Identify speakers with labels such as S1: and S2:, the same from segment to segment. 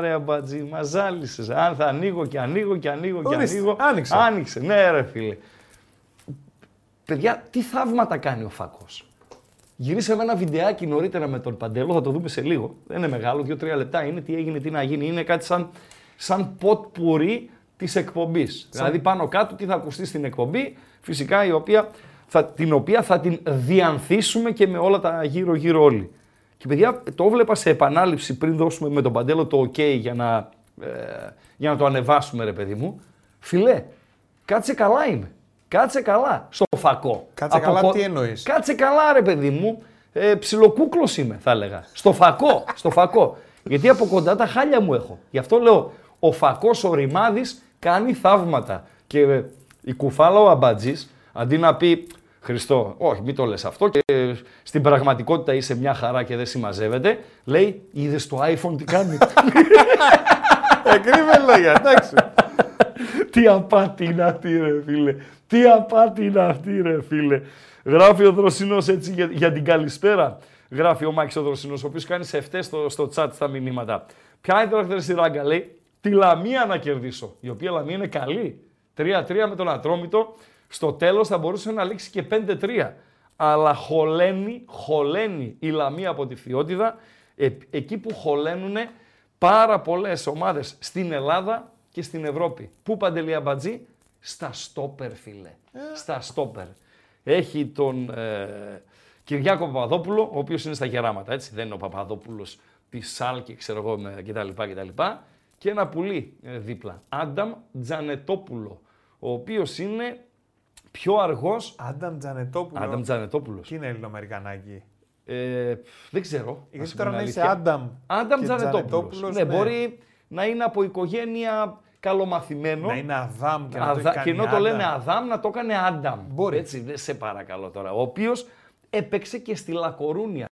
S1: Ρε αμπατζή, μας ζάλισες. Αν θα ανοίγω και ανοίγω και ανοίγω και
S2: Ορίστε,
S1: ανοίγω.
S2: άνοιξε.
S1: Άνοιξε, ναι ρε φίλε. Παιδιά, τι θαύματα κάνει ο Φάκος. Γυρίσαμε ένα βιντεάκι νωρίτερα με τον Παντέλο, θα το δούμε σε λίγο. Δεν είναι μεγάλο, δύο-τρία λεπτά είναι. Τι έγινε, τι να γίνει. Είναι κάτι σαν, σαν ποτ πουρί της εκπομπής. Δηλαδή πάνω κάτω τι θα ακουστεί στην εκπομπή, φυσικά η οποία θα, την οποία θα την διανθίσουμε και με όλα τα γύρω-γύρω όλοι. Και παιδιά, το έβλεπα σε επανάληψη πριν δώσουμε με τον Παντέλο το OK για να, ε, για να το ανεβάσουμε, ρε παιδί μου. Φιλέ, κάτσε καλά είμαι. Κάτσε καλά στο φακό.
S2: Κάτσε καλά,
S1: κο-
S2: τι εννοείς;
S1: Κάτσε καλά, ρε παιδί μου. Ε, ψιλοκούκλος είμαι, θα έλεγα. Στο φακό, στο φακό. Γιατί από κοντά τα χάλια μου έχω. Γι' αυτό λέω, ο φακός ο Ρημάδης κάνει θαύματα. Και ε, η κουφάλα ο Αμπατζής, αντί να πει Χριστό, όχι, μην το λες αυτό και ε, στην πραγματικότητα είσαι μια χαρά και δεν συμμαζεύεται, λέει, είδες το iPhone τι κάνει;
S2: Εκρύβε λόγια, εντάξει.
S1: Τι απάτη είναι αυτή ρε φίλε. Τι απάτη είναι αυτή ρε φίλε. Γράφει ο Δροσινός έτσι για, για την καλησπέρα. Γράφει ο Μάκης ο Δροσινός, ο οποίος κάνει σε αυτές στο, στο chat στα μηνύματα. Ποια είναι τώρα χθες στη ράγκα, λέει, τη Λαμία να κερδίσω. Η οποία Λαμία είναι καλή. 3-3 με τον Ατρόμητο. Στο τέλος θα μπορούσε να λήξει και 5-3. Αλλά χωλαίνει, χωλαίνει η Λαμία από τη Φιότιδα, ε, εκεί που χωλαίνουν πάρα πολλές ομάδες στην Ελλάδα και στην Ευρώπη. Πού Παντελή Αμπατζή, στα στόπερ φίλε. Στα στόπερ. Έχει τον ε, Κυριάκο Παπαδόπουλο, ο οποίος είναι στα γεράματα, έτσι. Δεν είναι ο Παπαδόπουλος της Σάλκη, ξέρω εγώ, με, κτλ, κτλ. Και ένα πουλί ε, δίπλα. Άνταμ Τζανετόπουλο, ο οποίος είναι πιο αργός.
S2: Άνταμ Τζανετόπουλος.
S1: Άνταμ Τζανετόπουλος.
S2: Και είναι Ελληνοαμερικανάκι;
S1: Ε, δεν ξέρω. να
S2: Γιατί
S1: σου
S2: τώρα
S1: πω
S2: να
S1: την
S2: είσαι
S1: αλήθεια.
S2: Άνταμ.
S1: Άνταμ
S2: και
S1: Τζανετόπουλος.
S2: Τζανετόπουλος,
S1: Ναι,
S2: ναι.
S1: μπορεί να είναι από οικογένεια καλομαθημένο.
S2: Να είναι Αδάμ και να το
S1: Αδα...
S2: έχει κάνει
S1: Και ενώ το
S2: Άνταμ.
S1: λένε Αδάμ, να το έκανε Άνταμ.
S2: Μπορεί.
S1: Έτσι, δεν σε παρακαλώ τώρα. Ο οποίος έπαιξε και στη Λακορούνια.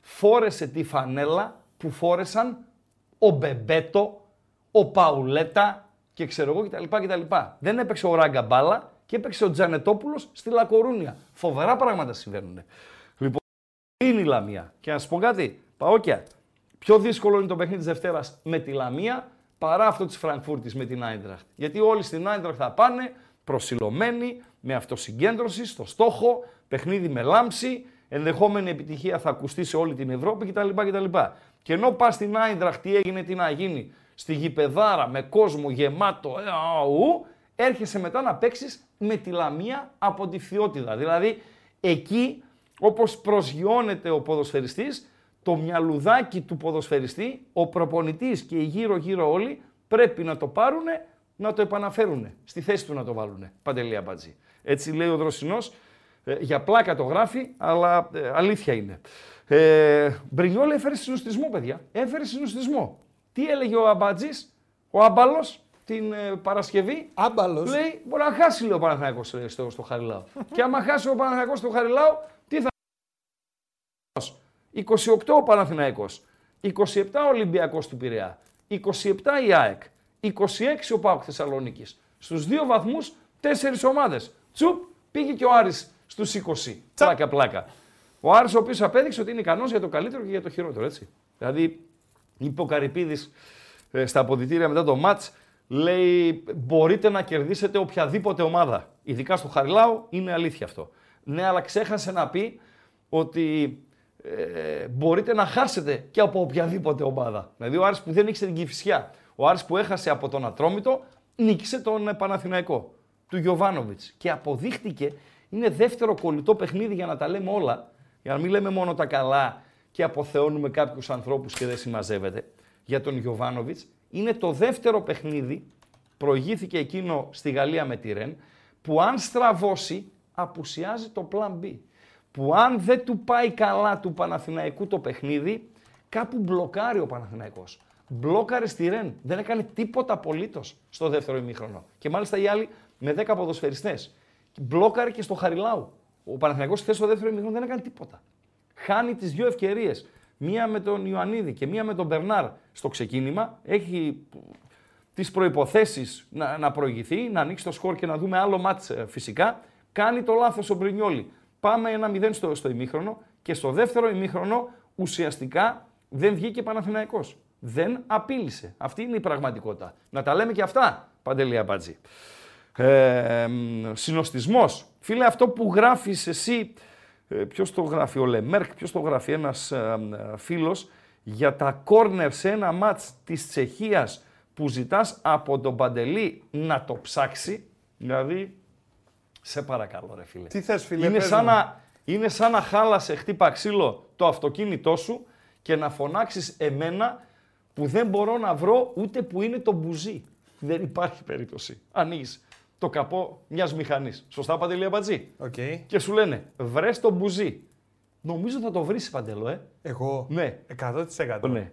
S1: Φόρεσε τη φανέλα που φόρεσαν ο Μπεμπέτο, ο Παουλέτα και ξέρω εγώ κτλ. κτλ. Δεν έπαιξε ο Ράγκα μπάλα και έπαιξε ο Τζανετόπουλος στη Λακορούνια. Φοβερά πράγματα συμβαίνουν. Λοιπόν, είναι η Λαμία. Και να σου πω κάτι, Παόκια, πιο δύσκολο είναι το παιχνίδι της Δευτέρας με τη Λαμία παρά αυτό της Φραγκφούρτης με την Άιντραχτ. Γιατί όλοι στην Άιντραχτ θα πάνε προσιλωμένοι, με αυτοσυγκέντρωση, στο στόχο, παιχνίδι με λάμψη, ενδεχόμενη επιτυχία θα ακουστεί σε όλη την Ευρώπη κτλ. κτλ. Και ενώ πας στην Άιντραχτ, τι έγινε, τι να γίνει, στη γηπεδάρα με κόσμο γεμάτο, ε, αου, έρχεσαι μετά να παίξεις με τη Λαμία από τη Φιότιδα. Δηλαδή εκεί όπως προσγειώνεται ο ποδοσφαιριστής, το μυαλουδάκι του ποδοσφαιριστή, ο προπονητής και οι γύρω-γύρω όλοι πρέπει να το πάρουν, να το επαναφέρουν, στη θέση του να το βάλουν. Παντελή Αμπατζή. Έτσι λέει ο Δροσινός, ε, για πλάκα το γράφει, αλλά ε, αλήθεια είναι. Ε, Μπρινιόλ έφερε συνοστισμό, παιδιά. Έφερε συνοστισμό. Τι έλεγε ο Αμπατζής, ο Άμπαλος, την ε, Παρασκευή.
S2: Άμπαλος.
S1: Λέει, μπορεί να χάσει λέει, ο Παναθηναϊκός ε, στο, στο Χαριλάο. και άμα χάσει ο Παναθηναϊκός στο Χαριλάο, τι θα 28 ο Παναθηναϊκός, 27 ο Ολυμπιακός του Πειραιά, 27 η ΑΕΚ, 26 ο ΠΑΟΚ Θεσσαλονίκης. Στους δύο βαθμούς, τέσσερις ομάδες. Τσουπ, πήγε και ο Άρης στους 20. Πλάκα, πλάκα. Ο Άρης ο οποίος απέδειξε ότι είναι ικανός για το καλύτερο και για το χειρότερο, έτσι. Δηλαδή, είπε ο Καρυπίδης ε, στα αποδητήρια μετά το μάτς, λέει μπορείτε να κερδίσετε οποιαδήποτε ομάδα. Ειδικά στο Χαριλάου είναι αλήθεια αυτό. Ναι, αλλά ξέχασε να πει ότι ε, μπορείτε να χάσετε και από οποιαδήποτε ομάδα. Δηλαδή ο Άρης που δεν νίκησε την Κηφισιά, ο Άρης που έχασε από τον Ατρόμητο, νίκησε τον ε, Παναθηναϊκό, του Γιωβάνοβιτς. Και αποδείχτηκε, είναι δεύτερο κολλητό παιχνίδι για να τα λέμε όλα, για να μην λέμε μόνο τα καλά και αποθεώνουμε κάποιους ανθρώπους και δεν συμμαζεύεται. Για τον Γιωβάνοβιτς είναι το δεύτερο παιχνίδι, προηγήθηκε εκείνο στη Γαλλία με τη Ρεν, που αν στραβώσει απουσιάζει το plan B που αν δεν του πάει καλά του Παναθηναϊκού το παιχνίδι, κάπου μπλοκάρει ο Παναθηναϊκός. Μπλόκαρε στη Ρεν. Δεν έκανε τίποτα απολύτως στο δεύτερο ημίχρονο. Και μάλιστα οι άλλοι με 10 ποδοσφαιριστές. Μπλόκαρε και στο Χαριλάου. Ο Παναθηναϊκός χθες στο δεύτερο ημίχρονο δεν έκανε τίποτα. Χάνει τις δύο ευκαιρίες. Μία με τον Ιωαννίδη και μία με τον Μπερνάρ στο ξεκίνημα. Έχει τις προποθέσει να, να προηγηθεί, να ανοίξει το σκορ και να δούμε άλλο μάτς ε, φυσικά. Κάνει το λάθος ο Μπρινιόλη. Πάμε ένα 0 στο, στο ημίχρονο και στο δεύτερο ημίχρονο ουσιαστικά δεν βγήκε Παναθηναϊκός. Δεν απείλησε. Αυτή είναι η πραγματικότητα. Να τα λέμε και αυτά, Παντελή Αμπατζή. Ε, συνοστισμός. Φίλε, αυτό που γράφεις εσύ, ε, ποιος το γράφει, ο Λεμέρκ, ποιος το γράφει, ένας ε, ε, φίλος, για τα κόρνερ σε ένα μάτς της Τσεχίας που ζητάς από τον Παντελή να το ψάξει, δηλαδή, σε παρακαλώ ρε φίλε.
S2: Τι θες φίλε,
S1: είναι
S2: πες
S1: σαν,
S2: μου.
S1: να, είναι σαν να χάλασε χτύπα ξύλο το αυτοκίνητό σου και να φωνάξεις εμένα που δεν μπορώ να βρω ούτε που είναι το μπουζί. Δεν υπάρχει περίπτωση. Ανοίγεις το καπό μιας μηχανής. Σωστά Παντελή Αμπατζή;
S2: Οκ.
S1: Και σου λένε βρες το μπουζί. Νομίζω θα το βρεις Παντελό, ε.
S2: Εγώ;
S1: Ναι.
S2: 100%.
S1: Ναι.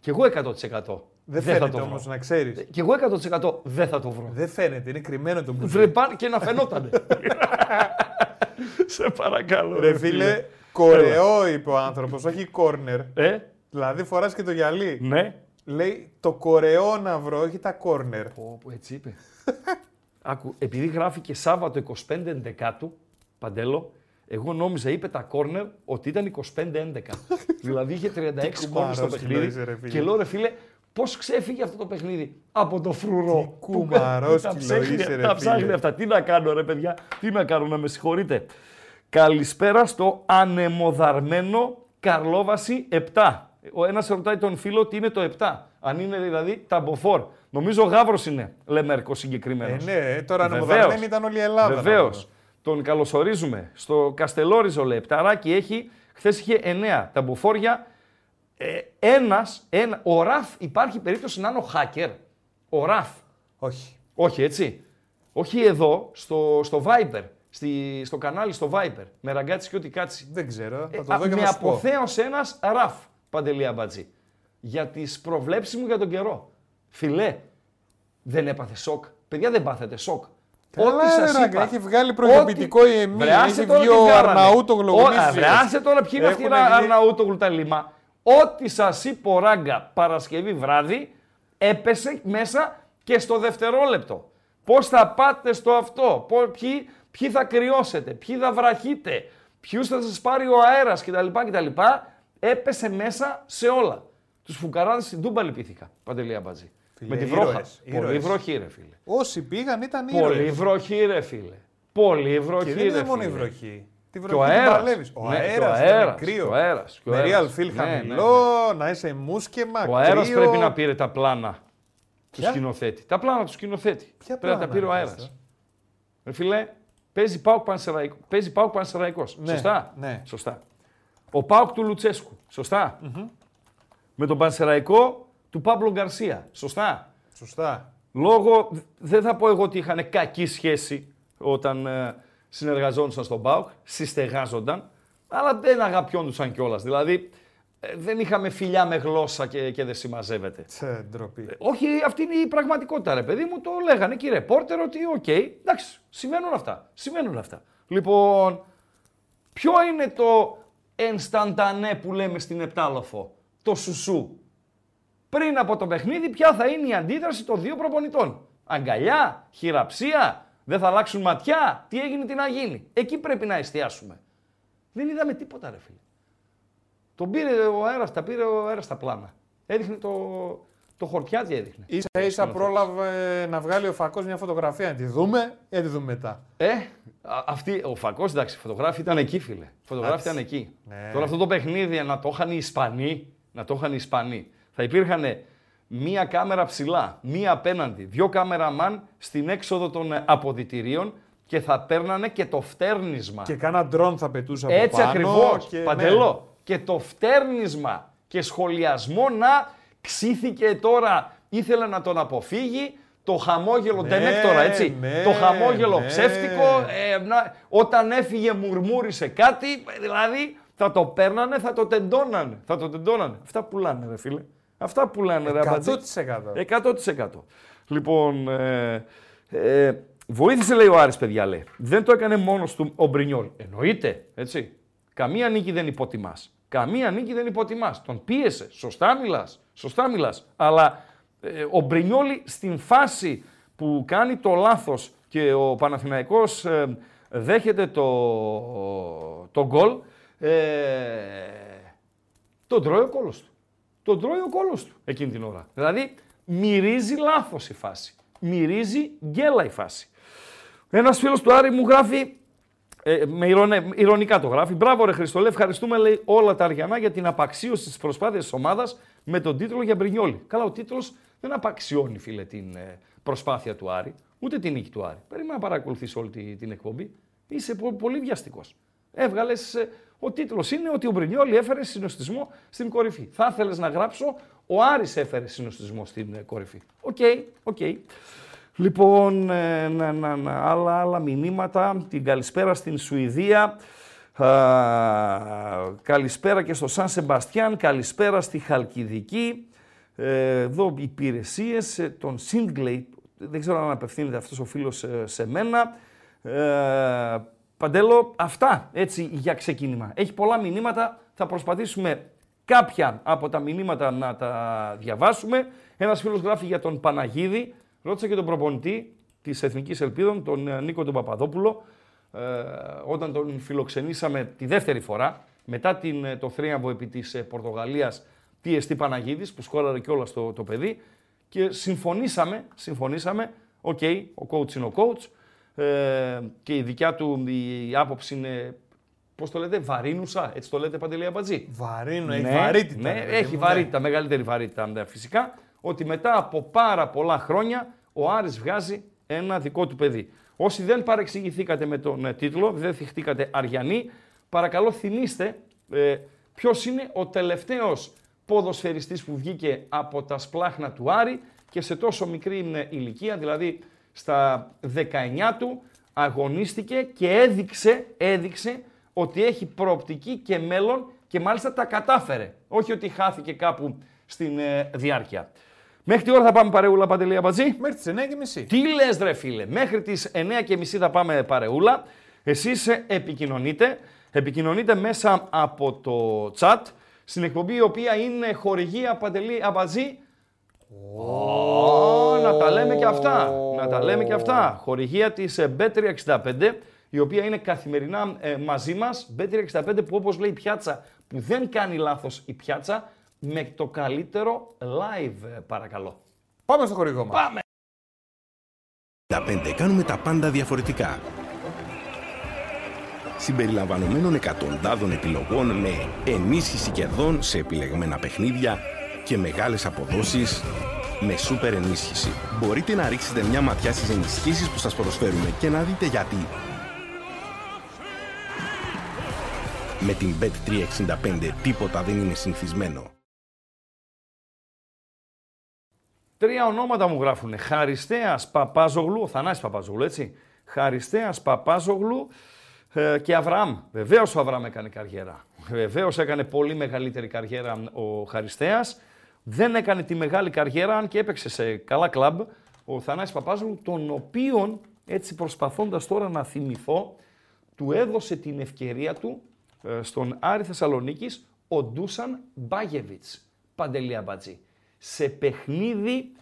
S1: Κι εγώ 100%.
S2: Δεν
S1: θα
S2: φαίνεται
S1: το
S2: όμως
S1: βρω.
S2: να ξέρεις.
S1: Κι εγώ 100% δεν θα το βρω.
S2: Δεν φαίνεται, είναι κρυμμένο το μπουζί.
S1: Βρε πάνε και να φαινότανε. Σε παρακαλώ.
S2: Ρε φίλε, κορεό είπε ο άνθρωπος, όχι κόρνερ.
S1: Ε,
S2: Δηλαδή φοράς και το γυαλί.
S1: ναι.
S2: Λέει το κορεό να βρω, όχι τα κόρνερ.
S1: Πω, πω, έτσι είπε. Άκου, επειδή γράφει Σάββατο 25 Εντεκάτου, Παντέλο, εγώ νόμιζα, είπε τα κόρνερ, ότι ήταν 25-11. δηλαδή είχε 36 κόρνερ στο
S2: κουμαρός
S1: παιχνίδι.
S2: είσαι, ρε φίλε.
S1: και λέω, ρε φίλε, πώς ξέφυγε αυτό το παιχνίδι από το φρουρό.
S2: Τι κουμαρός
S1: Τα
S2: κιλό
S1: ψάχνει-
S2: είσαι, ρε
S1: Τα ψάχνει
S2: φίλε.
S1: αυτά. Τι να κάνω, ρε παιδιά, τι να κάνω, να με συγχωρείτε. Καλησπέρα στο ανεμοδαρμένο Καρλόβαση 7. Ο ένας ρωτάει τον φίλο τι είναι το 7. Αν είναι δηλαδή ταμποφόρ. Νομίζω Γάβρος είναι, Λεμέρκο συγκεκριμένο.
S2: Ε, ναι, τώρα
S1: Βεβαίως.
S2: ανεμοδαρμένη ήταν όλη η Ελλάδα. να
S1: Βεβαίω.
S2: Πούμε.
S1: Τον καλωσορίζουμε. Στο Καστελόριζο λέει, Πταράκι έχει, χθες είχε 9 ταμποφόρια. Ε, ένας, ένα, ο Ραφ υπάρχει περίπτωση να είναι ο hacker; Ο Ραφ.
S2: Όχι.
S1: Όχι έτσι. Όχι εδώ, στο, στο Viber. Στη, στο κανάλι στο Viber. Με ραγκάτσι και ό,τι κάτσει.
S2: Δεν ξέρω. Θα
S1: Ε,
S2: το
S1: α,
S2: δω και
S1: με
S2: θα σου πω.
S1: αποθέωσε ένας Ραφ, Παντελή Αμπατζή. Για τις προβλέψεις μου για τον καιρό. Φιλέ, δεν έπαθε σοκ. Παιδιά δεν πάθετε σοκ.
S2: Καλά,
S1: Ό,τι
S2: ρε,
S1: σας
S2: ράγκα,
S1: είπα.
S2: έχει βγάλει προειδοποιητικό η Εμμή,
S1: Βρε, άσε
S2: έχει
S1: τώρα
S2: βγει
S1: τι
S2: ο
S1: βγάλανε.
S2: Αρναούτογλου,
S1: Ο-
S2: γνήσιος.
S1: α, Βρε, άσε τώρα ποιοι είναι αυτοί οι
S2: Έχουνε βγει-
S1: Αρναούτογλου τα λίμα. Ό,τι σας είπε ο Ράγκα Παρασκευή βράδυ, έπεσε μέσα και στο δευτερόλεπτο. Πώς θα πάτε στο αυτό, πο- ποιοι, ποιοι θα κρυώσετε, ποιοι θα βραχείτε, ποιους θα σας πάρει ο αέρας; Κτλ. κτλ. Έπεσε μέσα σε όλα. Τους φουκαράδες στην Τούμπα λυπήθηκα, Παντελή Αμπατζή.
S2: Φίλε,
S1: Με τη βρόχα.
S2: ήρωες,
S1: Πολύ
S2: ήρωες.
S1: βροχή ρε φίλε.
S2: Όσοι πήγαν ήταν
S1: Πολύ
S2: ήρωες.
S1: βροχή ρε φίλε. Πολύ βροχή
S2: Και
S1: ρε
S2: δεν είναι μόνο η
S1: φίλε.
S2: βροχή. Τη
S1: Και ο
S2: βροχή την
S1: αέρας.
S2: παλεύεις. Ο
S1: Ναι, και ο
S2: αέρας,
S1: αέρας,
S2: ήταν κρύο.
S1: και ο αέρας, και ο
S2: Με
S1: αέρας.
S2: real feel
S1: Ναι, ναι,
S2: χαμηλό, να είσαι μουσκεμα,
S1: Ο αέρας
S2: κρύο.
S1: πρέπει να πήρε τα πλάνα του
S2: Ποια;
S1: σκηνοθέτη. Τα πλάνα του σκηνοθέτη.
S2: Ποια
S1: πρέπει να τα
S2: πλάνα,
S1: πήρε ο
S2: ρε,
S1: αέρας.
S2: Χριστέ;
S1: Ρε φίλε, παίζει Πάουκ Πανσεραϊκό. Παίζει Πάουκ Πανσεραϊκός.
S2: Ναι,
S1: Σωστά;
S2: ναι.
S1: Σωστά. Ο Πάουκ του Λουτσέσκου. Σωστά; Με τον Πανσεραϊκό του Παύλο Γκαρσία. Σωστά.
S2: Σωστά.
S1: Λόγω, δεν θα πω εγώ ότι είχαν κακή σχέση όταν ε, συνεργαζόντουσαν στον ΠΑΟΚ, συστεγάζονταν, αλλά δεν αγαπιόντουσαν κιόλας. Δηλαδή, ε, δεν είχαμε φιλιά με γλώσσα και, και δεν συμμαζεύεται.
S2: Τσε, ντροπή.
S1: Όχι, αυτή είναι η πραγματικότητα, ρε παιδί μου. Το λέγανε και οι ρεπόρτερ ότι, οκ, εντάξει, συμβαίνουν αυτά. Συμβαίνουν αυτά. Λοιπόν, ποιο είναι το ενσταντανέ που λέμε στην Επτάλοφο, το σουσού; Πριν από το παιχνίδι, ποια θα είναι η αντίδραση των δύο προπονητών. Αγκαλιά, χειραψία, δεν θα αλλάξουν ματιά, τι έγινε, τι να γίνει. Εκεί πρέπει να εστιάσουμε. Δεν είδαμε τίποτα, ρε φίλε. Τον πήρε ο αέρας, τα πήρε ο αέρας τα πλάνα. Έδειχνε το, το χορτιάτι έδειχνε.
S2: Ίσα ίσα πρόλαβε να βγάλει ο Φακός μια φωτογραφία. Να τη δούμε ή να τη δούμε μετά.
S1: Ε, α- αυτή, ο Φακός, εντάξει, φωτογράφη ήταν εκεί, φίλε. Φωτογράφη
S2: Εντάξει.
S1: ήταν εκεί.
S2: Ναι.
S1: Τώρα αυτό το παιχνίδι να το είχαν οι Ισπανοί, να το είχαν οι Ισπανοί, θα υπήρχαν μία κάμερα ψηλά, μία απέναντι, δύο κάμεραμαν στην έξοδο των ε, αποδητηρίων και θα παίρνανε και το φτέρνισμα.
S2: Και κάνα ντρόν θα πετούσε από
S1: Έτσι
S2: πάνω.
S1: ακριβώς,
S2: και- ναι.
S1: Παντελό. Και το φτέρνισμα και σχολιασμό να ξύθηκε τώρα, ήθελε να τον αποφύγει, το χαμόγελο
S2: Ναι,
S1: ντενέκτορα, έτσι.
S2: ναι,
S1: το χαμόγελο
S2: ναι.
S1: ψεύτικο, ε, να- όταν έφυγε μουρμούρισε κάτι, δηλαδή θα το παίρνανε, θα το τεντώνανε. Θα το τεντώνανε. Αυτά πουλάνε, ρε φίλε. Αυτά που λένε ρε Αμπατζή.
S2: 100%.
S1: 100%. Λοιπόν, ε, ε, βοήθησε λέει ο Άρης παιδιά λέει. Δεν το έκανε μόνος του ο Μπρινιόλ. Εννοείται, έτσι. Καμία νίκη δεν υποτιμάς. Καμία νίκη δεν υποτιμάς. Τον πίεσε. Σωστά μιλάς. Σωστά μιλάς. Αλλά ε, ο Μπρινιόλη στην φάση που κάνει το λάθος και ο Παναθηναϊκός ε, δέχεται το, το γκολ, ε, τον τρώει ο κόλος του. Τον τρώει ο κόλος του εκείνη την ώρα. Δηλαδή μυρίζει λάθος η φάση. Μυρίζει γκέλα η φάση. Ένας φίλος του Άρη μου γράφει, ε, με ηρωνε, ηρωνικά το γράφει, μπράβο ρε Χριστολέ, ευχαριστούμε λέει όλα τα Αριανά για την απαξίωση της προσπάθειας της ομάδας με τον τίτλο για Μπρινιόλη. Καλά, ο τίτλος δεν απαξιώνει φίλε την ε, προσπάθεια του Άρη, ούτε την νίκη του Άρη. Περίμενα να παρακολουθείς όλη την εκπομπή. Είσαι πολύ βιαστικός. Έβγαλες. Ε, ο τίτλος είναι ότι ο Μπρινιόλι έφερε συνωστισμό στην κορυφή. Θα ήθελες να γράψω ο Άρης έφερε συνωστισμό στην ε, κορυφή. OK, okay, OK. Okay. Λοιπόν, ε, να, να, να, άλλα, άλλα μηνύματα. Την καλησπέρα στην Σουηδία. Α, καλησπέρα και στο Σαν Σεμπαστιάν. Καλησπέρα στη Χαλκιδική. Ε, εδώ υπηρεσίες των Σίγκλεϊ. Δεν ξέρω αν απευθύνεται αυτός ο φίλος σε μένα. Ε, Παντέλο, αυτά έτσι για ξεκίνημα. Έχει πολλά μηνύματα, θα προσπαθήσουμε κάποια από τα μηνύματα να τα διαβάσουμε. Ένας φίλος γράφει για τον Παναγίδη, ρώτησε και τον προπονητή της Εθνικής Ελπίδων, τον ε, Νίκο τον Παπαδόπουλο, ε, όταν τον φιλοξενήσαμε τη δεύτερη φορά, μετά την, ε, το θρίαμβο επί της ε, Πορτογαλίας, τι εστί Παναγίδης, που σκόραρε κιόλας το, το παιδί, και συμφωνήσαμε, συμφωνήσαμε, OK, okay, ο coach είναι ο coach, ε, και η δικιά του η άποψη είναι Πώς το λέτε, βαρύνουσα, έτσι το λέτε Παντελή Αμπατζή;
S2: Βαρύνου, ναι, έχει βαρύτητα.
S1: Ναι, έχει ναι. βαρύτητα, μεγαλύτερη βαρύτητα ναι, φυσικά. Ότι μετά από πάρα πολλά χρόνια ο Άρης βγάζει ένα δικό του παιδί. Όσοι δεν παρεξηγηθήκατε με τον ε, τίτλο, δεν θιχτήκατε Αριανοί, παρακαλώ θυμίστε ε, ποιος είναι ο τελευταίος ποδοσφαιριστής που βγήκε από τα σπλάχνα του Άρη και σε τόσο μικρή ε, ηλικία, δηλαδή στα 19 του αγωνίστηκε και έδειξε, έδειξε ότι έχει προοπτική και μέλλον και μάλιστα τα κατάφερε. Όχι ότι χάθηκε κάπου στην ε, διάρκεια. Μέχρι τι ώρα θα πάμε παρεούλα, Παντελή Αμπατζή.
S2: Μέχρι τις 9.30.
S1: Τι λες ρε φίλε, μέχρι τις 9.30 θα πάμε παρεούλα. Εσείς ε, επικοινωνείτε, επικοινωνείτε μέσα από το chat, στην εκπομπή η οποία είναι χορηγία Παντελή Αμπατζή Oh, να τα λέμε και αυτά. Να τα λέμε και αυτά. Χορηγία της B365, η οποία είναι καθημερινά ε, μαζί μας. B365 που όπως λέει η πιάτσα, που δεν κάνει λάθος η πιάτσα, με το καλύτερο live ε, παρακαλώ.
S2: Πάμε στο χορηγό μας.
S1: Πάμε.
S3: Τα 5 κάνουμε τα πάντα διαφορετικά. Συμπεριλαμβανομένων εκατοντάδων επιλογών με ενίσχυση κερδών σε επιλεγμένα παιχνίδια και μεγάλες αποδόσεις με σούπερ ενίσχυση. Μπορείτε να ρίξετε μια ματιά στις ενισχύσεις που σας προσφέρουμε και να δείτε γιατί. Με την Bet365 τίποτα δεν είναι συνηθισμένο.
S1: Τρία ονόματα μου γράφουν. Χαριστέας Παπάζογλου, ο Θανάσης Παπάζογλου, έτσι. Χαριστέας Παπάζογλου ε, και Αβραάμ. Βεβαίως ο Αβραάμ έκανε καριέρα. Βεβαίως έκανε πολύ μεγαλύτερη καριέρα ο Χαριστέας. Δεν έκανε τη μεγάλη καριέρα, αν και έπαιξε σε καλά κλαμπ, ο Θανάσης Παπάζογλου, τον οποίον, έτσι προσπαθώντας τώρα να θυμηθώ, του έδωσε την ευκαιρία του ε, στον Άρη Θεσσαλονίκης ο Ντούσαν Μπάγεβιτς, Παντελή Αμπατζή. Σε παιχνίδι,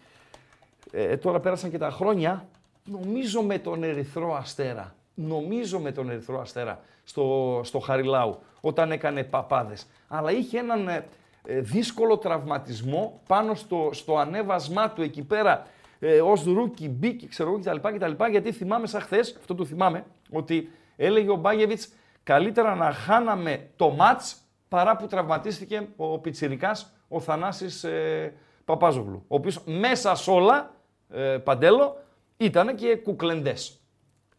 S1: ε, τώρα πέρασαν και τα χρόνια, νομίζω με τον Ερυθρό Αστέρα. Νομίζω με τον Ερυθρό Αστέρα στο, στο Χαριλάου, όταν έκανε παπάδες. Αλλά είχε έναν ε, ε, δύσκολο τραυματισμό πάνω στο, στο ανέβασμά του εκεί πέρα ε, ως rookie μπήκε ξέρω εγώ κτλ, κτλ. Γιατί θυμάμαι σαν χθες, αυτό το θυμάμαι, ότι έλεγε ο Μπάγεβιτς καλύτερα να χάναμε το ματς παρά που τραυματίστηκε ο πιτσιρικάς, ο Θανάσης ε, Παπάζογλου. Ο οποίος μέσα σε όλα, ε, Παντέλο, ήταν και κουκλεντές.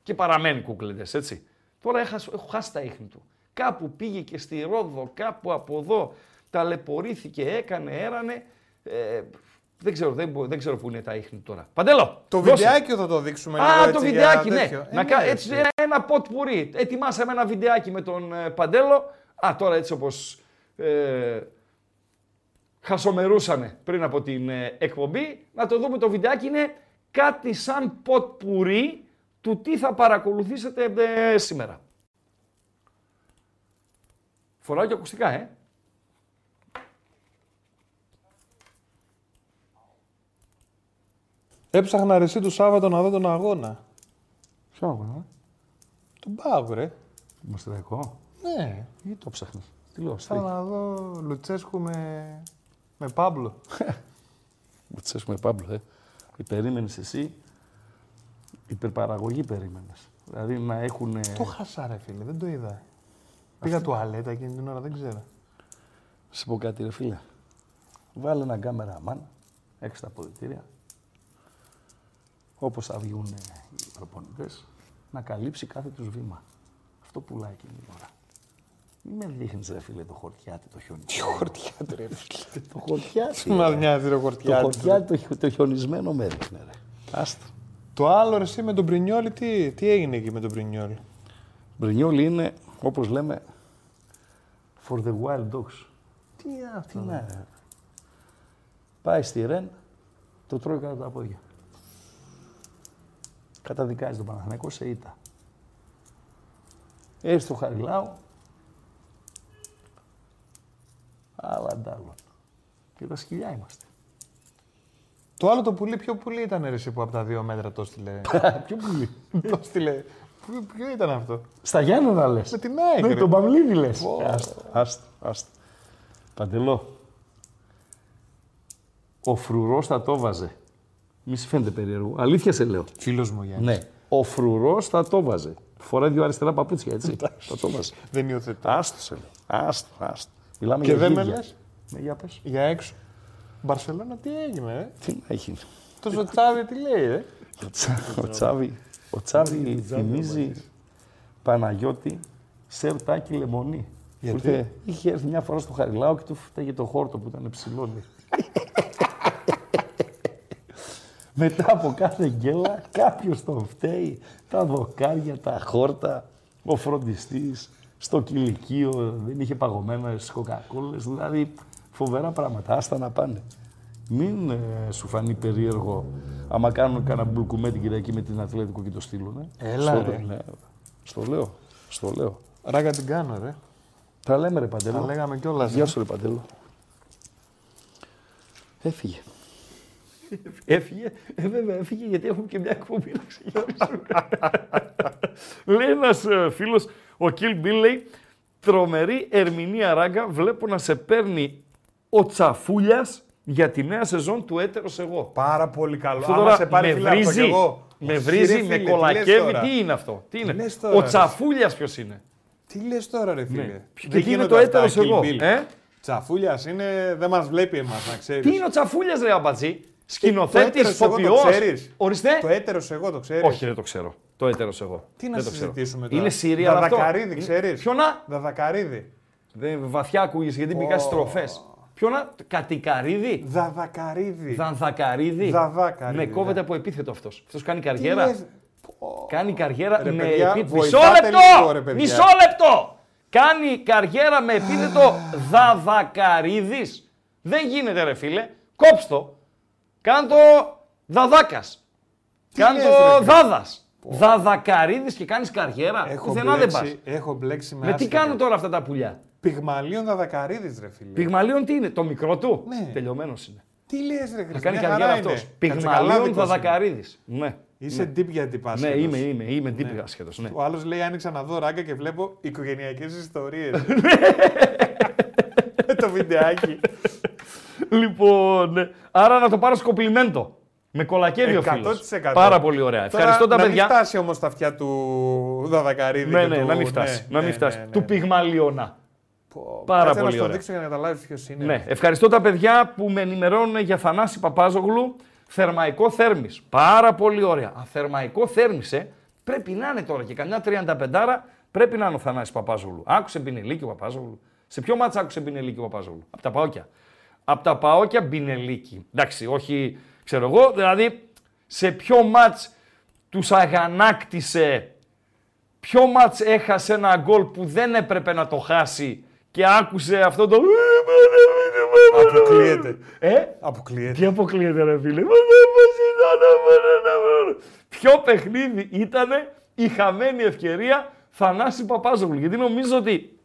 S1: Και παραμένει κουκλεντές, έτσι. Τώρα έχω χάσει τα ίχνη του. Κάπου πήγε και στη Ρόδο, κάπου από εδώ, ταλαιπωρήθηκε, έκανε, έρανε. Ε, δεν ξέρω, δεν, δεν ξέρω πού είναι τα ίχνη τώρα. Παντέλο!
S2: Το δώσες. βιντεάκι θα το δείξουμε.
S1: Α, έτσι, το βιντεάκι, ναι. Ε, να, ναι, έτσι, ένα, ένα ποτ πουρί. Ετοιμάσαμε ένα βιντεάκι με τον ε, Παντέλο. Α, τώρα έτσι όπως... Ε, χασομερούσαμε πριν από την ε, εκπομπή. Να το δούμε το βιντεάκι. Είναι κάτι σαν ποτ πουρί του τι θα παρακολουθήσετε ε, σήμερα. Φοράω και ακουστικά, ε.
S2: Έψαχνα ρεσί του Σάββατο να δω τον αγώνα.
S1: Ποιο αγώνα,
S2: Τον Πάου, ρε.
S1: Μαστραϊκό.
S2: Ναι.
S1: Γιατί το ψάχνεις. Τι λέω,
S2: Σαν να δω Λουτσέσκου με, με Πάμπλο.
S1: Μου με Πάμπλο, ε. Περίμενες εσύ. Υπερπαραγωγή περίμενες. Δηλαδή να έχουν.
S2: το χάσα, ρε φίλε, δεν το είδα. Πήγα τουαλέτα εκείνη την ώρα, δεν ξέρω.
S1: Σε πω κάτι, ρε φίλε. Βάλε ένα κάμερα αμάν, έξω τα αποδητήρια. Όπως θα βγουν οι προπονητές, να καλύψει κάθε τους βήμα. Αυτό πουλάει εκείνη την ώρα. Μην με δείχνεις, ρε φίλε, το χορτιάτι, το χιόνι.
S2: Τι χορτιάτι, ρε φίλε.
S1: το χορτιάτι.
S2: Τι μας
S1: ρε.
S2: νοιάζει, ρε
S1: Το
S2: χορτιάτι.
S1: χορτιάτι, το, χι- το χιονισμένο με έδειχνε, ρε. Άστα.
S2: Το άλλο, ρε, εσύ με τον Πρινιόλι, τι, τι έγινε εκεί με τον Πρινιόλι.
S1: Μπρινιόλι είναι, όπως λέμε, for the wild dogs.
S2: Τι είναι αυτό.
S1: Τι να ρε. Πάει στη Ρεν, το τρώει κάτω από τα πόδια. Καταδικάζει τον Παναθηναϊκό σε ήττα. Έρθει στο Χαριλάου. Άλλα αντάλλων. Και τα σκυλιά είμαστε.
S2: Το άλλο το πουλί, ποιο πουλί ήταν ρε, εσύ που από τα δύο μέτρα το στείλε.
S1: Ποιο πουλί.
S2: το στείλε. Ποιο, ποιο ήταν αυτό;
S1: Στα Γιάννενα λες.
S2: Με την ΑΕΚ,
S1: Ναι,
S2: ρε.
S1: τον Παυλίδη λες. Άστα, άστα, άστα. Παντελό. Ο φρουρός θα το βάζε. Μη σε φαίνεται περίεργο. Αλήθεια σε λέω.
S2: Φίλος μου Γιάννη.
S1: Ναι. Ο φρουρός θα το βάζε. Φοράει δύο αριστερά παπούτσια, έτσι. θα το βάζε.
S2: Δεν υιοθετώ.
S1: Άστο σε λέω. Άστο, άστο. Μιλάμε
S2: Και
S1: για
S2: δεν με
S1: γύρια.
S2: λες.
S1: Ναι, για πες.
S2: Για έξω. Μπαρσελόνα τι έγινε, ε;
S1: Τι να έχει.
S2: Τόσο τσάβι τι λέει, ε;
S1: Ο, Τσα- ο Τσάβη, ο Τσάβη θυμίζει Παναγιώτη Σερτάκι Λεμονή.
S2: Γιατί;
S1: Που ήρθε- είχε έρθει μια φορά στο Χαριλάου και του φταίγε το χόρτο που ήταν ψηλόνι. Μετά από κάθε γκέλα κάποιος τον φταίει. Τα δοκάρια, τα χόρτα, ο φροντιστής, στο κηλικείο δεν είχε παγωμένες κοκακόλες. Δηλαδή φοβερά πράγματα. Άστα να πάνε. Μην ε, σου φανεί περίεργο άμα κάνουν κανένα μπουλκουμέ την Κυριακή με την Αθλέτικο και το στείλουν.
S2: Έλα,
S1: στο,
S2: ρε.
S1: ναι, στο λέω. Στο λέω.
S2: Ράγκα την κάνω, ρε.
S1: Τα λέμε ρε Παντέλο.
S2: Τα λέγαμε κιόλας.
S1: Γεια σου ρε Παντέλο. Έφυγε. Έφυγε. Ε, βέβαια, έφυγε γιατί έχουμε και μια εκπομπή να ξεκινήσουμε. λέει ένας φίλος, ο Κιλ Μπιλ λέει, τρομερή ερμηνεία ράγκα, βλέπω να σε παίρνει ο Τσαφούλιας για τη νέα σεζόν του έτερος εγώ.
S2: Πάρα πολύ καλό.
S1: Αυτό
S2: Άμα
S1: τώρα
S2: σε πάρει
S1: με
S2: φίλε αυτό κι
S1: βρίζει,
S2: εγώ.
S1: με
S2: Όχι,
S1: βρίζει,
S2: ρε
S1: με
S2: φίλε, τι λες
S1: κολακεύει.
S2: τώρα;
S1: Τι είναι αυτό, τι είναι;
S2: λες τώρα,
S1: ο
S2: ρε.
S1: Τσαφούλιας ποιος είναι;
S2: Τι λες τώρα, ρε φίλε;
S1: Ναι. Και
S2: Δεν
S1: τι είναι
S2: γίνονται
S1: το
S2: αυτά,
S1: έτερος
S2: Kill
S1: εγώ.
S2: Bill.
S1: Ε;
S2: Τσαφούλιας είναι, δεν μας βλέπει εμάς, να ξέρεις.
S1: Τι είναι ο Τσαφούλιας ρε αμπατζή; Σκηνοθέτης,
S2: έτερος εγώ το
S1: ηθοποιός.
S2: ξέρεις.
S1: Ορίστε.
S2: Το έτερος εγώ το ξέρεις.
S1: Όχι, δεν το ξέρω. Το έτερος εγώ.
S2: Τι να
S1: Δεν το ξέρω.
S2: συζητήσουμε τώρα.
S1: Είναι Συρία αυτό.
S2: Δαδακαρίδη,
S1: Είναι-
S2: ξέρεις.
S1: Ποιο να.
S2: Δαδακαρίδη.
S1: Δεν, βαθιά ακούγεσαι γιατί μπήκα στι τροφέ. Ποιο να. Κατικαρίδη.
S2: Δαδακαρίδη.
S1: Δανδακαρίδη.
S2: Δαδάκαρίδη,
S1: Με κόβεται
S2: ναι.
S1: από επίθετο αυτός. Αυτός κάνει
S2: Τι
S1: καριέρα.
S2: λες,
S1: Κάνει καριέρα
S2: Ρε
S1: με
S2: παιδιά,
S1: επίθετο. Μισό
S2: βοηθάτε
S1: λεπτό!
S2: λίγο, ρε παιδιά.
S1: Μισό λεπτό! Κάνει καριέρα με επίθετο Δαδακαρίδη. Δεν γίνεται, ρε φίλε. Κόψτο. Κάν το Δαδάκα. Κάν
S2: λες,
S1: το
S2: ρε, φίλε.
S1: Δάδας. Δαδακαρίδης και κάνεις καριέρα.
S2: Έχω
S1: Πουθενά δεν πας.
S2: μπλέξει, έχω μπλέξει με
S1: Με τι
S2: άσχετο.
S1: κάνουν τώρα αυτά τα πουλιά;
S2: Πυγμαλίων Δαδακαρίδης, ρε φίλε.
S1: Πυγμαλίων τι είναι, το μικρό του;
S2: Ναι.
S1: Τελειωμένος είναι.
S2: Τι λες, ρε
S1: Θα
S2: Χριστέ,
S1: κάνει
S2: μια
S1: καριέρα
S2: χαρά
S1: αυτός.
S2: είναι.
S1: Πυγμαλίων
S2: Κατσοκαλάδικος είναι.
S1: Δαδακαρίδης. Ναι.
S2: Είσαι deep γιατί πας.
S1: Ναι,
S2: σχεδόν.
S1: είμαι, είμαι, είμαι deep άσχετο. Ναι.
S2: Ο άλλος λέει: Άνοιξα να δω ράγκα και βλέπω οικογενειακές ιστορίες. Με το βιντεάκι.
S1: λοιπόν, ναι. άρα να το πάρω σκοπλιμέντο. Με κολακεύει ο φίλος.
S2: 100%.
S1: Πάρα πολύ ωραία. Ευχαριστώ
S2: Τώρα,
S1: τα
S2: να
S1: παιδιά.
S2: μην φτάσει όμως τα αυτιά του Δαδακαρίδη.
S1: ναι,
S2: και
S1: ναι,
S2: του...
S1: να μην φτάσει.
S2: ναι,
S1: να μην
S2: ναι,
S1: φτάσει.
S2: ναι, ναι.
S1: Του πυγμαλιώνα.
S2: Πω,
S1: Πάρα
S2: κάτσε
S1: πολύ
S2: να στο
S1: ωραία.
S2: δείξω για να καταλάβεις ποιος είναι.
S1: Ναι, ευχαριστώ τα παιδιά που με ενημερώνουν για Θανάση Παπάζογλου. Θερμαϊκό θέρμης. Πάρα πολύ ωραία. Α, θερμαϊκό θέρμης, ε. Πρέπει να είναι τώρα και καμιά 35 πρέπει να είναι ο Θανάσης Παπάζογλου. Άκουσε Μπινελίκη ο Παπάζογλου. Σε ποιο μάτσα άκουσε Μπινελίκη ο Παπάζογλου; Από τα Παόκια. Από τα Παόκια Μπινελίκη. Εντάξει, όχι, ξέρω εγώ, δηλαδή σε ποιο μάτς τους αγανάκτησε Ποιο μάτς έχασε ένα γκολ που δεν έπρεπε να το χάσει και άκουσε αυτό το
S2: Αποκλείεται.
S1: Ε,
S2: Αποκλείεται.
S1: τι αποκλείεται ρε φίλε; Ποιο παιχνίδι ήταν η χαμένη ευκαιρία Θανάση Παπάζογλου; Γιατί νομίζω ότι,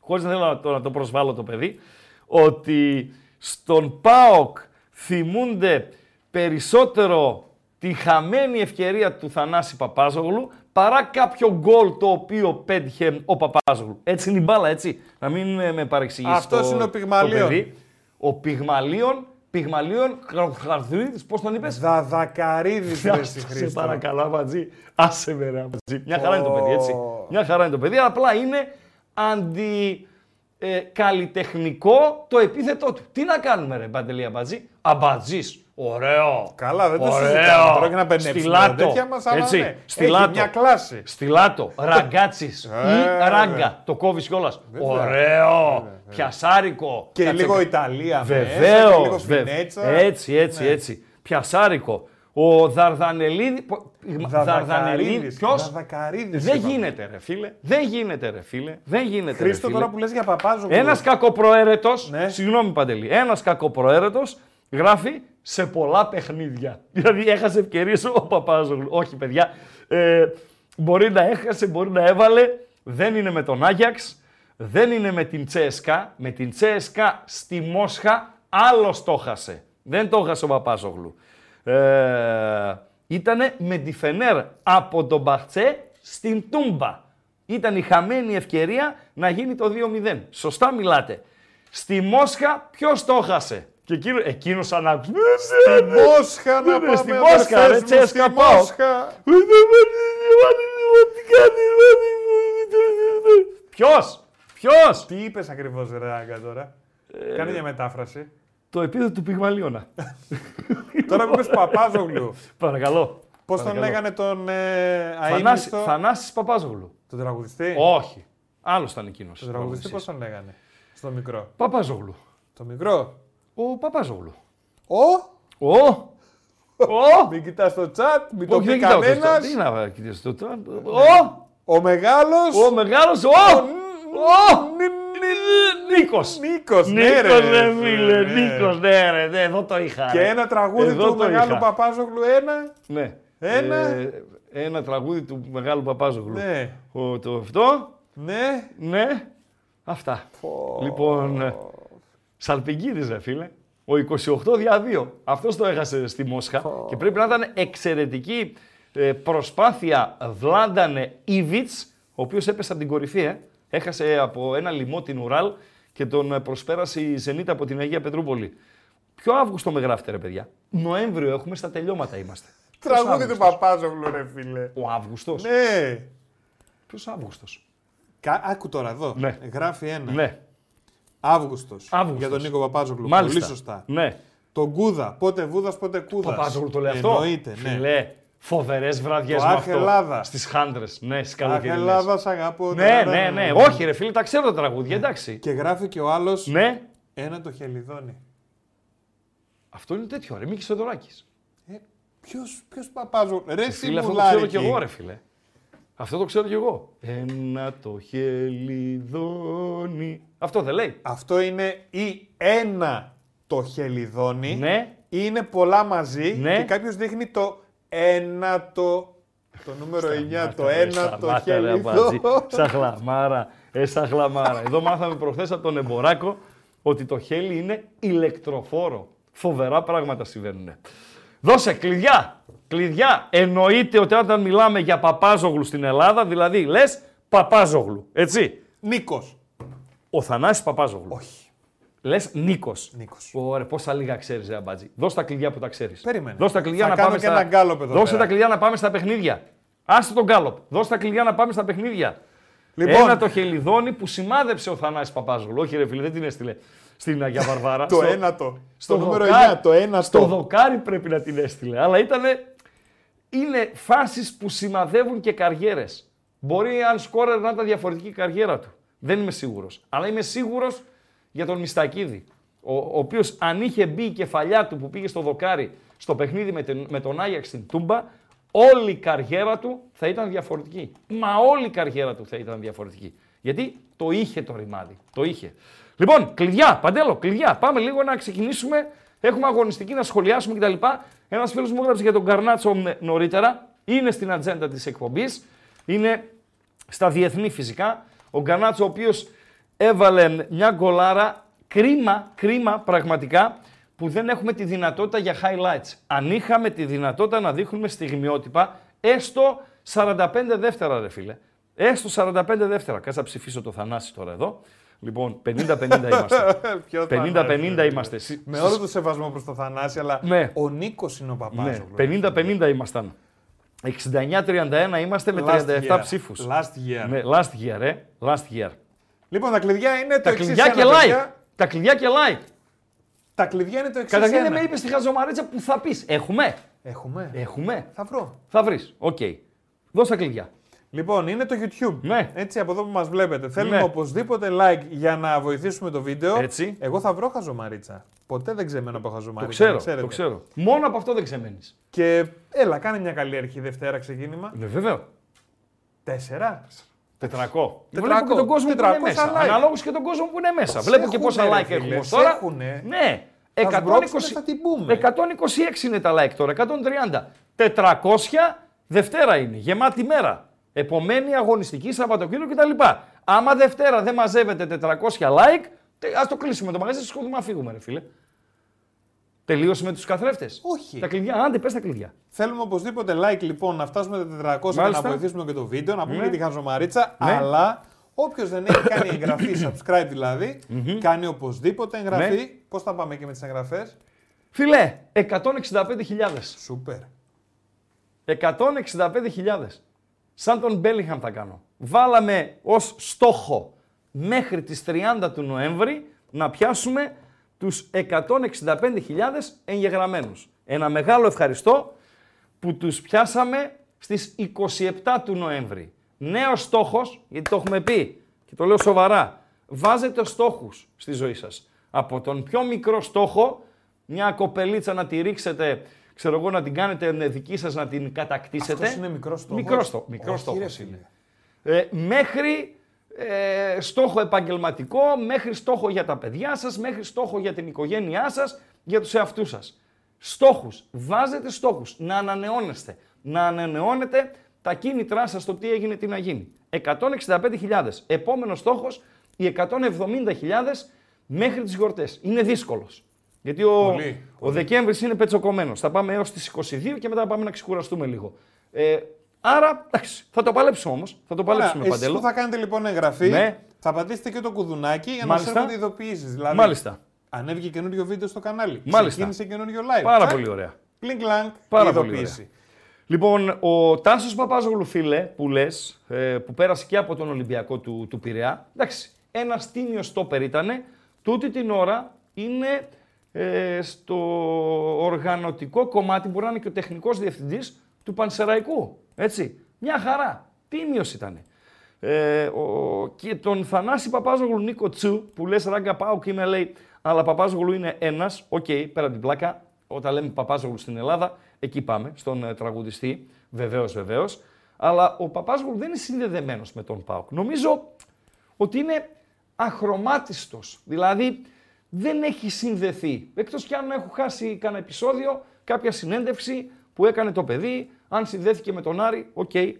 S1: χωρίς να θέλω να το, να το προσβάλλω το παιδί, ότι στον ΠΑΟΚ θυμούνται περισσότερο τη χαμένη ευκαιρία του Θανάση Παπάζογλου παρά κάποιο γκολ το οποίο πέτυχε ο Παπάζογλου. Έτσι είναι η μπάλα, έτσι. Να μην ε, με παρεξηγήσει.
S2: Αυτός
S1: το-
S2: είναι ο
S1: το
S2: Πυγμαλίων.
S1: παιδί. Ο Πυγμαλίων, Πυγμαλίων Χαρδρίδης, πώς τον είπες;
S2: Δαδακαρίδης, ρε στη
S1: Σε
S2: Χρήστο.
S1: παρακαλώ, Αμπατζή. Άσε με ρε, Αμπατζή. Μια χαρά είναι το παιδί, έτσι.
S2: Ω.
S1: Μια χαρά είναι το παιδί, απλά είναι αντι... Ε, καλλιτεχνικό το επίθετό του. Τι να κάνουμε ρε Παντελή Αμπατζή. Αμπατζής. Ωραίο.
S2: Καλά, δεν το
S1: Ωραίο.
S2: συζητάμε. Πρόκειται να πενέψουμε
S1: Στυλάτο.
S2: τέτοια μας, αλλά
S1: Έτσι.
S2: ναι.
S1: Στυλάτο.
S2: Έχει μια κλάση.
S1: Στυλάτο. Ραγκάτσι.
S2: Ε,
S1: ή ράγκα. Το κόβεις κιόλας.
S2: Βέβαια.
S1: Ωραίο. Πιασάρικο.
S2: Και
S1: Κάτσε-
S2: λίγο Ιταλία μέσα, και
S1: Βεβαίω.
S2: λίγο φινέτσα.
S1: Έτσι, έτσι,
S2: Ναι.
S1: έτσι. Πιασάρικο. Ο Δαρδανελίδη. Δαρδανελίδη.
S2: Δαδακαρίδης.
S1: Ποιος;
S2: Δαδακαρίδης
S1: Δεν
S2: είπαμε.
S1: γίνεται, ρε φίλε. Δεν γίνεται, ρε φίλε. Δεν γίνεται.
S2: Χρήστο,
S1: ρε, φίλε.
S2: τώρα που λες για Παπάζογλου.
S1: Ένας κακοπροαίρετο,
S2: Ναι.
S1: συγγνώμη Παντελή, ένας κακοπροαίρετος γράφει σε πολλά παιχνίδια. Δηλαδή έχασε ευκαιρίες ο Παπάζογλου. Όχι, παιδιά. Ε, μπορεί να έχασε, μπορεί να έβαλε. Δεν είναι με τον Άγιαξ, δεν είναι με την Τσέσκα. Με την Τσέσκα στη Μόσχα άλλο το χάσε. Δεν το χάσε ο Παπάζογλου. Ε, ήτανε με τη Φενέρ από τον Μπαχτσέ στην Τούμπα. Ήταν η χαμένη ευκαιρία να γίνει το 2-0. Σωστά μιλάτε. Στη Μόσχα ποιο το χάσε. Και εκείνο, εκείνος αν άκουσε.
S2: Στη Μόσχα να
S1: Ναι,
S2: πάμε,
S1: στη Μόσχα,
S2: αδερφές
S1: ρε,
S2: μου,
S1: Τσέσκα,
S2: στη
S1: πάω.
S2: Μόσχα.
S1: Ποιος, ποιος.
S2: Τι είπες ακριβώς, ρε Ράγκα, τώρα.
S1: Ε,
S2: Κάνε μια μετάφραση.
S1: Το επίθετο του Πυγμαλίωνα.
S2: Τώρα που είπες Παπάζογλου.
S1: Παρακαλώ.
S2: Πώς τον
S1: Παρακαλώ.
S2: λέγανε τον ε,
S1: Θανάση,
S2: αείμνηστο,
S1: Θανάσης Παπάζογλου.
S2: τον τραγουδιστή;
S1: Όχι. Άλλος ήταν εκείνος.
S2: Τον τραγουδιστή πώς τον λέγανε; Στο μικρό.
S1: Παπάζογλου.
S2: Το μικρό.
S1: Ο Παπάζογλου.
S2: Ο;
S1: Ο. Ο.
S2: Μην κοιτάς το chat, μην το
S1: Όχι,
S2: πει
S1: δεν κοιτάω το
S2: κανένας.
S1: chat. Τι να κοιτάς το chat. Ο.
S2: Ο μεγάλος.
S1: Ο μεγάλος. Ο. Ο. Νίκος.
S2: Νίκος, ναι
S1: Νίκος,
S2: ρε.
S1: ρε φίλε.
S2: ναι.
S1: Νίκος, ναι ρε. ναι, Εδώ το είχα.
S2: Και
S1: ρε.
S2: ένα τραγούδι
S1: Εδώ
S2: του
S1: το
S2: μεγάλου
S1: είχα.
S2: Παπάζογλου, ένα.
S1: Ναι.
S2: Ένα.
S1: Ε, ένα τραγούδι του μεγάλου Παπάζογλου.
S2: Ναι.
S1: Ο, το αυτό.
S2: Ναι.
S1: Ναι. Αυτά. Λοιπόν, ε, Σαλπικίδης ρε φίλε. Ο 28 δια 2. Αυτός το έχασε στη Μόσχα. Και πρέπει να ήταν εξαιρετική ε, προσπάθεια Βλάντανε Ιβιτς, ο οποίος έπεσε από την κορυφή. Ε. Έχασε από ένα λοιμό την Ουράλ και τον ε, προσπέρασε η Ζενίτα από την Αγία Πετρούπολη. Ποιο Αύγουστο με γράφετε ρε παιδιά; Νοέμβριο έχουμε, στα τελειώματα είμαστε. Ποιος
S2: Τραγούδι του
S1: Αύγουστος;
S2: Παπάζογλου, ρε φίλε.
S1: Ο Αύγουστος;
S2: Ναι.
S1: Ποιος Αύγουστος;
S2: Κα- Άκου τώρα εδώ.
S1: Ναι.
S2: Γράφει ένα.
S1: Ναι.
S2: Αύγουστος.
S1: Αύγουστος.
S2: Για τον Νίκο Παπάζογλου.
S1: Μάλιστα.
S2: Πολύ σωστά.
S1: Ναι.
S2: Τον Κούδα. Πότε Βούδας, πότε Κούδας.
S1: Παπάζογλου το λέει αυτό.
S2: Εννοείται, ναι.
S1: Φιλέ, φοβερές βραδιέ
S2: Το
S1: με
S2: Αχ,
S1: αυτό.
S2: Ελλάδα.
S1: Στις χάντρες. Ναι, στις
S2: Αχ,
S1: καλοκαιρινές.
S2: Ελλάδα, σ' αγαπώ.
S1: Ναι,
S2: τα-
S1: ναι, ναι. Όχι, ρε φίλε, τα ξέρω τα τραγούδια, εντάξει.
S2: Και γράφει και ο άλλος
S1: Ναι,
S2: ένα το χελιδόνι.
S1: αυτό είναι τέτοιο, ρε. Μίκης Σοδωράκη.
S2: Ε, ποιος, ποιος Παπάζογλου. Ρε,
S1: Φίλε, αυτό το
S2: Σιμουλάρικη.
S1: ξέρω κι εγώ, ρε φίλε. Αυτό το ξέρω κι εγώ. Ένα το χελιδόνι. Αυτό δεν λέει.
S2: Αυτό είναι ή ένα το χελιδόνι.
S1: Ναι.
S2: ή είναι πολλά μαζί
S1: Ναι.
S2: και κάποιος δείχνει το ένα το. Το νούμερο 9, το
S1: Ρε,
S2: ένα το
S1: σταμάτα, ρε, Αμπατζή.
S2: χελιδόνι.
S1: Σαν χλαμάρα. Ε, σαν χλαμάρα. Εδώ μάθαμε προχθές από τον Εμποράκο ότι το χέλι είναι ηλεκτροφόρο. Φοβερά πράγματα συμβαίνουν. Δώσε κλειδιά. Κλειδιά. Εννοείται ότι όταν μιλάμε για Παπάζογλου στην Ελλάδα, δηλαδή λες Παπάζογλου. Έτσι.
S2: Νίκος.
S1: Ο Θανάσης Παπάζογλου.
S2: Όχι.
S1: Λες Νίκος.
S2: Νίκος.
S1: Ωραία, πόσα λίγα ξέρεις, Ρε Αμπάτζη. Δώσ' τα κλειδιά που τα ξέρεις.
S2: Περίμενε.
S1: Δώσ' τα κλειδιά
S2: Θα
S1: να
S2: κάνω
S1: πάμε
S2: και
S1: στα.
S2: ένα γκάλοπ εδώ
S1: Δώσε
S2: πέρα.
S1: τα κλειδιά να πάμε στα παιχνίδια. Άστε τον γκάλοπ. Δώσ' τα κλειδιά να πάμε στα παιχνίδια.
S2: Λοιπόν.
S1: Ένα το χελιδόνι που σημάδεψε ο Θανάσης Παπάζογλου. Όχι, ρε φίλε, δεν την έστειλε στην Αγία Βαρβάρα.
S2: Το
S1: Στο-
S2: ένατο. Στο νούμερο
S1: δοκάρι-
S2: 9, το ένατο.
S1: Στο δοκάρι πρέπει να την έστειλε. Αλλά ήταν. Είναι φάσεις που σημαδεύουν και καριέρες. Μπορεί αν σκόρερ να ήταν διαφορετική η καριέρα του. Δεν είμαι σίγουρος. Αλλά είμαι σίγουρος για τον Μιστακίδη. Ο, ο οποίος αν είχε μπει η κεφαλιά του που πήγε στο δοκάρι στο παιχνίδι με, τον- με τον Άγιαξ στην Τούμπα, όλη η καριέρα του θα ήταν διαφορετική. Μα όλη η καριέρα του θα ήταν διαφορετική. Γιατί το είχε το ρημάδι. Το είχε. Λοιπόν, κλειδιά, παντέλο, κλειδιά. Πάμε λίγο να ξεκινήσουμε. Έχουμε αγωνιστική να σχολιάσουμε κτλ. Ένας φίλος μου έγραψε για τον Καρνάτσο νωρίτερα. Είναι στην ατζέντα της εκπομπής. Είναι στα διεθνή φυσικά. Ο Γκαρνάτσο, ο οποίος έβαλε μια γκολάρα. Κρίμα, κρίμα πραγματικά που δεν έχουμε τη δυνατότητα για highlights. Αν είχαμε τη δυνατότητα να δείχνουμε στιγμιότυπα, έστω 45 δεύτερα, ρε φίλε. Έστω 45 δεύτερα. Κάτσε να ψηφίσω το Θανάση τώρα εδώ. Λοιπόν, 50-50 είμαστε. 50-50 είμαστε.
S2: Με όλο το σεβασμό προς το Θανάση, αλλά
S1: Ναι.
S2: ο Νίκος είναι ο παπάς.
S1: Ναι, 50-50 ήμασταν. 69-31 είμαστε με 37 ψήφους.
S2: Last year.
S1: Ναι, last year, ε. Last year.
S2: Λοιπόν, τα κλειδιά είναι το
S1: Τα
S2: εξής.
S1: κλειδιά και like. Τα κλειδιά και like.
S2: Τα κλειδιά είναι το εξής.
S1: Καταρχήν δεν με είπες στη χαζομαρίτσα που θα πεις. Έχουμε;
S2: Έχουμε.
S1: Έχουμε.
S2: Θα βρω.
S1: Θα βρεις. Οκ. Δώσ' τα κλειδιά.
S2: Λοιπόν, είναι το YouTube.
S1: Ναι.
S2: Έτσι, από εδώ που μας βλέπετε. Θέλουμε
S1: Ναι.
S2: οπωσδήποτε like για να βοηθήσουμε το βίντεο.
S1: Έτσι.
S2: Εγώ θα βρω χαζομαρίτσα. Ποτέ δεν ξεμένω από
S1: Το
S2: χαζομαρίτσα.
S1: ξέρω.
S2: να ξέρετε.
S1: Το ξέρω. Μόνο από αυτό δεν ξεμένεις.
S2: Και έλα, κάνε μια καλή αρχή Δευτέρα ξεκίνημα.
S1: Ναι, βέβαια.
S2: Τέσσερα.
S1: Τετρακό.
S2: Τετρακό.
S1: Βλέπω και τον κόσμο που είναι
S2: 400
S1: μέσα.
S2: like.
S1: Αναλόγως και τον κόσμο που είναι μέσα.
S2: Μας
S1: Βλέπω και
S2: έχουνε,
S1: πόσα
S2: ρε
S1: like
S2: φίλε,
S1: έχουμε ως
S2: σε
S1: τώρα.
S2: έχουνε.
S1: Ναι.
S2: Θα
S1: 120,
S2: σμπρώξουμε, θα την πούμε.
S1: 126 είναι τα like τώρα, 130. 400 Δευτέρα είναι, γεμάτη μέρα. Επομένη αγωνιστική Σαββατοκύριακο κτλ. Άμα Δευτέρα δεν μαζεύετε 400 like, ας το κλείσουμε το μαγαζί, σκοτούμε να φύγουμε, ρε φίλε. Τελείωσε με τους καθρέφτες.
S2: Όχι.
S1: Τα κλειδιά, άντε, πες τα κλειδιά.
S2: Θέλουμε οπωσδήποτε like λοιπόν να φτάσουμε τα 400 και
S1: Μάλιστα.
S2: να βοηθήσουμε και το βίντεο, να πούμε
S1: Ναι.
S2: και τη χαζομαρίτσα.
S1: Ναι.
S2: Αλλά όποιος δεν έχει κάνει εγγραφή, subscribe δηλαδή, κάνει οπωσδήποτε εγγραφή.
S1: Ναι.
S2: Πώς θα πάμε και με τις εγγραφές;
S1: Φιλέ, 165.000.
S2: Σούπερ.
S1: 165.000. Σαν τον Μπέλιχαμ θα κάνω. Βάλαμε ως στόχο μέχρι τις 30 του Νοέμβρη να πιάσουμε τους 165.000 εγγεγραμμένους. Ένα μεγάλο ευχαριστώ που τους πιάσαμε στις 27 του Νοέμβρη. Νέος στόχος, γιατί το έχουμε πει και το λέω σοβαρά, βάζετε στόχους στη ζωή σας. Από τον πιο μικρό στόχο, μια κοπελίτσα να τη ρίξετε, ξέρω εγώ, να την κάνετε δική σας, να την κατακτήσετε.
S2: Αυτός είναι μικρός στόχος;
S1: Μικρός, στό, μικρός
S2: Όχι,
S1: στόχος
S2: ρε φίλε.
S1: είναι. Ε, μέχρι ε, στόχο επαγγελματικό, μέχρι στόχο για τα παιδιά σας, μέχρι στόχο για την οικογένειά σας, για τους εαυτούς σας. Στόχους. Βάζετε στόχους. Να ανανεώνεστε. Να ανανεώνετε τα κίνητρά σας, το τι έγινε, τι να γίνει. 165.000. Επόμενος στόχος, οι 170.000 μέχρι τις γιορτές. Είναι δύσκολος. Γιατί ο,
S2: Πολύ,
S1: ο Δεκέμβρης είναι πετσοκομμένος. Θα πάμε έως τις 22 και μετά πάμε να ξεκουραστούμε λίγο. Ε, άρα, εντάξει, θα το παλέψουμε όμως. Θα το παλέψουμε,
S2: Ωραία, εσείς
S1: Παντέλο.
S2: που θα κάνετε λοιπόν εγγραφή,
S1: Ναι.
S2: θα πατήσετε και το κουδουνάκι για να
S1: Μάλιστα.
S2: σας έρχονται ειδοποιήσεις. Δηλαδή,
S1: Μάλιστα.
S2: ανέβηκε καινούριο βίντεο στο κανάλι.
S1: Μάλιστα.
S2: Ξεκίνησε καινούριο live.
S1: Πάρα
S2: Τσακ,
S1: πολύ ωραία.
S2: Πλινκ λανκ,
S1: Πάρα
S2: η
S1: πολύ
S2: ειδοποίηση.
S1: Λοιπόν, ο Τάσος Παπάζογλου, φίλε, που λες, ε, που πέρασε και από τον Ολυμπιακό του, του Πειραιά, εντάξει, ένας τίμιος στόπερ ήτανε, τούτη την ώρα είναι ε, στο οργανωτικό κομμάτι, μπορεί να είναι και ο τεχνικός διευθυντής του Πανσεραϊκού, έτσι. Μια χαρά, τίμιος ήτανε. Ε, ο, και τον Θανάση Παπάζογλου Νίκο Τσου, που λες ράγκα πάω και είμαι λέει, αλλά Παπάζογλου είναι ένας, οκ, πέρα από την πλάκα, όταν λέμε Παπάζογλου στην Ελλάδα, εκεί πάμε, στον ε, τραγουδιστή, βεβαίως, βεβαίως. Αλλά ο Παπάζογλου δεν είναι συνδεδεμένος με τον ΠΑΟΚ. Νομίζω ότι είναι αχρωμάτιστος. Δηλαδή δεν έχει συνδεθεί. Εκτός κι αν έχω χάσει κανένα επεισόδιο, κάποια συνέντευξη που έκανε το παιδί, αν συνδέθηκε με τον Άρη, οκ, ε,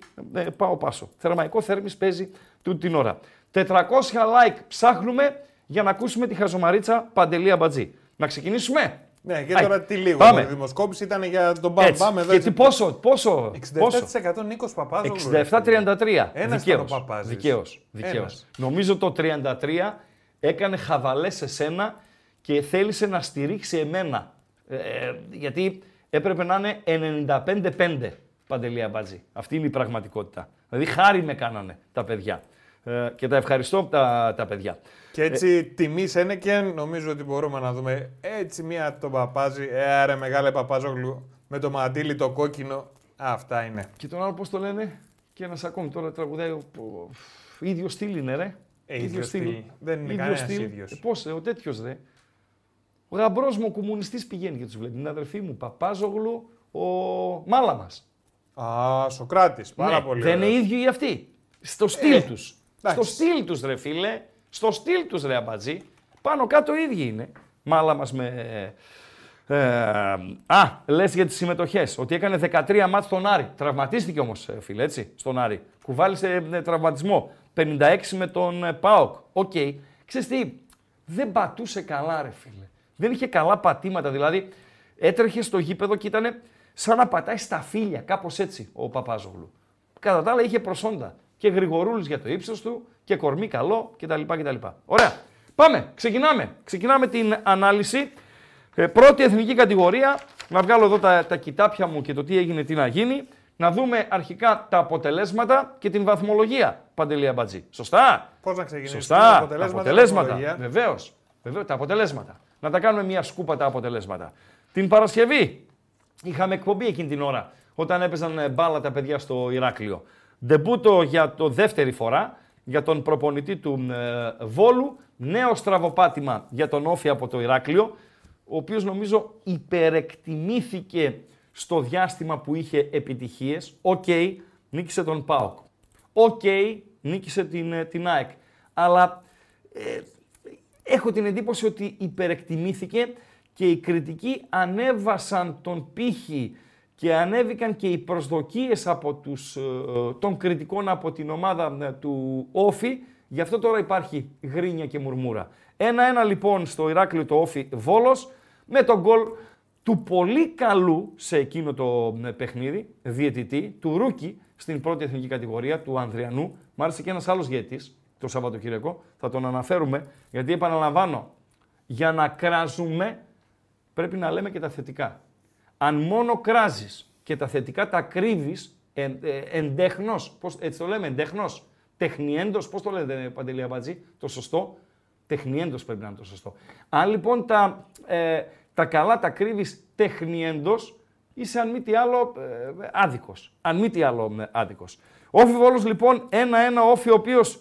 S1: πάω πάσο. Θερμαϊκό θέρμης παίζει τούτη την ώρα. 400 like ψάχνουμε για να ακούσουμε τη χαζομαρίτσα Παντελή Αμπατζή. Να ξεκινήσουμε;
S2: Ναι, και
S1: Άι,
S2: τώρα τι λίγο.
S1: πάμε.
S2: Η δημοσκόπηση ήταν για τον Μπαμ
S1: Έτσι.
S2: Μπαμ εδώ.
S1: Και
S2: έτσι.
S1: τι πόσο, πόσο, πόσο.
S2: 67% Νίκος Παπάζογλου.
S1: 67-33.
S2: Ένας
S1: Δικαίως.
S2: ήταν ο Παπάζης.
S1: Δικαίως. Δικαίως.
S2: Ένας.
S1: Νομίζω το 33 έκανε χαβαλές σε σένα και θέλησε να στηρίξει εμένα. Ε, γιατί έπρεπε να είναι 95-5 Παντελή Αμπάτζη. Αυτή είναι η πραγματικότητα. Δηλαδή χάρη με κάνανε τα παιδιά. Ε, και τα ευχαριστώ τα, τα παιδιά.
S2: Και έτσι τιμή είναι και νομίζω ότι μπορούμε να δούμε έτσι μία τον Παπάζη. Ε, άρε μεγάλε Παπάζογλου με το μαντίλι το κόκκινο. Αυτά είναι.
S1: Και τον άλλο πώς το λένε; Και ένας ακόμη τώρα τραγουδάει. ο- ο- ίδιο στυλ είναι ρε.
S2: Ε, ίδιο στυλ. Δεν είναι κανένας ίδιος.
S1: Ε, πώς, ε, ο τέτοιος ρε. Ο γαμπρός μου, ο κομμουνιστής πηγαίνει και τους βλέπει. Την αδερφή μου, Παπάζογλου, ο Μάλαμας.
S2: Α, Σοκράτης. Πάρα
S1: Ναι,
S2: πολύ.
S1: Δεν είναι
S2: ωραίος.
S1: ίδιοι οι αυτοί. Στο στυλ
S2: Ε,
S1: τους. Στο στυλ τους ρε φίλε, στο στυλ τους ρε αμπατζή. Πάνω κάτω οι ίδιοι είναι. Μάλα μας με... Ε, α, λες για τις συμμετοχές, ότι έκανε 13 ματς στον Άρη. Τραυματίστηκε όμως, ε, φίλε, έτσι, στον Άρη. Κουβάλισε ε, τραυματισμό. 56 με τον ε, ΠΑΟΚ. OK. Okay. Ξέρεις τι, δεν πατούσε καλά ρε φίλε. Δεν είχε καλά πατήματα, δηλαδή έτρεχε στο γήπεδο και ήταν σαν να πατάει στα φίλια, κάπως έτσι ο Παπάζογλου. Κατά τα άλλα είχε προσόντα και γρηγορούλης για το ύψος του και κορμί καλό κτλ. κτλ. Ωραία. Πάμε, ξεκινάμε. Ξεκινάμε την ανάλυση. Ε, πρώτη εθνική κατηγορία. Να βγάλω εδώ τα, τα κοιτάπια μου και το τι έγινε, τι να γίνει. Να δούμε αρχικά τα αποτελέσματα και την βαθμολογία. Παντελία Μπατζή. Σωστά;
S2: Πώς να ξεκινήσουμε.
S1: Σωστά. Τα αποτελέσματα. αποτελέσματα. Βεβαίως. Τα αποτελέσματα. Να τα κάνουμε μια σκούπα τα αποτελέσματα. Την Παρασκευή είχαμε εκπομπή εκείνη την ώρα όταν έπαιζαν ε, μπάλα τα παιδιά στο Ηράκλειο. Ντεμπούτο για το δεύτερη φορά για τον προπονητή του ε, Βόλου. Νέο στραβοπάτημα για τον ΟΦΗ από το Ηράκλειο, ο οποίος νομίζω υπερεκτιμήθηκε στο διάστημα που είχε επιτυχίες. OK, okay, νίκησε τον ΠΑΟΚ. OK, okay, νίκησε την, ε, την ΑΕΚ. Αλλά ε, έχω την εντύπωση ότι υπερεκτιμήθηκε και οι κριτικοί ανέβασαν τον πήχη και ανέβηκαν και οι προσδοκίες από τους, ε, των κριτικών από την ομάδα ε, του Όφη. Γι' αυτό τώρα υπάρχει γρίνια και μουρμούρα. Ένα-ένα λοιπόν στο Ηράκλειο το Όφη Βόλος με τον γκολ του πολύ καλού σε εκείνο το ε, παιχνίδι, διαιτητή, του Ρούκι στην πρώτη εθνική κατηγορία, του Ανδριανού. Μ' άρεσε και ένας άλλος διαιτής το Σαββατοκύριακο, θα τον αναφέρουμε, γιατί επαναλαμβάνω, για να κράζουμε πρέπει να λέμε και τα θετικά. Αν μόνο κράζεις και τα θετικά τα κρύβεις εν, ε, εντέχνος, πώς, έτσι το λέμε, εντέχνος, τεχνιέντος, πώς το λέτε Παντελή Αμπατζή, το σωστό, τεχνιέντος πρέπει να είναι το σωστό. Αν λοιπόν τα, ε, τα καλά τα κρύβεις τεχνιέντος, είσαι αν μη τι άλλο ε, άδικος. Αν μη τι άλλο ε, άδικος. Όφι Βόλος λοιπόν, ένα-ένα όφι ο οποίος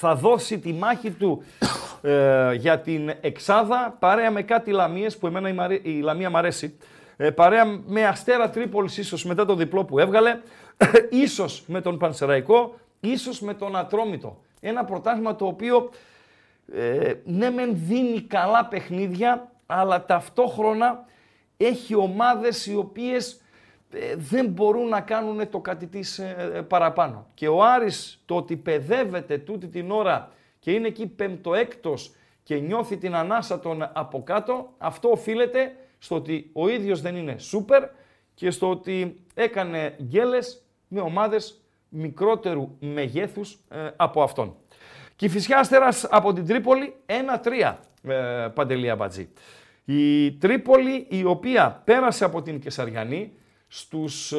S1: θα δώσει τη μάχη του ε, για την Εξάδα παρέα με κάτι Λαμίες που εμένα η, η Λαμία μ' αρέσει. Ε, παρέα με Αστέρα Τρίπολης ίσως μετά το διπλό που έβγαλε, ίσως με τον Πανσεραϊκό, ίσως με τον Ατρόμητο. Ένα πρωτάθλημα το οποίο ε, ναι μεν δίνει καλά παιχνίδια, αλλά ταυτόχρονα έχει ομάδες οι οποίες ε, δεν μπορούν να κάνουν το κάτι της ε, παραπάνω. Και ο Άρης το ότι παιδεύεται τούτη την ώρα και είναι εκεί πέμπτο-έκτος και νιώθει την ανάσα των από κάτω, αυτό οφείλεται στο ότι ο ίδιος δεν είναι σούπερ και στο ότι έκανε γκέλες με ομάδες μικρότερου μεγέθους ε, από αυτόν. Και η Φυσιάστερας από την Τρίπολη 1-3 ε, Παντελία Μπατζή. Η Τρίπολη η οποία πέρασε από την Κεσαριανή στους ε,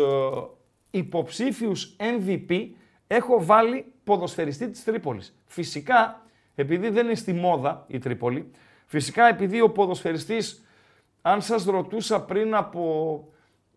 S1: υποψήφιους MVP έχω βάλει ποδοσφαιριστή της Τρίπολης. Φυσικά, επειδή δεν είναι στη μόδα η Τρίπολη, φυσικά επειδή ο ποδοσφαιριστής, αν σας ρωτούσα πριν από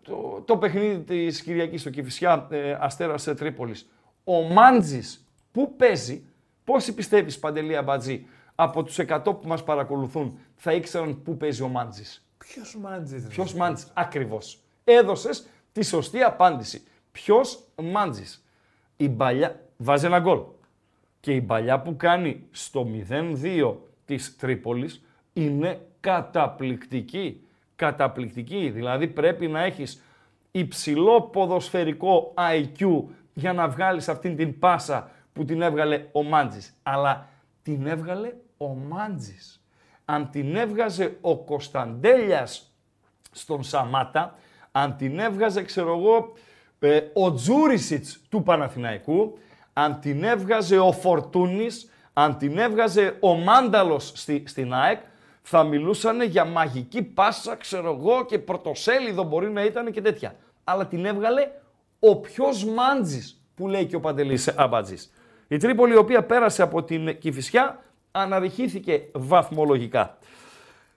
S1: το, το παιχνίδι της Κυριακής στο Κηφισιά ε, Αστέρας Τρίπολης, ο Μάντζης που παίζει, πόσοι πιστεύεις Παντελή Αμπατζή, από τους 100 που μας παρακολουθούν θα ήξεραν πού παίζει ο Μάντζης;
S2: Ποιος Μάντζης.
S1: Ποιος Μάντζης, ακριβώς. Έδωσες τη σωστή απάντηση. Ποιος Μάντζης. Η μπαλιά βάζει ένα γκολ. Και η μπαλιά που κάνει στο 0-2 της Τρίπολης είναι καταπληκτική. Καταπληκτική. Δηλαδή πρέπει να έχεις υψηλό ποδοσφαιρικό IQ για να βγάλεις αυτήν την πάσα που την έβγαλε ο Μάντζης. Αλλά την έβγαλε ο Μάντζης. Αν την έβγαζε ο Κωνσταντέλιας στον Σαμάτα, αν την έβγαζε, ξέρω εγώ, ε, ο Τζούρισιτς του Παναθηναϊκού, αν την έβγαζε ο Φορτούνης, αν την έβγαζε ο Μάνταλος στη, στην ΑΕΚ, θα μιλούσαν για μαγική πάσα, ξέρω εγώ, και πρωτοσέλιδο μπορεί να ήταν και τέτοια. Αλλά την έβγαλε ο πιο μάντζης, που λέει και ο Παντελής Αμπατζής. Η Τρίπολη, η οποία πέρασε από την Κηφισιά, αναδειχήθηκε βαθμολογικά.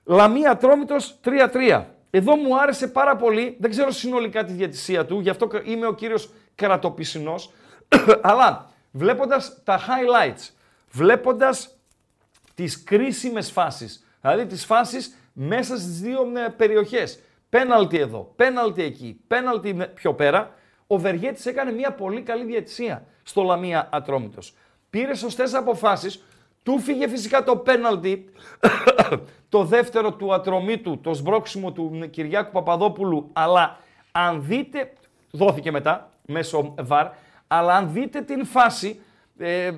S1: Λαμία Τρόμητος 3-3. Εδώ μου άρεσε πάρα πολύ, δεν ξέρω συνολικά τη διατησία του, γι' αυτό είμαι ο κύριος κρατοπισινός, αλλά βλέποντας τα highlights, βλέποντας τις κρίσιμες φάσεις, δηλαδή τις φάσεις μέσα στις δύο ε, περιοχές, πέναλτι εδώ, πέναλτι εκεί, πέναλτι πιο πέρα, ο Βεργέτης έκανε μια πολύ καλή διατησία στο Λαμία Ατρόμητος. πήρε σωστές αποφάσεις, του φύγε φυσικά το πέναλτι, το δεύτερο του ατρωμίτου, το σμπρόξιμο του Κυριάκου Παπαδόπουλου, αλλά αν δείτε, δόθηκε μετά μέσω βαρ, αλλά αν δείτε την φάση, ε,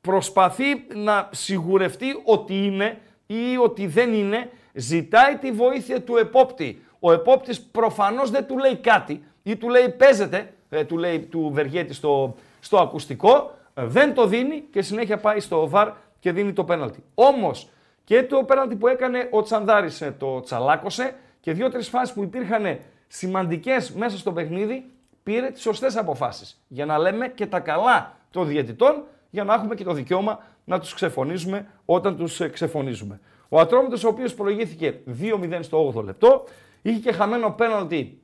S1: προσπαθεί να σιγουρευτεί ότι είναι ή ότι δεν είναι, ζητάει τη βοήθεια του επόπτη. Ο επόπτης προφανώς δεν του λέει κάτι ή του λέει παίζεται, ε, του λέει του Βεργέτη στο, στο ακουστικό, ε, δεν το δίνει και συνέχεια πάει στο βαρ και δίνει το πέναλτι. Όμως και το πέναλτι που έκανε ο Τσανδάρης ε, το τσαλάκωσε και δύο-τρεις φάσεις που υπήρχαν σημαντικές μέσα στο παιχνίδι πήρε τις σωστές αποφάσεις. Για να λέμε και τα καλά των διαιτητών για να έχουμε και το δικαίωμα να τους ξεφωνίζουμε όταν τους ξεφωνίζουμε. Ο Ατρόμητος ο οποίος προηγήθηκε 2-0 στο 8ο λεπτό, είχε και χαμένο πέναλτι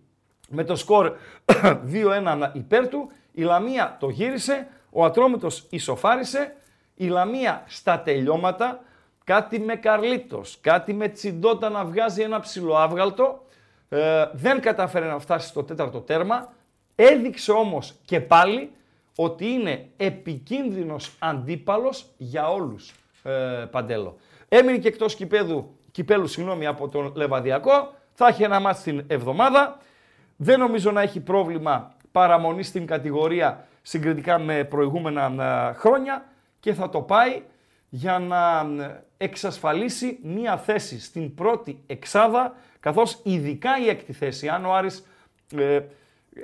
S1: με το σκορ 2-1 υπέρ του, η Λαμία το γύρισε, ο Ατρόμητος ισοφάρισε, η Λαμία στα τελειώματα, κάτι με Καρλίτος, κάτι με Τσιντότα να βγάζει ένα ψηλοάβγαλτο, ε, δεν κατάφερε να φτάσει στο τέταρτο τέρμα, έδειξε όμως και πάλι ότι είναι επικίνδυνος αντίπαλος για όλους, ε, Παντέλο. Έμεινε και εκτός κυπέδου, κυπέλου συγγνώμη, από τον Λεβαδιακό, θα έχει ένα μάτς την εβδομάδα. Δεν νομίζω να έχει πρόβλημα παραμονή στην κατηγορία συγκριτικά με προηγούμενα ε, χρόνια και θα το πάει για να ε, εξασφαλίσει μία θέση στην πρώτη εξάδα, καθώς ειδικά η έκτη θέση, αν ο Άρης ε,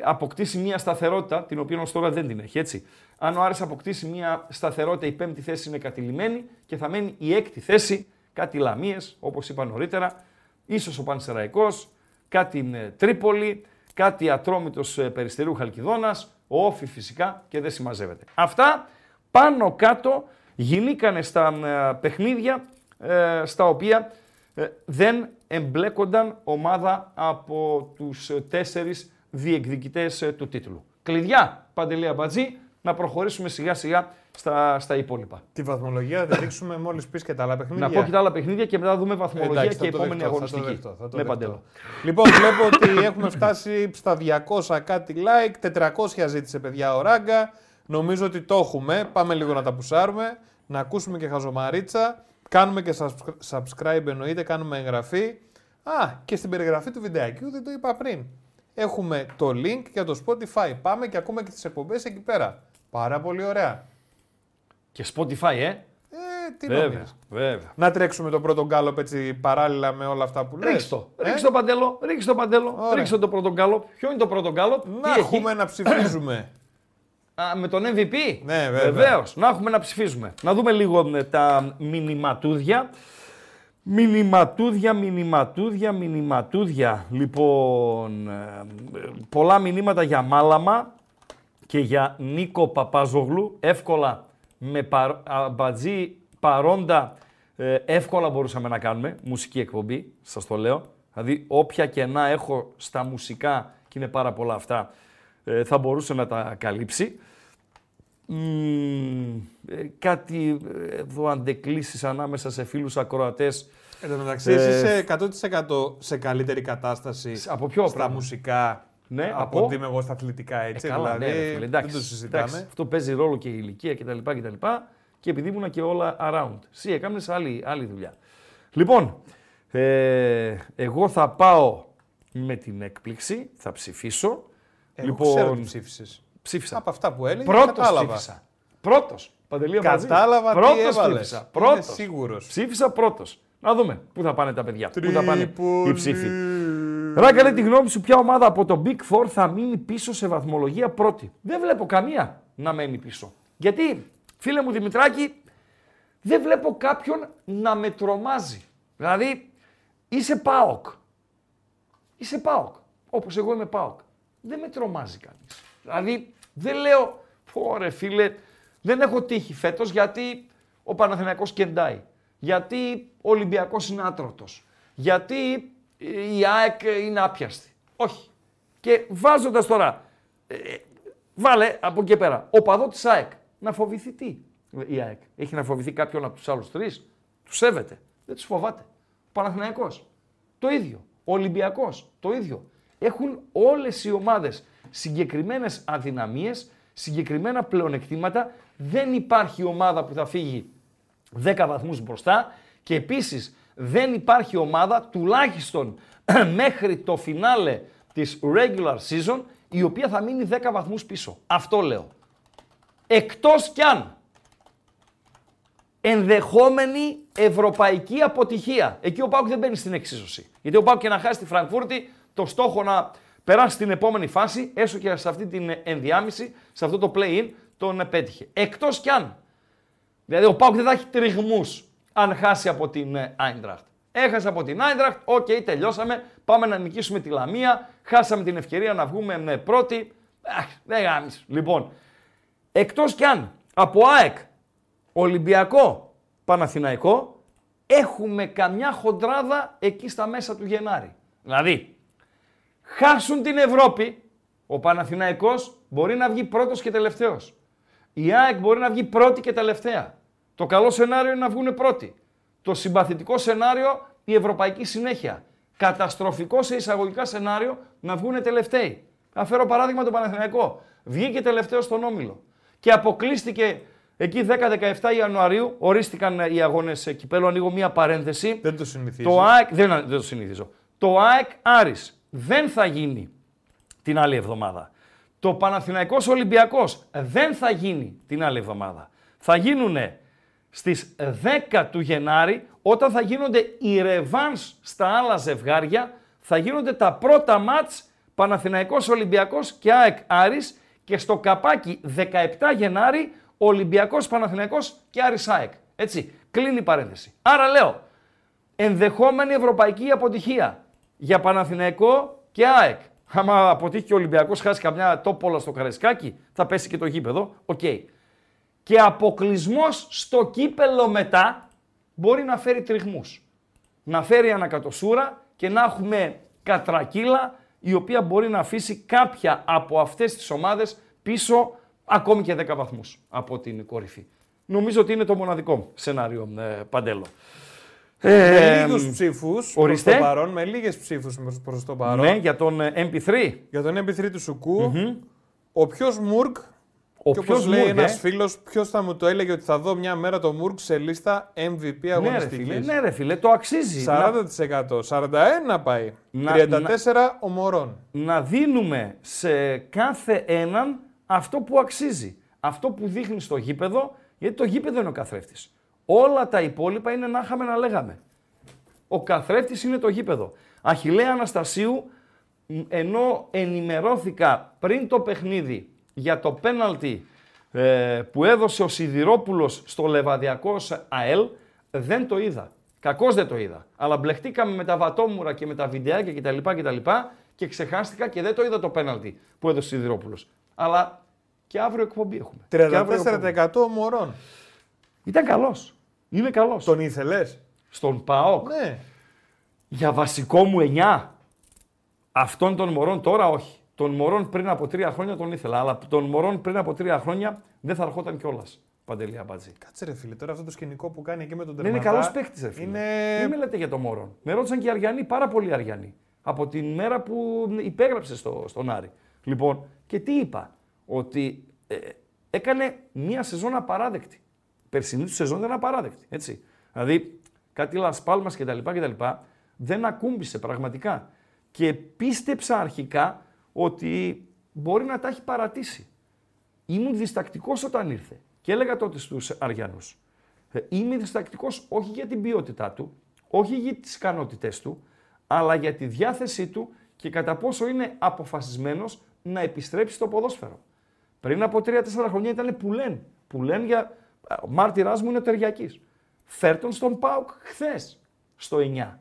S1: αποκτήσει μία σταθερότητα, την οποία ως τώρα δεν την έχει, έτσι. Αν ο Άρης αποκτήσει μία σταθερότητα, η πέμπτη θέση είναι κατηλημένη και θα μένει η έκτη θέση, κάτι Λαμίες, όπως είπα νωρίτερα, ίσως ο Πανσεραϊκός, κάτι Τρίπολη, κάτι Ατρόμητος ε, Περιστερίου Χαλκιδόνας, ο Όφη φυσικά και δεν συμμαζεύεται. Αυτά πάνω κάτω γινήκανε στα ε, παιχνίδια ε, στα οποία δεν εμπλέκονταν ομάδα από τους τέσσερις διεκδικητές του τίτλου. Κλειδιά, Παντελή Αμπατζή, να προχωρήσουμε σιγά σιγά στα, στα υπόλοιπα.
S2: Τη βαθμολογία θα δείξουμε μόλις πεις και τα άλλα παιχνίδια.
S1: Να πω και τα άλλα παιχνίδια και μετά δούμε βαθμολογία Εντάξει, και επόμενη αγωνιστική. Θα το
S2: δεχτώ, θα το Λοιπόν, βλέπω ότι έχουμε φτάσει στα 200 κάτι like, 400 ζήτησε παιδιά ο Ράγκα. Νομίζω ότι το έχουμε. Πάμε λίγο να τα πουσάρουμε, να ακούσουμε και χαζομαρίτσα. Κάνουμε και subscribe εννοείται, κάνουμε εγγραφή. Α, και στην περιγραφή του βιντεακιού δεν το είπα πριν. Έχουμε το link για το Spotify. Πάμε και ακούμε και τις εκπομπές εκεί πέρα. Πάρα πολύ ωραία.
S1: Και Spotify, ε;
S2: Ε, τι βέβαια, βέβαια. Να τρέξουμε το πρώτο γκάλωπ έτσι παράλληλα με όλα αυτά που λες.
S1: Ρίξ το. Ε; Ρίξ' το Παντέλο. Ρίξ' το Παντέλο. Ρίξ' το πρώτο γκάλοπ. Ποιο είναι το πρώτο γκάλοπ;
S2: Να Τι έχουμε έχει; να ψηφίζουμε.
S1: Α, με τον MVP.
S2: Ναι, βέβαια.
S1: Βεβαίως. Να έχουμε να ψηφίζουμε. Να δούμε λίγο ε, τα μηνυματούδια. Μηνυματούδια, μηνυματούδια, μηνυματούδια. Λοιπόν, ε, πολλά μηνύματα για Μάλαμα και για Νίκο Παπαζογλου. Εύκολα με παρ, μπατζή παρόντα ε, εύκολα μπορούσαμε να κάνουμε μουσική εκπομπή, σας το λέω. Δηλαδή όποια και να έχω στα μουσικά, και είναι πάρα πολλά αυτά, ε, θα μπορούσε να τα καλύψει. Ε, κάτι εδώ αντεκλήσεις ανάμεσα σε φίλους ακροατές.
S2: Εν τω μεταξύ, είσαι 100% σε καλύτερη κατάσταση
S1: από ποιο
S2: στα μουσικά
S1: ναι,
S2: από, από ότι είμαι εγώ στα αθλητικά έτσι. Ε, καλά, δηλαδή, ναι, εντάξει, δεν το συζητάμε. Εντάξει,
S1: αυτό παίζει ρόλο και η ηλικία κτλ. Και, και, και επειδή ήμουν και όλα around. Εσύ έκανε άλλη, άλλη δουλειά. Λοιπόν, ε, εγώ θα πάω με την έκπληξη, θα ψηφίσω.
S2: Εγώ λοιπόν, ξέρω τι ψήφισες.
S1: Ψήφισα.
S2: Από αυτά που έλεγε,
S1: Πρώτος κατάλαβα. ψήφισα. Πρώτος. Παντελή
S2: Κατάλαβα
S1: πρώτος
S2: τι έβαλες.
S1: Ψήφισα. Πρώτος.
S2: Είμαι σίγουρος.
S1: Ψήφισα πρώτος. Να δούμε πού θα πάνε τα παιδιά. Πού θα πάνε οι ψήφοι. Ράγκα λέει τη γνώμη σου, ποια ομάδα από το Big Four θα μείνει πίσω σε βαθμολογία πρώτη. Δεν βλέπω καμία να μένει πίσω. Γιατί, φίλε μου Δημητράκη, δεν βλέπω κάποιον να με τρομάζει. Δηλαδή, είσαι ΠΑΟΚ. Είσαι ΠΑΟΚ. Όπως εγώ είμαι ΠΑΟΚ. Δεν με τρομάζει κανείς. Δηλαδή, δεν λέω, ωρε φίλε, δεν έχω τύχει φέτος γιατί ο Παναθηναϊκός κεντάει. Γιατί ο Ολυμπιακός είναι άτρωτος. Γιατί η ΑΕΚ είναι άπιαστη. Όχι. Και βάζοντας τώρα, ε, βάλε από εκεί πέρα, ο παδό της ΑΕΚ να φοβηθεί τι η ΑΕΚ. Έχει να φοβηθεί κάποιον από τους άλλους τρεις. Τους σέβεται. Δεν τους φοβάται. Ο Παναθηναϊκός. Το ίδιο. Ο Ολυμπιακός. Το ίδιο. Έχουν όλες οι ομάδες συγκεκριμένες αδυναμίες συγκεκριμένα πλεονεκτήματα, δεν υπάρχει ομάδα που θα φύγει 10 βαθμούς μπροστά και επίσης δεν υπάρχει ομάδα τουλάχιστον μέχρι το φινάλε της regular season η οποία θα μείνει 10 βαθμούς πίσω. Αυτό λέω. Εκτός κι αν ενδεχόμενη ευρωπαϊκή αποτυχία. Εκεί ο Πάουκ δεν μπαίνει στην εξίσωση. Γιατί ο Πάουκ και να χάσει τη Φραγκφούρτη, το στόχο να περάσει στην επόμενη φάση, έστω και σε αυτή την ενδιάμεση, σε αυτό το play-in, τον πέτυχε. Εκτός κι αν. Δηλαδή ο Πάουκ δεν θα έχει τριγμούς αν χάσει από την Άιντραχτ. Έχασε από την Άιντραχτ, OK, okay, τελειώσαμε. Πάμε να νικήσουμε τη Λαμία. Χάσαμε την ευκαιρία να βγούμε με πρώτη. Αχ, δεν γάμισε. Λοιπόν, εκτός κι αν από ΑΕΚ, Ολυμπιακό, Παναθηναϊκό, έχουμε καμιά χοντράδα εκεί στα μέσα του Γενάρη. Δηλαδή, χάσουν την Ευρώπη, ο Παναθηναϊκός μπορεί να βγει πρώτος και τελευταίος. Η ΑΕΚ μπορεί να βγει πρώτη και τελευταία. Το καλό σενάριο είναι να βγουν πρώτοι. Το συμπαθητικό σενάριο η ευρωπαϊκή συνέχεια. Καταστροφικό σε εισαγωγικά σενάριο να βγουν τελευταίοι. Θα φέρω παράδειγμα το Παναθηναϊκό. Βγήκε τελευταίος στον Όμιλο. Και αποκλείστηκε εκεί 10-17 Ιανουαρίου. Ορίστηκαν οι αγώνες κυπέλου. Ανοίγω μία παρένθεση.
S2: Δεν το συνηθίζω.
S1: Το ΑΕΚ, δεν, δεν το συνηθίζω. Το ΑΕΚ Άρης δεν θα γίνει την άλλη εβδομάδα. Το Παναθηναϊκός Ολυμπιακός δεν θα γίνει την άλλη εβδομάδα. Θα γίνουν στις 10 του Γενάρη, όταν θα γίνονται οι ρεβάνς στα άλλα ζευγάρια, θα γίνονται τα πρώτα μάτς Παναθηναϊκός Ολυμπιακός και ΑΕΚ Άρης και στο καπάκι 17 Γενάρη Ολυμπιακός Παναθηναϊκός και Άρης ΑΕΚ. Έτσι, κλείνει η παρένθεση. Άρα λέω, ενδεχόμενη ευρωπαϊκή αποτυχία για Παναθηναϊκό και ΑΕΚ. Άμα αποτύχει και ο Ολυμπιακός χάσει καμιά τόπολα στο Καραϊσκάκη, θα πέσει και το γήπεδο. Οκ και αποκλεισμός στο κύπελο μετά μπορεί να φέρει τριγμούς. Να φέρει ανακατωσούρα και να έχουμε κατρακύλα η οποία μπορεί να αφήσει κάποια από αυτές τις ομάδες πίσω ακόμη και 10 βαθμούς από την κορυφή. Νομίζω ότι είναι το μοναδικό σενάριο, ε, Παντέλο.
S2: Με ε, λίγους ψήφους προς το παρόν, με λίγες ψήφους προς το παρόν.
S1: Ναι, για τον ε, MP3.
S2: Για τον MP3 του Σουκού. Ο πιο Μουρκ ο και όπως λέει ένας φίλος, ποιος θα μου το έλεγε ότι θα δω μια μέρα το Μουρκ σε λίστα MVP αγωνιστική.
S1: Ναι, ρε φίλε, ναι, ρε φίλε, το αξίζει.
S2: 40%. 41 πάει. Να, 34 να, ομορών.
S1: Να δίνουμε σε κάθε έναν αυτό που αξίζει. Αυτό που δείχνει στο γήπεδο, γιατί το γήπεδο είναι ο καθρέφτης. Όλα τα υπόλοιπα είναι να είχαμε να λέγαμε. Ο καθρέφτης είναι το γήπεδο. Αχιλέα Αναστασίου, ενώ ενημερώθηκα πριν το παιχνίδι για το πέναλτι ε, που έδωσε ο Σιδηρόπουλος στο Λεβαδιακό ΑΕΛ δεν το είδα. Κακώς δεν το είδα. Αλλά μπλεχτήκαμε με τα βατόμουρα και με τα βιντεάκια κτλ. κτλ και ξεχάστηκα και δεν το είδα το πέναλτι που έδωσε ο Σιδηρόπουλος. Αλλά και αύριο εκπομπή έχουμε.
S2: 34% μωρών.
S1: Ήταν καλός. Είναι καλός.
S2: Τον ήθελες;
S1: Στον ΠΑΟΚ.
S2: Ναι.
S1: Για βασικό μου 9. Αυτών των μωρών τώρα όχι. Τον Μωρόν πριν από τρία χρόνια τον ήθελα, αλλά τον Μωρόν πριν από τρία χρόνια δεν θα ερχόταν κιόλας. Παντελή Αμπατζή.
S2: Κάτσε ρε φίλε, τώρα αυτό το σκηνικό που κάνει εκεί με τον
S1: Τερματά. Είναι καλός παίχτη, ρε φίλε. Είναι... Δεν με λέτε για τον Μωρόν. Με ρώτησαν και οι Αριανοί, πάρα πολλοί Αριανοί. Από την μέρα που υπέγραψε στο, στον Άρη. Λοιπόν, και τι είπα, ότι ε, έκανε μία σεζόν απαράδεκτη. Περσινή του σεζόν ήταν απαράδεκτη. Έτσι. Δηλαδή, κάτι λασπάλμα κτλ. κτλ δεν ακούμπησε πραγματικά. Και πίστεψα αρχικά ότι μπορεί να τα έχει παρατήσει. Ήμουν διστακτικός όταν ήρθε και έλεγα τότε στους Αριανούς. Ε, είμαι διστακτικός όχι για την ποιότητά του, όχι για τις ικανότητές του, αλλά για τη διάθεσή του και κατά πόσο είναι αποφασισμένος να επιστρέψει στο ποδόσφαιρο. Πριν από 3-4 χρόνια ήταν πουλέν. Πουλέν για. Ο μάρτυράς μου είναι ο Τεριακής. Φέρτον στον Πάουκ χθες στο 9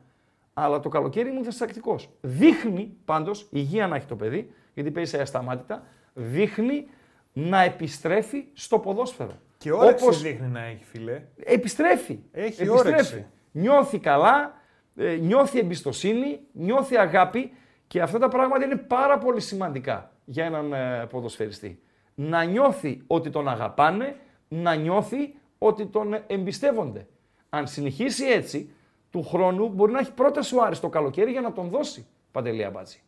S1: αλλά το καλοκαίρι ήμουν διστακτικό. Δείχνει πάντως, υγεία να έχει το παιδί, γιατί παίζει σε ασταμάτητα, δείχνει να επιστρέφει στο ποδόσφαιρο.
S2: Και όρεξη Όπως... δείχνει να έχει, φίλε.
S1: Επιστρέφει.
S2: Έχει επιστρέφει. όρεξη.
S1: Νιώθει καλά, ε, νιώθει εμπιστοσύνη, νιώθει αγάπη και αυτά τα πράγματα είναι πάρα πολύ σημαντικά για έναν ε, ποδοσφαιριστή. Να νιώθει ότι τον αγαπάνε, να νιώθει ότι τον εμπιστεύονται. Αν συνεχίσει έτσι, του χρόνου μπορεί να έχει πρόταση ο Άρης το καλοκαίρι για να τον δώσει Παντελή Αμπάτζη.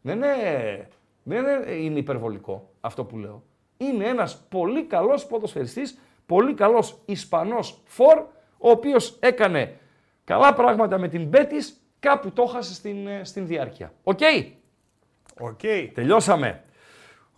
S1: Δεν είναι, δεν είναι υπερβολικό αυτό που λέω. Είναι ένας πολύ καλός ποδοσφαιριστής, πολύ καλός Ισπανός φορ, ο οποίος έκανε καλά πράγματα με την Μπέτης, κάπου το έχασε στην, ε, στην διάρκεια. OK;
S2: OK.
S1: Τελειώσαμε.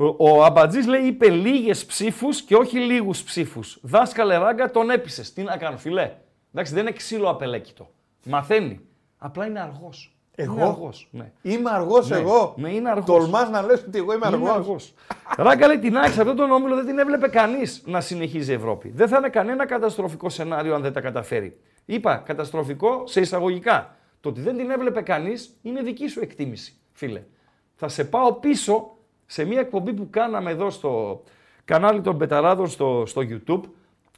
S1: Ο, ο Αμπατζής λέει είπε λίγες ψήφους και όχι λίγους ψήφους. Δάσκαλε Ράγκα τον έπεισες. Τι να κάνω φίλε. Εντάξει δεν είναι ξύλο απελέκητο. Μαθαίνει. Απλά είναι αργός.
S2: Εγώ;
S1: Είναι αργός. Ναι.
S2: Είμαι αργός
S1: Ναι,
S2: εγώ.
S1: ναι, είναι αργός.
S2: Τολμάς να λες ότι εγώ είμαι
S1: Είναι
S2: αργός.
S1: αργός. Ράγκα λέει την Άκη, αυτόν τον όμιλο δεν την έβλεπε κανείς να συνεχίζει η Ευρώπη. Δεν θα είναι κανένα καταστροφικό σενάριο αν δεν τα καταφέρει. Είπα καταστροφικό σε εισαγωγικά. Το ότι δεν την έβλεπε κανείς είναι δική σου εκτίμηση, φίλε. Θα σε πάω πίσω σε μια εκπομπή που κάναμε εδώ στο κανάλι των Πεταράδων στο, στο YouTube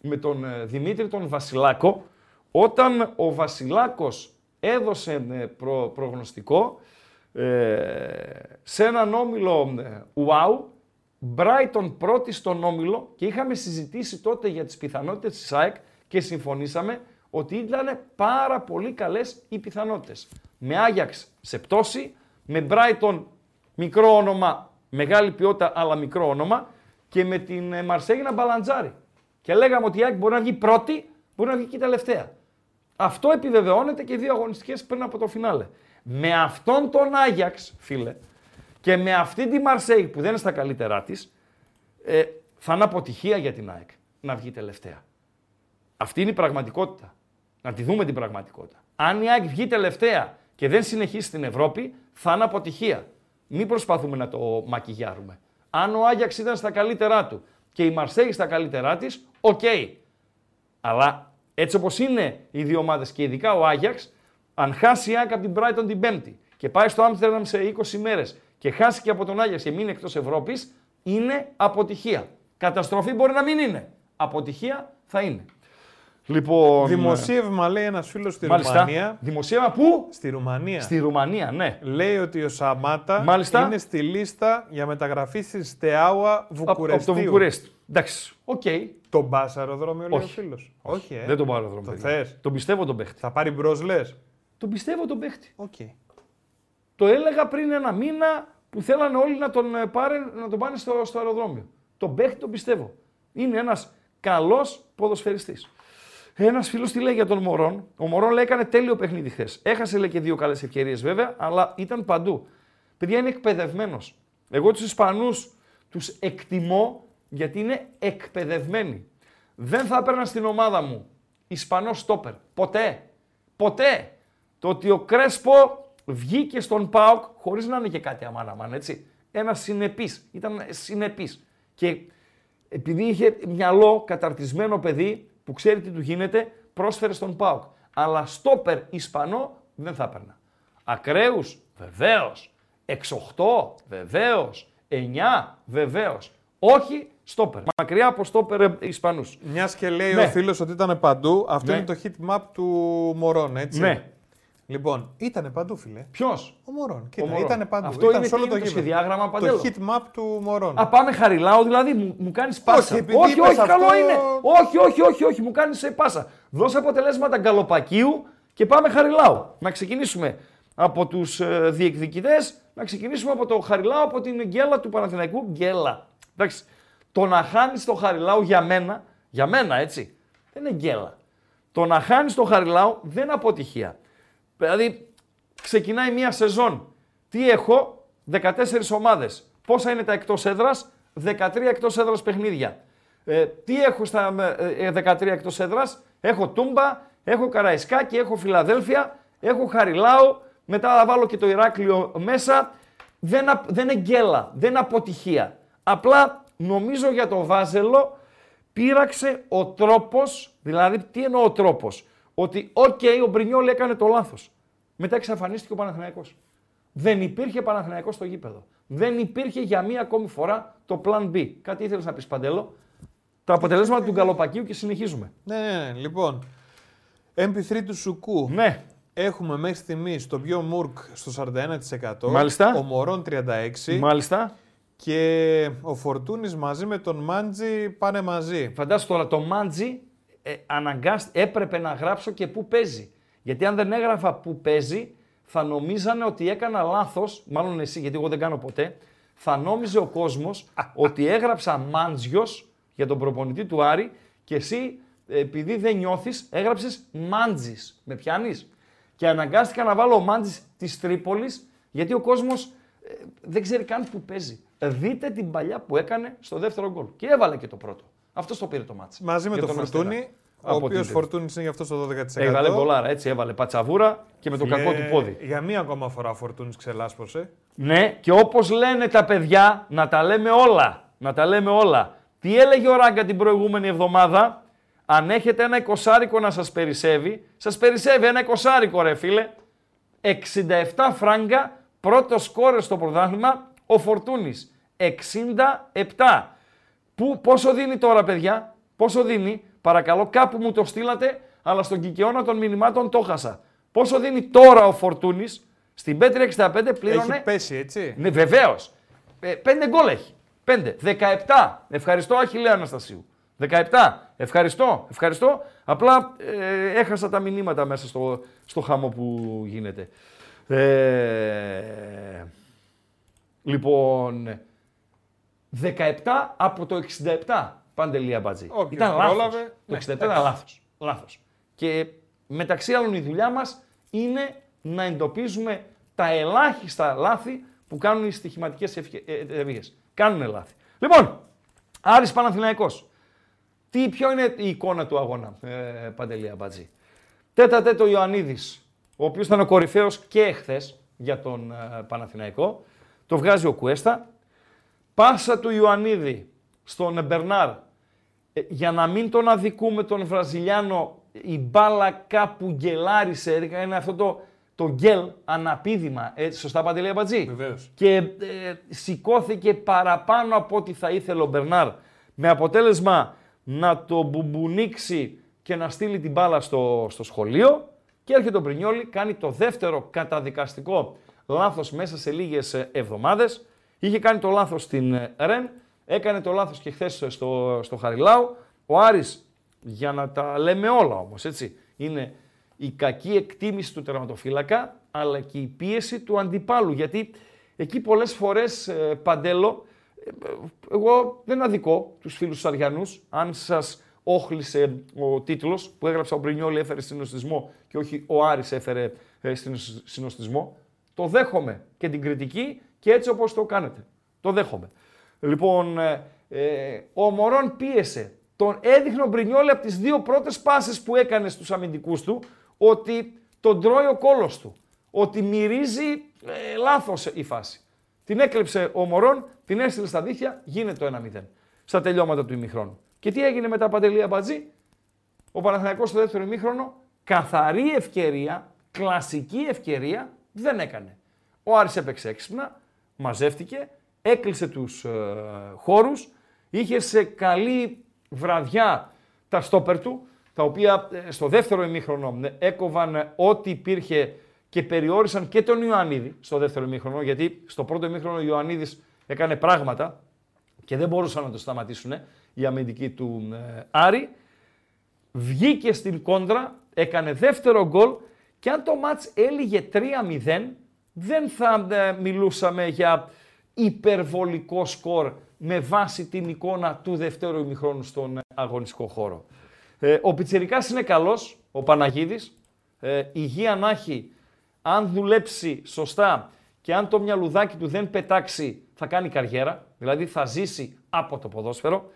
S1: με τον ε, Δημήτρη τον Βασιλάκο όταν ο Βασιλάκος έδωσε ε, προ, προγνωστικό ε, σε έναν όμιλο ε, wow, Brighton πρώτη στον όμιλο και είχαμε συζητήσει τότε για τις πιθανότητες της ΑΕΚ και συμφωνήσαμε ότι ήταν πάρα πολύ καλές οι πιθανότητες. Με Άγιαξ σε πτώση, με Brighton μικρό όνομα, μεγάλη ποιότητα αλλά μικρό όνομα και με την ε, Μαρσέγη να μπαλαντζάρει. Και λέγαμε ότι η ΑΕΚ μπορεί να βγει πρώτη, μπορεί να βγει και τελευταία. Αυτό επιβεβαιώνεται και δύο αγωνιστικές πριν από το φινάλε. Με αυτόν τον Άγιαξ, φίλε, και με αυτή τη Μαρσέη που δεν είναι στα καλύτερά της, ε, θα είναι αποτυχία για την ΑΕΚ να βγει τελευταία. Αυτή είναι η πραγματικότητα. Να τη δούμε την πραγματικότητα. Αν η ΑΕΚ βγει τελευταία και δεν συνεχίσει στην Ευρώπη, θα είναι αποτυχία. Μην προσπαθούμε να το μακιγιάρουμε. Αν ο Άγιαξ ήταν στα καλύτερά του και η Μαρσέη στα καλύτερά της, οκ. Αλλά έτσι όπως είναι οι δύο ομάδες και ειδικά ο Άγιαξ, αν χάσει η ΑΕΚ από την Brighton την Πέμπτη και πάει στο Άμστερνταμ σε 20 μέρες και χάσει και από τον Άγιαξ και μείνει εκτός Ευρώπης, είναι αποτυχία. Καταστροφή μπορεί να μην είναι. Αποτυχία θα είναι. Λοιπόν.
S2: Δημοσίευμα λέει ένας φίλος στη
S1: Μάλιστα.
S2: Ρουμανία.
S1: Δημοσίευμα πού;
S2: Στη Ρουμανία.
S1: Στη Ρουμανία, ναι.
S2: Λέει ότι ο Σαμάτα
S1: Μάλιστα.
S2: είναι στη λίστα για μεταγραφή στη Στεάουα
S1: Από, από
S2: Βουκουρεστίου.
S1: το Βουκουρέστι. Εντάξει, οκ.
S2: Τον πα αεροδρόμιο, λέει ο
S1: Όχι.
S2: φίλος. Όχι, ε.
S1: Δεν τον πάρω δρόμο.
S2: Το
S1: παιδιά.
S2: θες;
S1: Τον πιστεύω τον παίχτη.
S2: Θα πάρει μπρος, λες.
S1: Τον πιστεύω τον παίχτη.
S2: Οκ.
S1: Το έλεγα πριν ένα μήνα που θέλανε όλοι να τον, ε, πάρε, να τον πάνε στο, στο αεροδρόμιο. Τον παίχτη τον πιστεύω. Είναι ένας καλός ποδοσφαιριστής. Ένας φίλος τι λέει για τον Μωρόν; Ο Μωρόν λέει έκανε τέλειο παιχνίδι χθες. Έχασε λέει και δύο καλές ευκαιρίες βέβαια, αλλά ήταν παντού. Παιδιά είναι εκπαιδευμένος. Εγώ τους Ισπανούς τους εκτιμώ γιατί είναι εκπαιδευμένοι. Δεν θα έπαιρνα στην ομάδα μου Ισπανό στόπερ. Ποτέ. Ποτέ. Το ότι ο Κρέσπο βγήκε στον ΠΑΟΚ χωρίς να είναι και κάτι αμάν αμάν, έτσι. Ένας συνεπής. Ήταν συνεπής. Και επειδή είχε μυαλό καταρτισμένο παιδί που ξέρει τι του γίνεται, πρόσφερε στον ΠΑΟΚ. Αλλά στόπερ Ισπανό δεν θα έπαιρνα. Ακραίους, βεβαίως. 6-8, βεβαίως. 9, βεβαίως. Όχι στόπερ. Μακριά από στόπερ ε, Ισπανούς.
S2: Μιας και λέει
S1: Ναι.
S2: ο φίλος ότι ήταν παντού, αυτό
S1: Ναι.
S2: είναι το heat map του Μωρόν, έτσι.
S1: Ναι.
S2: Λοιπόν, ήταν παντού, φίλε.
S1: Ποιος;
S2: Ο Μωρόν.
S1: Ο
S2: Κοίτα,
S1: Μωρόν.
S2: ήταν παντού.
S1: Αυτό
S2: ήταν
S1: είναι,
S2: σε όλο
S1: τι
S2: το
S1: είναι το
S2: γήπεδο.
S1: σχεδιάγραμμα, Παντέλο;
S2: Το heat map του Μωρόν.
S1: Α, πάμε χαριλάου, δηλαδή μου, μου κάνεις πάσα.
S2: επειδή
S1: όχι,
S2: είπες
S1: όχι, καλό
S2: αυτό-
S1: είναι. Όχι, όχι, όχι, όχι, μου κάνεις πάσα. Δώσε αποτελέσματα γκαλοπακίου και πάμε χαριλάου. Να ξεκινήσουμε από τους ε, διεκδικητές, να ξεκινήσουμε από το χαριλάου, από την γκέλα του Παναθηναϊκού. Γκέλα. Εντάξει. Το να χάνεις το χαριλάου για μένα, για μένα έτσι, δεν είναι γκέλα. Το να χάνεις το χαριλάου δεν είναι αποτυχία. Δηλαδή, ξεκινάει μία σεζόν. Τι έχω, 14 ομάδες. Πόσα είναι τα εκτός έδρας, 13 εκτός έδρας παιχνίδια. Ε, τι έχω στα ε, ε, 13 εκτός έδρας, έχω Τούμπα, έχω Καραϊσκάκη, έχω Φιλαδέλφια, έχω Χαριλάου, μετά θα βάλω και το Ηράκλειο μέσα. Δεν, απ- δεν είναι γκέλα, δεν είναι αποτυχία. Απλά νομίζω για το Βάζελο πείραξε ο τρόπος, δηλαδή τι εννοώ ο τρόπος, ότι οκ, ο Μπρινιόλ έκανε το λάθος. Μετά εξαφανίστηκε ο Παναθηναϊκός. Δεν υπήρχε Παναθηναϊκός στο γήπεδο. Δεν υπήρχε για μία ακόμη φορά το Plan B. Κάτι ήθελες να πεις Παντέλο; Τα αποτελέσματα του γκαλοπακίου και συνεχίζουμε.
S2: Ναι, ναι, ναι. Λοιπόν, MVP του Σουκού.
S1: Ναι,
S2: Έχουμε μέχρι στιγμή τον πιο Μουρκ στο 41%.
S1: Μάλιστα.
S2: Ο Μωρόν 36%.
S1: μάλιστα.
S2: Και ο Φορτούνης μαζί με τον Μάντζι πάνε μαζί.
S1: Φαντάσου τώρα το Μάντζι ε, αναγκάσ- έπρεπε να γράψω και πού παίζει. Γιατί αν δεν έγραφα πού παίζει, θα νομίζανε ότι έκανα λάθος, μάλλον εσύ, γιατί εγώ δεν κάνω ποτέ, θα νόμιζε ο κόσμος ότι έγραψα Μάντζιος για τον προπονητή του Άρη και εσύ, επειδή δεν νιώθεις, έγραψες Μάντζης. Με πιάνεις; Και αναγκάστηκα να βάλω ο Μάντζης της Τρίπολης, γιατί ο κόσμος δεν ξέρει καν που παίζει. Δείτε την παλιά που έκανε στο δεύτερο γκολ. Και έβαλε και το πρώτο. Αυτός το πήρε το μάτι.
S2: Μαζί με
S1: Για
S2: τον
S1: τον
S2: Φορτούνη,
S1: Αστέρα.
S2: ο
S1: Από
S2: οποίος
S1: την
S2: Φορτούνης είναι γι' αυτός στο 12%.
S1: Έβαλε γκολάρα, έτσι έβαλε πατσαβούρα και με το
S2: Φιλέ,
S1: κακό του πόδι.
S2: Για μία ακόμα φορά ο Φορτούνης ξελάσπωσε.
S1: Ναι, και όπως λένε τα παιδιά, να τα λέμε όλα. Να τα λέμε όλα. Τι έλεγε ο Ράγκα την προηγούμενη εβδομάδα, αν έχετε ένα εικοσάρικο να σας περισσεύει, σας περισσεύει ένα εικοσάρικο ρε φίλε. 67 φράγκα, πρώτος σκόρε στο πρωτάθλημα, ο Φορτούνης. 67. Που, πόσο δίνει τώρα παιδιά, πόσο δίνει, παρακαλώ κάπου μου το στείλατε, αλλά στον κικαιώνα των μηνυμάτων το χάσα. Πόσο δίνει τώρα ο Φορτούνης, στην Πέτρια 65 πλήρωνε
S2: Έχει πέσει, έτσι.
S1: ναι, βεβαίως. Ε, πέντε γκολ έχει. Πέντε. 17. Ευχαριστώ, Αχιλέα Αναστασίου. 17. Ευχαριστώ. Ευχαριστώ. Απλά ε, έχασα τα μηνύματα μέσα στο, στο χάμο που γίνεται. Ε, λοιπόν, 17 από το 67. Παντελία Μπατζή.
S2: Όποιος
S1: Ήταν λάθος.
S2: πρόλαβε,
S1: Το 67
S2: ναι,
S1: ήταν
S2: εντάξει.
S1: λάθος. λάθος. Και μεταξύ άλλων η δουλειά μας είναι να εντοπίζουμε τα ελάχιστα λάθη που κάνουν οι στοιχηματικές ευκαι- ε, εταιρείες. Κάνουν λάθη. Λοιπόν, Άρης Παναθηναϊκός. Τι, ποιο είναι η εικόνα του αγώνα, ε, Παντελή Αμπατζή; Τέτα τέτο Ιωαννίδης, ο οποίος ήταν ο κορυφαίος και εχθές για τον ε, Παναθηναϊκό. Το βγάζει ο Κουέστα. Πάσα του Ιωαννίδη στον Μπερνάρ. Ε, για να μην τον αδικούμε τον Βραζιλιάνο, η μπάλα κάπου γκελάρισε. Είναι αυτό το, το γκέλ αναπήδημα. Ε, σωστά Παντελή Αμπατζή;
S2: Βεβαίως.
S1: Και ε, σηκώθηκε παραπάνω από ό,τι θα ήθελε ο Μπερνάρ. Με αποτέλεσμα να το μπουμπουνίξει και να στείλει την μπάλα στο, στο σχολείο. Και έρχεται ο Μπρινιόλη, κάνει το δεύτερο καταδικαστικό λάθος μέσα σε λίγες ε, εβδομάδες. Είχε κάνει το λάθος στην ε, Ρεν, έκανε το λάθος και χθες στο, στο Χαριλάου. Ο Άρης, για να τα λέμε όλα όμως, έτσι, είναι η κακή εκτίμηση του τερματοφύλακα, αλλά και η πίεση του αντιπάλου. Γιατί εκεί πολλές φορές, ε, Παντέλο, ε, εγώ δεν αδικώ τους φίλους τους Αριανούς, αν σας όχλησε ο τίτλος που έγραψα ο Μπρινιόλη έφερε συνοστισμό και όχι ο Άρης έφερε ε, συνος- συνοστισμό. Το δέχομαι και την κριτική και έτσι όπως το κάνετε. Το δέχομαι. Λοιπόν, ε, ε, ο Μωρόν πίεσε. Τον έδειχνε ο Μπρινιόλη από τις δύο πρώτες πάσες που έκανε στους αμυντικούς του ότι τον τρώει ο κόλος του. Ότι μυρίζει ε, λάθος η φάση. Την έκλεψε ο Μωρόν, την έστειλε στα δίχτυα, γίνεται το 1-0. Στα τελειώματα του ημιχρόνου. Και τι έγινε μετά Παντελία Μπατζή, ο Παναθηναϊκός στο δεύτερο ημίχρονο, καθαρή ευκαιρία, κλασική ευκαιρία, δεν έκανε. Ο Άρης έπαιξε έξυπνα, μαζεύτηκε, έκλεισε τους ε, χώρους, είχε σε καλή βραδιά τα στόπερ του, τα οποία ε, στο δεύτερο ημίχρονο ε, έκοβαν ε, ό,τι υπήρχε και περιόρισαν και τον Ιωαννίδη στο δεύτερο ημίχρονο, γιατί στο πρώτο ημίχρονο ο Ιωαννίδης έκανε πράγματα και δεν μπορούσαν να το σταματήσουν οι αμυντικοί του ε, Άρη. Βγήκε στην κόντρα, έκανε δεύτερο γκολ και αν το μάτς έλυγε 3-0 δεν θα ε, μιλούσαμε για υπερβολικό σκορ με βάση την εικόνα του δευτέρου ημιχρόνου στον ε, αγωνιστικό χώρο. Ε, ο Πιτσιρικάς είναι καλός, ο Παναγίδης. Ε, υγεία να έχει, αν δουλέψει σωστά και αν το μυαλουδάκι του δεν πετάξει, θα κάνει καριέρα. Δηλαδή θα ζήσει από το ποδόσφαιρο.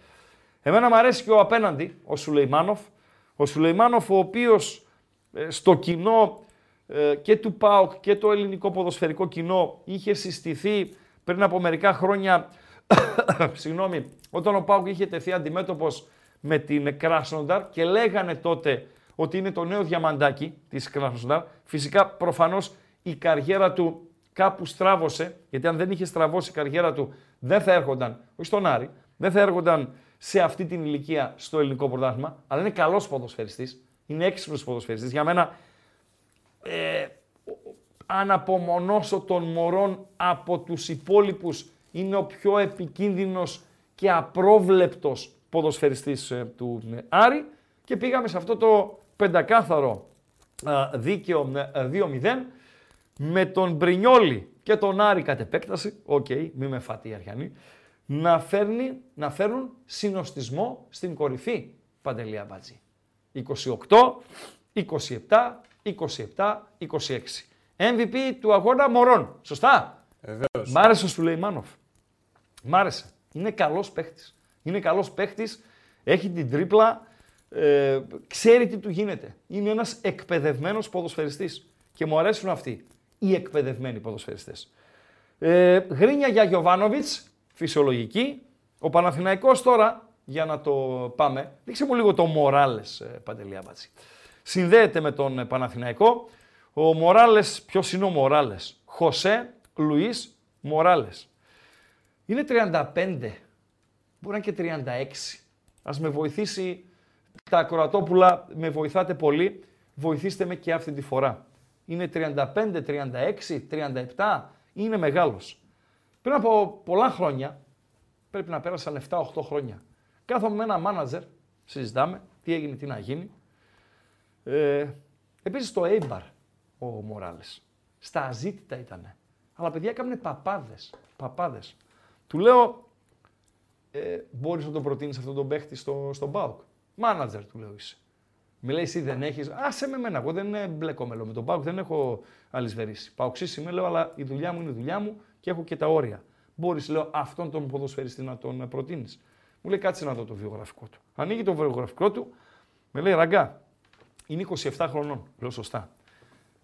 S1: Εμένα μου αρέσει και ο απέναντι, ο Σουλεϊμάνοφ. Ο Σουλεϊμάνοφ, ο οποίος ε, στο κοινό ε, και του ΠΑΟΚ και το ελληνικό ποδοσφαιρικό κοινό είχε συστηθεί πριν από μερικά χρόνια, συγγνώμη, όταν ο ΠΑΟΚ είχε τεθεί αντιμέτωπος με την Κράσνονταρ και λέγανε τότε ότι είναι το νέο διαμαντάκι της Κράσνονταρ. Φυσικά, προφανώς, η καριέρα του κάπου στράβωσε, γιατί αν δεν είχε στραβώσει η καριέρα του, δεν θα έρχονταν, όχι στον Άρη, δεν θα έρχονταν σε αυτή την ηλικία στο ελληνικό πρωτάθλημα, αλλά είναι καλός ποδοσφαιριστής, είναι έξυπνος ποδοσφαιριστής. Για μένα, ε, αν απομονώσω τον Μωρόν από τους υπόλοιπους, είναι ο πιο επικίνδυνος και απρόβλεπτος ποδοσφαιριστής ε, του ε, Άρη. Και πήγαμε σε αυτό το πεντακάθαρο α, δίκαιο ε, 2-0 με τον Μπρινιόλη και τον Άρη κατ' επέκταση, OK, okay, μη με φάτε οι Αριανοί, να, φέρνει, να φέρουν συνοστισμό στην κορυφή Παντελία Μπατζή. 28, 27, 27, 26. MVP του αγώνα Μωρών. Σωστά;
S2: Βεβαίως.
S1: Μ' άρεσε ο Σουλεϊμάνοφ. Μ' άρεσε. Είναι καλός παίχτης. Είναι καλός παίχτης. Έχει την τρίπλα. Ε, ξέρει τι του γίνεται. Είναι ένας εκπαιδευμένος ποδοσφαιριστής. Και μου αρέσουν αυτοί οι εκπαιδευμένοι ποδοσφαιριστές. Ε, γρίνια για Γιωβάνοβιτς, φυσιολογική. Ο Παναθηναϊκός τώρα, για να το πάμε, δείξε μου λίγο το Μοράλες, ε, Παντελή Αμπάτση. Συνδέεται με τον ε, Παναθηναϊκό. Ο Μοράλες, ποιος είναι ο Μοράλες; Χωσέ Λουίς Μοράλες. Είναι 35, μπορεί να είναι και 36. Ας με βοηθήσει τα ακροατόπουλα, με βοηθάτε πολύ. Βοηθήστε με και αυτή τη φορά. Είναι 35, 36, 37, είναι μεγάλος. Πριν από πολλά χρόνια, πρέπει να πέρασαν 7-8 χρόνια, κάθομαι με ένα μάνατζερ, συζητάμε, τι έγινε, τι να γίνει. Ε, επίσης στο Έιμπαρ ο Μοράλες. Στα αζήτητα ήταν. Αλλά παιδιά έκαναν παπάδες. Παπάδες. Του λέω, ε, μπορείς να τον προτείνεις αυτόν τον παίχτη στο, στον ΠΑΟΚ; Μάνατζερ του λέω είσαι. Μου λέει εσύ δεν έχεις, άσε με εμένα, εγώ δεν ε, μπλέκομαι λέω, με τον ΠΑΟΚ, δεν έχω αλυσβερίσει. Παοξής είμαι λέω, αλλά η δουλειά μου είναι η δουλειά μου και έχω και τα όρια. Μπορείς λέω αυτόν τον ποδοσφαιριστή να τον ε, προτείνεις. Μου λέει κάτσε να δω το βιογραφικό του. Ανοίγει το βιογραφικό του, με λέει ραγκά, είναι 27 χρονών. Λέω σωστά.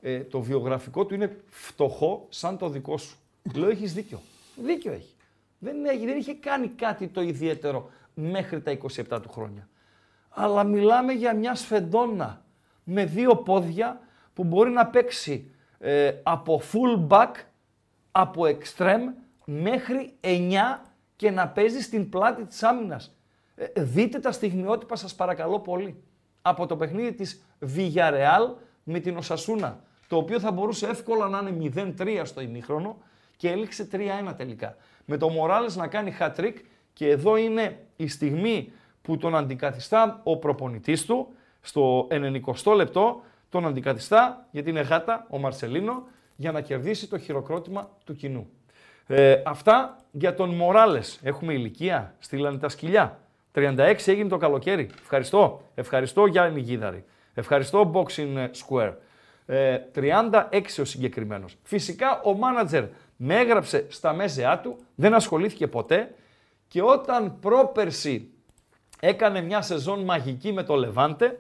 S1: Ε, το βιογραφικό του είναι φτωχό σαν το δικό σου. Λέω έχεις δίκιο. Δίκιο έχει. Δεν, έχει, δεν είχε κάνει κάτι το ιδιαίτερο μέχρι τα 27 του χρόνια. Αλλά μιλάμε για μια σφεντόνα με δύο πόδια που μπορεί να παίξει ε, από full back, από extreme μέχρι 9 και να παίζει στην πλάτη της άμυνας. Ε, δείτε τα στιγμιότυπα σας παρακαλώ πολύ. Από το παιχνίδι της Villarreal με την Οσασούνα, το οποίο θα μπορούσε εύκολα να είναι 0-3 στο ημίχρονο και έληξε 3-1 τελικά. Με το Μοράλες να κάνει hat-trick και εδώ είναι η στιγμή που τον αντικαθιστά ο προπονητής του στο 90 λεπτό, τον αντικαθιστά γιατί είναι γάτα ο Μαρσελίνο για να κερδίσει το χειροκρότημα του κοινού. Ε, αυτά για τον Μοράλες. Έχουμε ηλικία, στείλανε τα σκυλιά. 36 έγινε το καλοκαίρι. Ευχαριστώ. Ευχαριστώ Γιάννη Γίδαρη. Ευχαριστώ Boxing Square. Ε, 36 ο συγκεκριμένος. Φυσικά ο μάνατζερ με έγραψε στα μέσεά του, δεν ασχολήθηκε ποτέ και όταν πρόπερση έκανε μια σεζόν μαγική με το Λεβάντε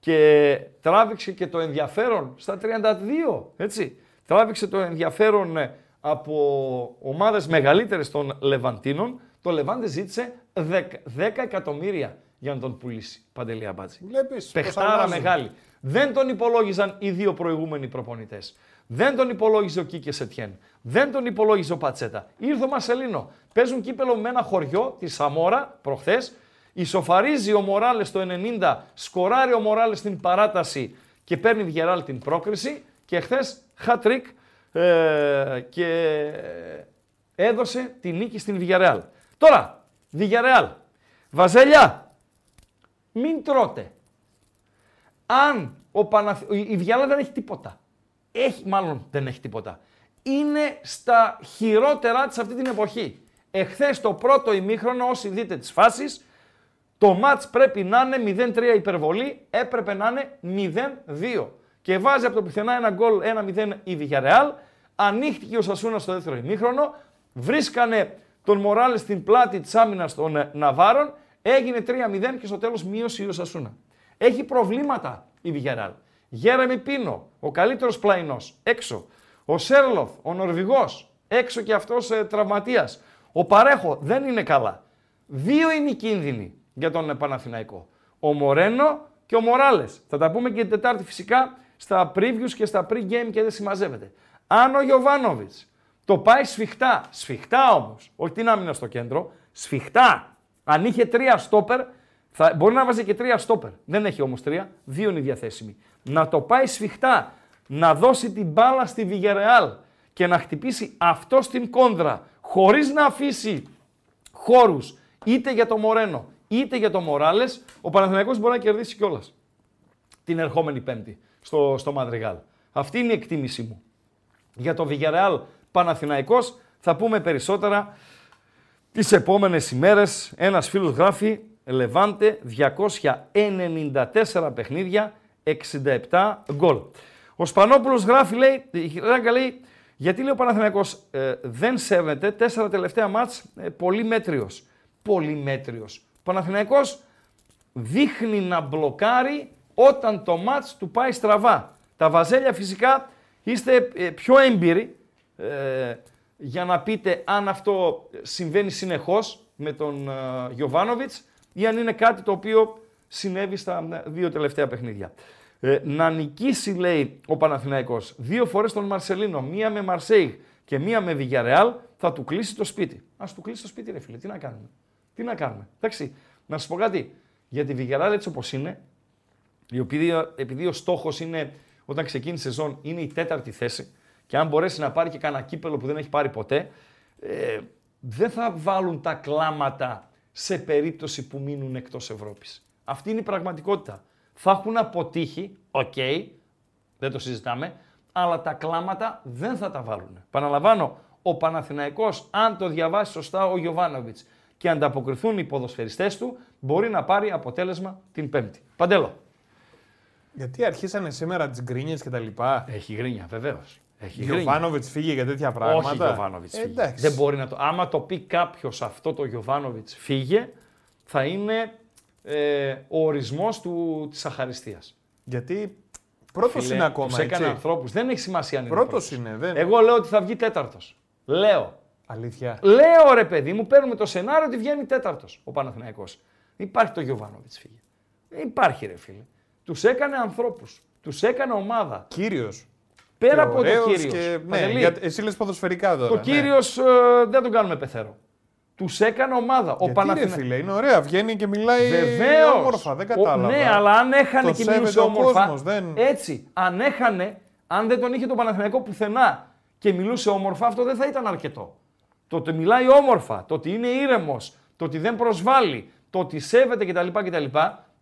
S1: και τράβηξε και το ενδιαφέρον στα 32, έτσι. Τράβηξε το ενδιαφέρον ε, από ομάδες μεγαλύτερες των Λεβαντίνων. Το Λεβάντε ζήτησε 10, 10 εκατομμύρια για να τον πουλήσει. Παντελή Αμπάτζη.
S2: Βλέπεις,
S1: Πεχτάρα
S2: αλλάζουν.
S1: μεγάλη. Δεν τον υπολόγιζαν οι δύο προηγούμενοι προπονητές. Δεν τον υπολόγιζε ο Κίκες Σετιέν. Δεν τον υπολόγιζε ο Πατσέτα. Ήρθε ο Μαρσελίνο. Παίζουν κύπελο με ένα χωριό τη Σαμόρα προχθές. Ισοφαρίζει ο Μοράλες το 90, σκοράρει ο Μοράλες στην παράταση και παίρνει Βιγεράλ την πρόκριση. Και χθες hat-trick ε, και έδωσε τη νίκη στην Βιγεράλ. Τώρα, Βιγεράλ. Βαζέλια, μην τρώτε. Αν ο Παναθ... η Βιάλα δεν έχει τίποτα. Έχει, μάλλον δεν έχει τίποτα. Είναι στα χειρότερά της αυτή την εποχή. Εχθές το πρώτο ημίχρονο, όσοι δείτε τις φάσεις, το μάτς πρέπει να είναι 0-3 υπερβολή, έπρεπε να είναι 0-2. Και βάζει από το πουθενά ένα γκολ 1-0 η Villarreal, ανοίχτηκε ο Σασούνα στο δεύτερο ημίχρονο, βρίσκανε τον Μοράλες στην πλάτη της άμυνας των ε, Ναβάρων, έγινε 3-0 και στο τέλος μείωσε η Σασούνα. Έχει προβλήματα η Villarreal. Γέρεμι Πίνο, ο καλύτερος πλαϊνός, έξω. Ο Σέρλοφ, ο Νορβηγός, έξω και αυτός ε, τραυματίας. Ο Παρέχο δεν είναι καλά. Δύο είναι οι κίνδυνοι για τον ε, Παναθηναϊκό. Ο Μορένο και ο Μοράλες. Θα τα πούμε και την Τετάρτη φυσικά στα previews και στα pre-game και δεν συμμαζεύεται. Αν ο Γιωβάνοβιτς το πάει σφιχτά, σφιχτά όμως, όχι την άμυνα στο κέντρο, σφιχτά. Αν είχε τρία στόπερ, θα, μπορεί να βάζει και τρία στόπερ. Δεν έχει όμως τρία, δύο είναι διαθέσιμοι. Να το πάει σφιχτά, να δώσει την μπάλα στη Βιγερεάλ και να χτυπήσει αυτό στην κόνδρα, χωρίς να αφήσει χώρους είτε για το Μορένο είτε για το Μοράλες, ο Παναθηναϊκός μπορεί να κερδίσει κιόλας την ερχόμενη Πέμπτη στο, στο Μαδριγάλ. Αυτή είναι η εκτίμησή μου. Για το Villarreal Παναθηναϊκός. Θα πούμε περισσότερα τις επόμενες ημέρες. Ένας φίλος γράφει Λεβάντε 294 παιχνίδια, 67 γκολ. Ο Σπανόπουλος γράφει, λέει, η Ράγκα λέει, γιατί λέει ο Παναθηναϊκός ε, δεν σέβεται τέσσερα τελευταία μάτς ε, πολύ μέτριος. Πολύ μέτριος. Ο Παναθηναϊκός δείχνει να μπλοκάρει όταν το μάτς του πάει στραβά. Τα βαζέλια φυσικά είστε ε, πιο έμπειροι ε, για να πείτε αν αυτό συμβαίνει συνεχώς με τον ε, Γιωβάνοβιτς ή αν είναι κάτι το οποίο συνέβη στα δύο τελευταία παιχνίδια. Ε, να νικήσει, λέει ο Παναθηναϊκός, δύο φορές τον Μαρσελίνο, μία με Μαρσέιγ και μία με Βιγιαρεάλ, θα του κλείσει το σπίτι. Ας του κλείσει το σπίτι, ρε φίλε, τι να κάνουμε; Τι να κάνουμε; Εντάξει, να σου πω κάτι. Για τη Βιγιαρεάλ έτσι όπως είναι, επειδή, επειδή ο στόχος είναι, όταν ξεκίνησε η σεζόν, είναι η τέταρτη θέση και αν μπορέσει να πάρει και κανένα κύπελο που δεν έχει πάρει ποτέ, ε, δεν θα βάλουν τα κλάματα σε περίπτωση που μείνουν εκτός Ευρώπης. Αυτή είναι η πραγματικότητα. Θα έχουν αποτύχει, οκ, δεν το συζητάμε, αλλά τα κλάματα δεν θα τα βάλουν. Επαναλαμβάνω, ο Παναθηναϊκός, αν το διαβάσει σωστά ο Γιοβάνοβιτς και ανταποκριθούν οι ποδοσφαιριστές του, μπορεί να πάρει αποτέλεσμα την Πέμπτη. Παντέλο.
S2: Γιατί αρχίσανε σήμερα τις γκρίνιες και τα λοιπά.
S1: Έχει γκρίνια, βεβαίως. Έχει
S2: Γιωβάνοβιτς φύγε για τέτοια πράγματα.
S1: Όχι, Γιωβάνοβιτς φύγε. Δεν μπορεί να το. Άμα το πει κάποιος αυτό το Γιωβάνοβιτς φύγε, θα είναι ε, ο ορισμός της αχαριστίας.
S2: Γιατί πρώτος είναι ακόμα.
S1: Τους έκανε ανθρώπους. Δεν έχει σημασία αν είναι.
S2: Πρώτος είναι. Δεν...
S1: Εγώ λέω ότι θα βγει τέταρτος. Λέω.
S2: Αλήθεια.
S1: Λέω ρε παιδί μου, παίρνουμε το σενάριο ότι βγαίνει τέταρτος ο Παναθηναϊκός. Υπάρχει το Γιωβάνοβιτς φύγε. Υπάρχει ρε φίλε. Τους έκανε ανθρώπους. Τους έκανε ομάδα.
S2: Κύριος.
S1: Πέρα από το κύριος. Και...
S2: Ναι, εσύ λες ποδοσφαιρικά τώρα.
S1: Το ναι. κύριος ε, δεν τον κάνουμε πεθερό. Τους έκανε ομάδα.
S2: Γιατί ο Παναθηναϊκός. φίλε, είναι ωραία. Βγαίνει και μιλάει
S1: Βεβαίως.
S2: όμορφα. Δεν κατάλαβα.
S1: ναι, αλλά αν έχανε το και μιλούσε όμορφα.
S2: Κόσμος, δεν...
S1: Έτσι. Αν έχανε, αν δεν τον είχε τον Παναθηναϊκό πουθενά και μιλούσε όμορφα, αυτό δεν θα ήταν αρκετό. Το ότι μιλάει όμορφα, το ότι είναι ήρεμος, το ότι δεν προσβάλλει, το ότι σέβεται κτλ. κτλ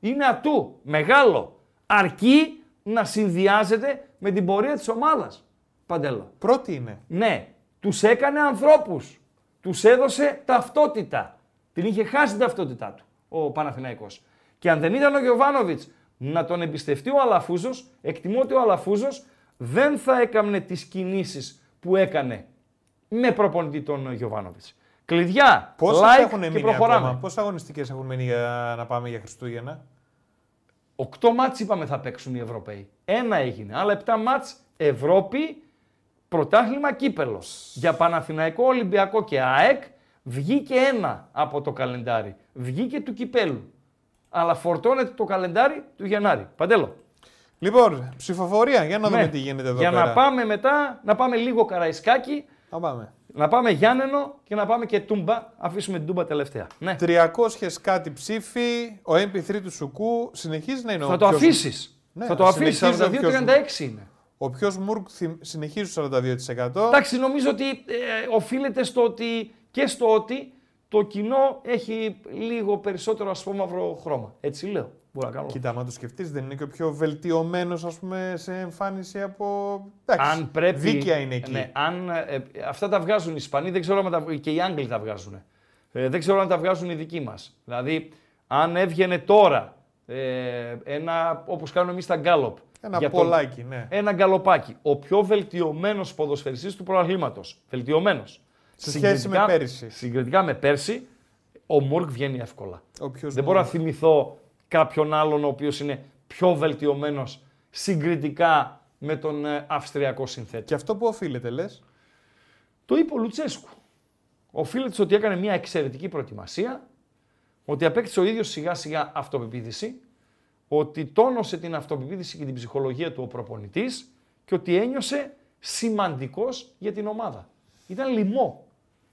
S1: είναι ατού. Μεγάλο. Αρκεί να συνδυάζεται με την πορεία της ομάδας. Παντέλο.
S2: Πρώτη είναι.
S1: Ναι. Τους έκανε ανθρώπους. Τους έδωσε ταυτότητα. Την είχε χάσει την ταυτότητά του ο Παναθηναϊκός. Και αν δεν ήταν ο Γιωβάνοβιτς να τον εμπιστευτεί ο Αλαφούζος, εκτιμώ ότι ο Αλαφούζος δεν θα έκανε τις κινήσεις που έκανε με προπονητή τον Γιωβάνοβιτς. Κλειδιά, Πόσες like έχουν και προχωράμε. Ακόμα.
S2: Πόσες αγωνιστικές έχουν μείνει για να πάμε για Χριστούγεννα;
S1: Οκτώ μάτς είπαμε θα παίξουν οι Ευρωπαίοι. Ένα έγινε. Άλλα επτά μάτς Ευρώπη, πρωτάθλημα κύπελος. Για Παναθηναϊκό, Ολυμπιακό και ΑΕΚ βγήκε ένα από το καλεντάρι. Βγήκε του κυπέλου. Αλλά φορτώνεται το καλεντάρι του Γενάρη. Παντέλο.
S2: Λοιπόν, ψηφοφορία. Για να δούμε ναι. τι γίνεται εδώ
S1: Για
S2: πέρα.
S1: να πάμε μετά, να πάμε λίγο καραϊσκάκι.
S2: Να πάμε.
S1: Να πάμε Γιάννενο και να πάμε και Τούμπα. Αφήσουμε την Τούμπα τελευταία. Ναι.
S2: 300 κάτι ψήφοι. Ο MP3 του Σουκού συνεχίζει να είναι
S1: θα
S2: ο
S1: το αφήσεις. Ναι, θα το αφήσεις. 42-36 είναι.
S2: Ο πιο Μουρκ συνεχίζει στο 42%.
S1: Εντάξει, νομίζω ότι ε, οφείλεται στο ότι και στο ότι το κοινό έχει λίγο περισσότερο ασπρόμαυρο χρώμα. Έτσι λέω. Μπορώ να κάνω.
S2: Κοίτα, αν το σκεφτείς, δεν είναι και ο πιο βελτιωμένος σε εμφάνιση από. Εντάξει,
S1: αν πρέπει,
S2: δίκαια είναι εκεί.
S1: Ναι, αν, ε, αυτά τα βγάζουν οι Ισπανοί, δεν ξέρω αν τα, και οι Άγγλοι τα βγάζουν. Ε, δεν ξέρω αν τα βγάζουν οι δικοί μας. Δηλαδή, αν έβγαινε τώρα ε, ένα όπως κάνουμε εμείς τα γκάλοπ.
S2: Ένα για πολλάκι, ναι.
S1: Ένα γκαλοπάκι. Ο πιο βελτιωμένος ποδοσφαιριστής του πρωταθλήματο. Βελτιωμένος.
S2: Σε σχέση με πέρσι.
S1: Συγκριτικά με πέρσι, ο Μουρκ βγαίνει εύκολα. δεν μπορώ να θυμηθώ κάποιον άλλον ο οποίος είναι πιο βελτιωμένος συγκριτικά με τον ε, Αυστριακό συνθέτη.
S2: Και αυτό που οφείλεται λες;
S1: Το είπε ο Λουτσέσκου. Οφείλεται στο ότι έκανε μια εξαιρετική προετοιμασία, ότι απέκτησε ο ίδιος σιγά σιγά αυτοπεποίθηση, ότι τόνωσε την αυτοπεποίθηση και την ψυχολογία του ο προπονητής και ότι ένιωσε σημαντικός για την ομάδα. Ήταν λοιμό.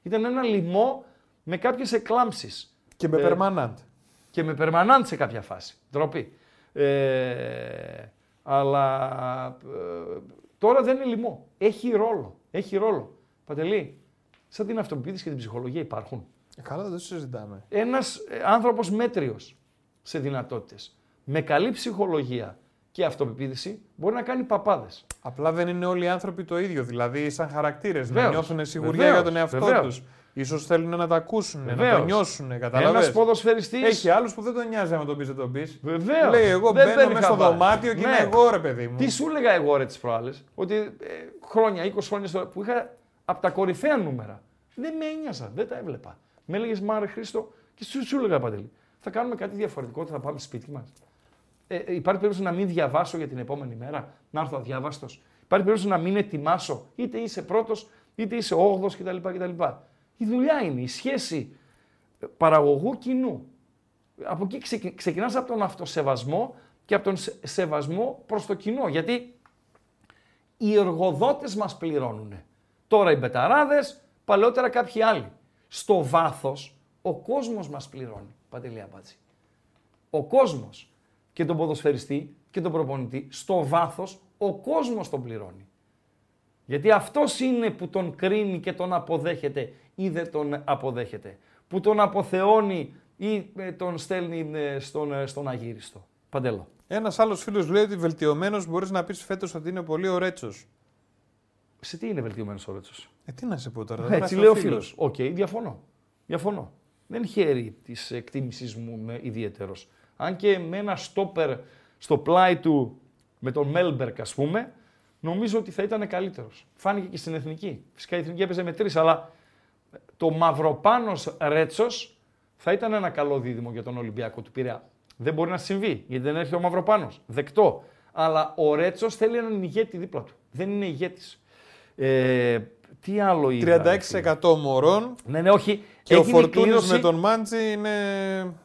S1: Ήταν ένα λοιμό με κάποιες εκλάμψεις.
S2: Και με ε,
S1: και με περμανάντ σε κάποια φάση. Ντροπή. Ε, αλλά ε, τώρα δεν είναι λοιμό. Έχει ρόλο. Έχει ρόλο. Παντελή, σαν την αυτοπεποίθηση και την ψυχολογία υπάρχουν.
S2: Ε, καλά, δεν το συζητάμε.
S1: Ένας ε, άνθρωπος μέτριος σε δυνατότητες, με καλή ψυχολογία και αυτοπεποίθηση μπορεί να κάνει παπάδες.
S2: Απλά δεν είναι όλοι οι άνθρωποι το ίδιο. Δηλαδή, σαν χαρακτήρες, να
S1: Βεβαίως.
S2: νιώθουν σιγουριά
S1: Βεβαίως.
S2: για τον εαυτό
S1: Βεβαίως.
S2: τους. Σω θέλουν να τα ακούσουν, να
S1: Βεβαίως.
S2: το νιώσουν.
S1: Ένας
S2: Καταλαβαίνεις.
S1: ποδοσφαιριστή.
S2: Έχει άλλους που δεν τον νοιάζει άμα τον πεις, δεν τον πεις.
S1: Βεβαίως.
S2: Λέει, εγώ
S1: Δεν
S2: μπαίνω
S1: παίρνει
S2: μέσα στο
S1: χαμπάρι.
S2: δωμάτιο και
S1: Ναι.
S2: είμαι εγώ, ρε παιδί μου.
S1: Τι σου έλεγα εγώ ρε τις προάλλες, ότι ε, χρόνια, 20 χρόνια στο, που είχα από τα κορυφαία νούμερα. Δεν με ένοιαζα, δεν τα έβλεπα. Με έλεγες Μάρε Χρήστο και σου, σου έλεγα Παντελή. Θα κάνουμε κάτι διαφορετικό, θα πάμε σπίτι μας. Ε, ε, υπάρχει περίπτωση να μην διαβάσω για την επόμενη μέρα, να έρθω αδιάβαστος. Υπάρχει περίπτωση να μην ετοιμάσω, είτε είσαι πρώτος, είτε είσαι όγδος κτλ, κτλ. Η δουλειά είναι, η σχέση παραγωγού κοινού. Από εκεί ξεκι- ξεκινάς από τον αυτοσεβασμό και από τον σε- σεβασμό προς το κοινό. Γιατί οι εργοδότες μας πληρώνουν. Τώρα οι μπεταράδες, παλαιότερα κάποιοι άλλοι. Στο βάθος, ο κόσμος μας πληρώνει. Παντελή Αμπάτση. Ο κόσμος και τον ποδοσφαιριστή και τον προπονητή, στο βάθος, ο κόσμος τον πληρώνει. Γιατί αυτός είναι που τον κρίνει και τον αποδέχεται ή δεν τον αποδέχεται. Που τον αποθεώνει ή ε, τον στέλνει ε, στον, ε, στον αγύριστο. Παντέλο.
S2: Ένας άλλος φίλος λέει ότι βελτιωμένος μπορείς να πεις φέτος ότι είναι πολύ ο Ρέτσο.
S1: Σε τι είναι βελτιωμένος ο Ρέτσο.
S2: Ε, τι να σε πω τώρα.
S1: Έτσι
S2: γράφει
S1: λέει ο
S2: φίλος.
S1: φίλος. Οκ, διαφωνώ. Διαφωνώ. Δεν χαίρει της εκτίμησής μου ιδιαιτέρως. Αν και με ένα στόπερ στο πλάι του με τον Μέλμπερκ, ας πούμε, νομίζω ότι θα ήταν καλύτερος. Φάνηκε και στην εθνική. Φυσικά η εθνική έπαιζε με τρεις, αλλά το Μαυροπάνος Ρέτσος θα ήταν ένα καλό δίδυμο για τον Ολυμπιακό του Πειραιά. Δεν μπορεί να συμβεί, γιατί δεν έρχεται ο Μαυροπάνος. Δεκτό. Αλλά ο Ρέτσος θέλει έναν ηγέτη δίπλα του. Δεν είναι ηγέτης. Ε, τι άλλο είδα. ρε φίλε;
S2: 36% μωρών
S1: Ναι, ναι, όχι.
S2: και ο
S1: Έγινε η
S2: Φορτούνης
S1: κλήρωση-
S2: με τον Μάντζι είναι.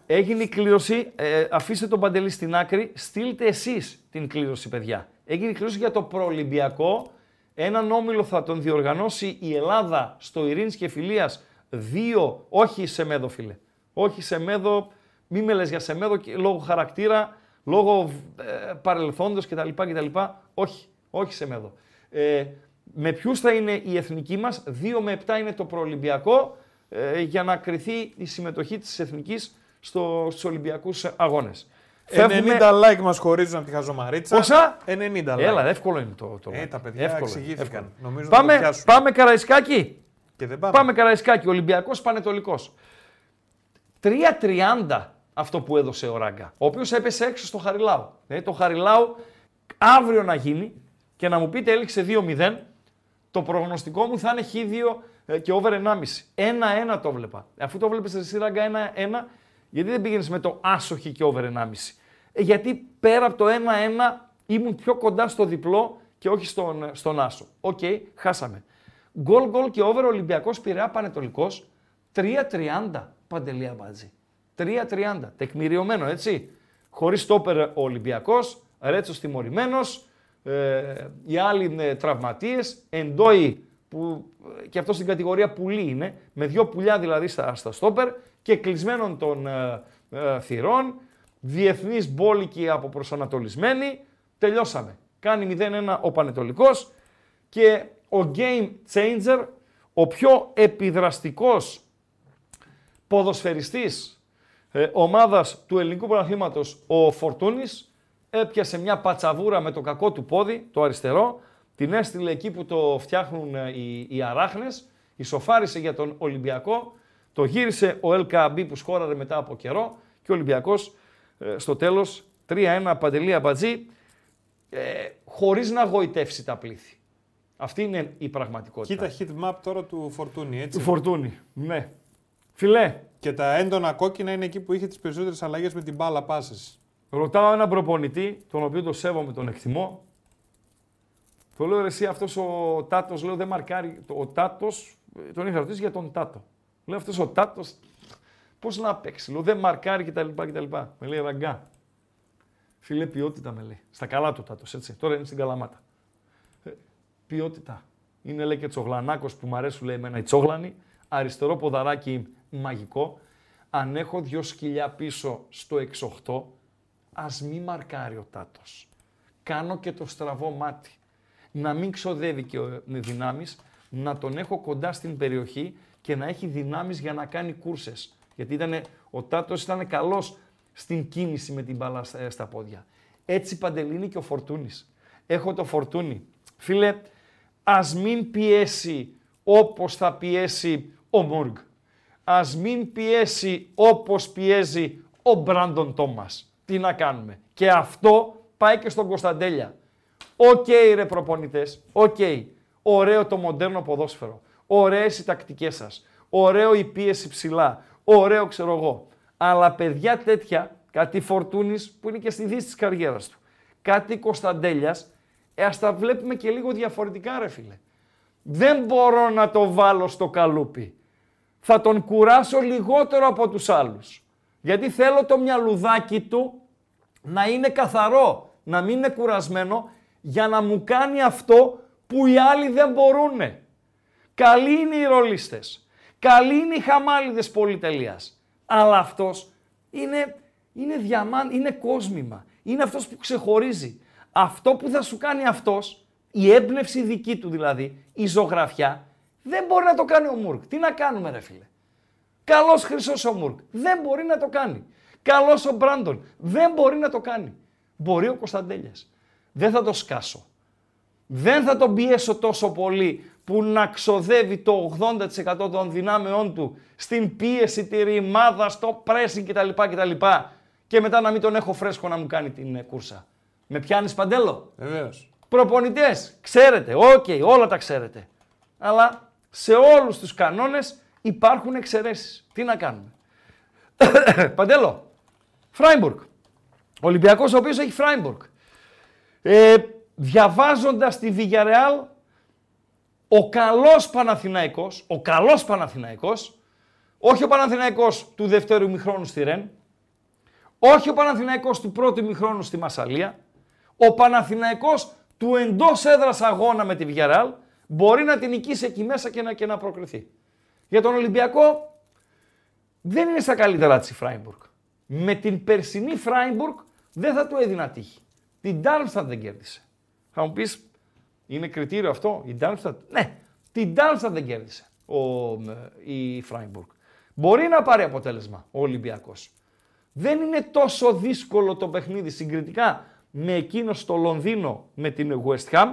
S1: Έγινε η κλήρωση. Ε, αφήστε τον Παντελή στην άκρη. Στείλτε εσείς την κλήρωση, παιδιά. Έγινε η κλήρωση για το προολυμπιακό. Έναν όμιλο θα τον διοργανώσει η Ελλάδα στο Ειρήνης και Φιλίας. Δύο, όχι σε μέδο, φίλε. Όχι σε μέδο, μη με λες για σε μέδο και- λόγω χαρακτήρα, λόγω ε, παρελθόντος κτλ, κτλ. Όχι, όχι σε μέδο. Ε, με ποιους θα είναι η εθνική μας, 2 με 7 είναι το προολυμπιακό, ε, για να κριθεί η συμμετοχή της εθνικής στο, στους Ολυμπιακούς αγώνες.
S2: 90 like μας χωρίζουν από τη χαζομαρίτσα.
S1: Πόσα;
S2: 90 like.
S1: Έλα, εύκολο είναι το. το
S2: Ε,
S1: like.
S2: τα παιδιά
S1: Εύκολο,
S2: εξηγήθηκαν.
S1: εύκολο.
S2: Νομίζω να το
S1: πάμε,
S2: πιάσουν.
S1: πάμε Καραϊσκάκι.
S2: Και δεν πάμε.
S1: Πάμε Καραϊσκάκη. Ολυμπιακός Πανετολικός. 3-30 αυτό που έδωσε ο Ράγκα. Ο οποίος έπεσε έξω στο Χαριλάου. Δηλαδή το Χαριλάου αύριο να γίνει και να μου πείτε έληξε 2-0. Το προγνωστικό μου θα είναι χ2 ε, και over 1,5. 1-1 το 'βλεπα. Αφού το βλέπεις εσύ Ράγκα 1-1, γιατί δεν πήγαινες με το άσο Χ και over 1,5. Ε, γιατί πέρα από το 1-1 ήμουν πιο κοντά στο διπλό και όχι στον, στον άσο. Οκ, χάσαμε. Γκολ γκολ και over Ολυμπιακός Πειραιά Πανετολικός 3-30 Παντελή Αμπάτζη. 3-30. Τεκμηριωμένο έτσι. Χωρίς στόπερ ο Ολυμπιακός, Ρέτσος τιμωρημένος, ε, οι άλλοι είναι τραυματίες, Εντόι που ε, και αυτός στην κατηγορία πουλί είναι, με δύο πουλιά δηλαδή στα, στα στόπερ και κλεισμένων των ε, ε, θυρών, διεθνείς μπόλικοι από προσανατολισμένοι, τελειώσαμε. Κάνει 0-1 ο Πανετολικός και ο game changer, ο πιο επιδραστικός ποδοσφαιριστής ε, ομάδας του ελληνικού πρωταθλήματος, ο Φορτούνης, έπιασε μια πατσαβούρα με το κακό του πόδι, το αριστερό, την έστειλε εκεί που το φτιάχνουν ε, οι, οι αράχνες, ισοφάρισε για τον Ολυμπιακό, το γύρισε ο LKB που σκόραρε μετά από καιρό και ο Ολυμπιακός ε, στο τέλος 3-1 παντελή αμπατζή, ε, χωρίς να γοητεύσει τα πλήθη. Αυτή είναι η πραγματικότητα.
S2: Κοίτα hit map τώρα του Φορτούνη, έτσι.
S1: Του Φορτούνη. Ναι. Φιλέ,
S2: Και τα έντονα κόκκινα είναι εκεί που είχε τις περισσότερες αλλαγές με την μπάλα πάσει.
S1: ρωτάω έναν προπονητή, τον οποίο τον σέβομαι, τον εκτιμώ. Το λέω ρε εσύ, αυτός ο Τάτος, λέω δεν μαρκάρει. Το- Ο Τάτος, ε, τον είχα ρωτήσει για τον Τάτο. Λέω αυτός ο Τάτος, πώς να παίξει, λέω δεν μαρκάρει κτλ. κτλ. Με λέει ραγκά. Φίλε, ποιότητα με λέει. Στα καλά του Τάτος, έτσι. Τώρα είναι στην Καλαμάτα. Ε, ποιότητα. Είναι λέει και τσογλανάκος που μου αρέσουν λέει εμένα οι τσόγλανοι. Αριστερό ποδαράκι μαγικό. Αν έχω δυο σκυλιά πίσω στο 6-8, ας μη μαρκάρει ο Τάτος. Κάνω και το στραβό μάτι. Να μην ξοδεύει και ο- με δυνάμεις, να τον έχω κοντά στην περιοχή και να έχει δυνάμεις για να κάνει κούρσες. Γιατί ήτανε, ο Τάτος ήταν καλός στην κίνηση με την μπάλα στα, στα πόδια. Έτσι παντελίνει και ο Φορτούνης. Έχω το Φορτούνι. Φίλε, ας μην πιέσει όπως θα πιέσει ο Μούργκ. Ας μην πιέσει όπως πιέζει ο Μπράντον Τόμας. Τι να κάνουμε. Και αυτό πάει και στον Κωνσταντέλια. Οκ okay, ρε προπονητές, ok. Okay. Ωραίο το μοντέρνο ποδόσφαιρο. Ωραίες οι τακτικές σας. Ωραίο η πίεση ψηλά. Ωραίο ξέρω εγώ. Αλλά παιδιά τέτοια, κάτι Φορτούνης που είναι και στη δύση της καριέρας του. Κάτι Κωνσταντέλιας, ε, ας τα βλέπουμε και λίγο διαφορετικά ρε φίλε. Δεν μπορώ να το βάλω στο καλούπι. Θα τον κουράσω λιγότερο από τους άλλους. Γιατί θέλω το μυαλουδάκι του να είναι καθαρό, να μην είναι κουρασμένο, για να μου κάνει αυτό που οι άλλοι δεν μπορούν. Καλοί είναι οι ρολίστες. Καλοί είναι οι χαμάλιδες πολυτελείας. Αλλά αυτός είναι, είναι διαμάν, είναι κόσμημα. Είναι αυτός που ξεχωρίζει. Αυτό που θα σου κάνει αυτός, η έμπνευση δική του δηλαδή, η ζωγραφιά, δεν μπορεί να το κάνει ο Μουρκ. Τι να κάνουμε ρε φίλε. Καλός χρυσός ο Μουργκ. Δεν μπορεί να το κάνει. Καλός ο Μπράντον. Δεν μπορεί να το κάνει. Μπορεί ο Κωνσταντέλιας. Δεν θα το σκάσω. Δεν θα τον πιέσω τόσο πολύ που να ξοδεύει το 80% των δυνάμεών του στην πίεση, τη ρημάδα, στο pressing κτλ. κτλ. Και μετά να μην τον έχω φρέσκο να μου κάνει την ε, κούρσα. Με πιάνεις Παντελή;
S2: Βεβαίως.
S1: Προπονητές, ξέρετε, οκ, όλα τα ξέρετε. Αλλά σε όλους τους κανόνες υπάρχουν εξαιρέσεις. Τι να κάνουμε. Παντέλο, Φράιμπουργκ. Ολυμπιακός ο οποίος έχει Φράιμπουργκ. Ε, διαβάζοντας τη Βιγιαρεάλ, ο καλός Παναθηναϊκός, ο καλός Παναθηναϊκός, όχι ο Παναθηναϊκός του δεύτερου μηχρόνου στη Ρεν, όχι ο Παναθηναϊκός του πρώτου μηχρόνου στη Μασαλία, ο Παναθηναϊκός του εντός έδρας αγώνα με τη Villarreal μπορεί να την νικήσει εκεί μέσα και να, και να προκριθεί. Για τον Ολυμπιακό δεν είναι στα καλύτερα της η Φράιμπουργκ. Με την περσινή Φράιμπουργκ δεν θα του έδινα τύχη. Την Darmstadt δεν κέρδισε. Θα μου πεις, είναι κριτήριο αυτό, η Darmstadt; Ναι, την Darmstadt δεν κέρδισε ο, η Φράιμπουργκ. Μπορεί να πάρει αποτέλεσμα ο Ολυμπιακός. Δεν είναι τόσο δύσκολο το παιχνίδι συγκριτικά με εκείνο στο Λονδίνο με την West Ham,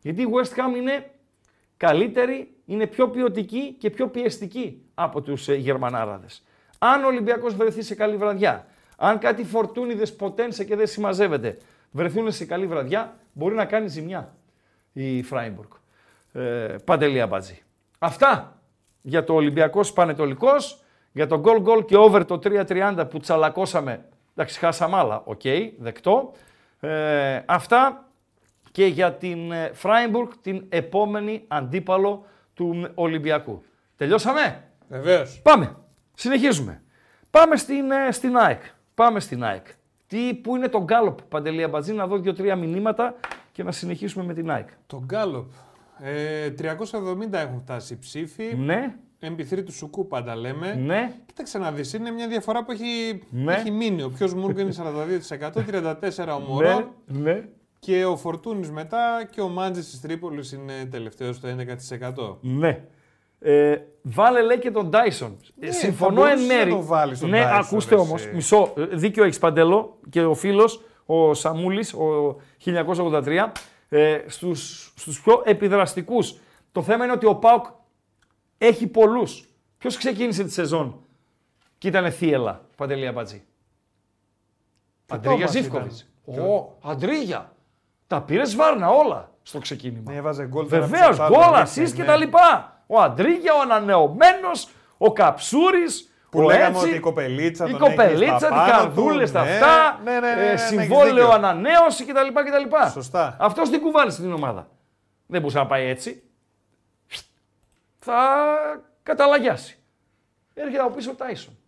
S1: γιατί η West Ham είναι καλύτερη, είναι πιο ποιοτική και πιο πιεστική από τους ε, Γερμανάραδες. Αν ο Ολυμπιακός βρεθεί σε καλή βραδιά, αν κάτι φορτούνιδες ποτένσε και δεν συμμαζεύεται, βρεθούν σε καλή βραδιά, μπορεί να κάνει ζημιά η Φράιμπουργκ. Ε, Παντελία Μπατζή. Αυτά για το Ολυμπιακός Πανετολικός, για το goal goal και over το 3.30 που τσαλακώσαμε. Εντάξει, χάσαμε άλλα, ok, okay, δεκτό. Ε, αυτά και για την Φράιμπουργκ, την επόμενη αντίπαλο του Ολυμπιακού. Τελειώσαμε;
S2: Βεβαίως.
S1: Πάμε. Συνεχίζουμε. Πάμε στην, ε, στην ΑΕΚ. Πάμε στην ΑΕΚ. Τι, πού είναι το Γκάλοπ, Παντελή Αμπατζή, να δω δύο-τρία μηνύματα και να συνεχίσουμε με την ΑΕΚ.
S2: Το Γκάλοπ. Ε, 370 έχουν φτάσει οι ψήφοι.
S1: Ναι.
S2: MP3 του Σουκού πάντα λέμε.
S1: Ναι.
S2: Κοίταξε να δεις, είναι μια διαφορά που έχει,
S1: Ναι.
S2: έχει μείνει. Ο ποιος Μούργκ είναι 42%, 34% ο Μωρό.
S1: Ναι, ναι.
S2: Και ο Φορτούνης μετά και ο Μάντζης της Τρίπολης είναι τελευταίος στο 11%.
S1: ναι. Ε, βάλε λέει και τον Τάισον. Ε,
S2: Ναι,
S1: Συμφωνώ
S2: θα
S1: εν
S2: μπορούσες
S1: μέρη.
S2: να τον βάλεις τον
S1: ναι,
S2: Dyson,
S1: ακούστε
S2: ρε,
S1: όμως.
S2: εσύ.
S1: Μισό. ε, Δίκιο έχεις Παντελό και ο φίλος, ο Σαμούλης, ο 1983, ε, στους, στους πιο επιδραστικούς. Το θέμα είναι ότι ο Πάουκ έχει πολλούς. Ποιος ξεκίνησε τη σεζόν; Και ήταν θύελα, Παντελή Αμπατζή. Αντρίγια
S2: Τόμας
S1: Ζήφκοβιτς.
S2: ήταν.
S1: Ω, Αντρίγια. Τα πήρες βάρνα όλα στο ξεκίνημα.
S2: Ναι, έβαζε γκολ. τώρα
S1: Βεβαίως,
S2: πίσω άλλο,
S1: γκολ,
S2: ναι,
S1: assist και
S2: ναι.
S1: τα λοιπά. Ο Αντρίγια, ο ανανεωμένος, ο Καψούρης.
S2: Που
S1: ο
S2: λέγαμε
S1: έτσι,
S2: ότι η κοπελίτσα
S1: η
S2: τον έχει
S1: κοπελίτσα,
S2: στα
S1: τι
S2: πάνω
S1: καρδούλε,
S2: του,
S1: τα
S2: ναι.
S1: αυτά.
S2: Ναι, ναι, ναι,
S1: ε,
S2: ναι, ναι, έχεις
S1: συμβόλαιο,
S2: δίκιο.
S1: ανανέωση κτλ. κτλ.
S2: Σωστά.
S1: Αυτός την κουβάλει στην ομάδα. Δεν μπορούσε να πάει έτσι. Θα καταλαγιάσει. Έρχεται από πίσω ο Τάισον.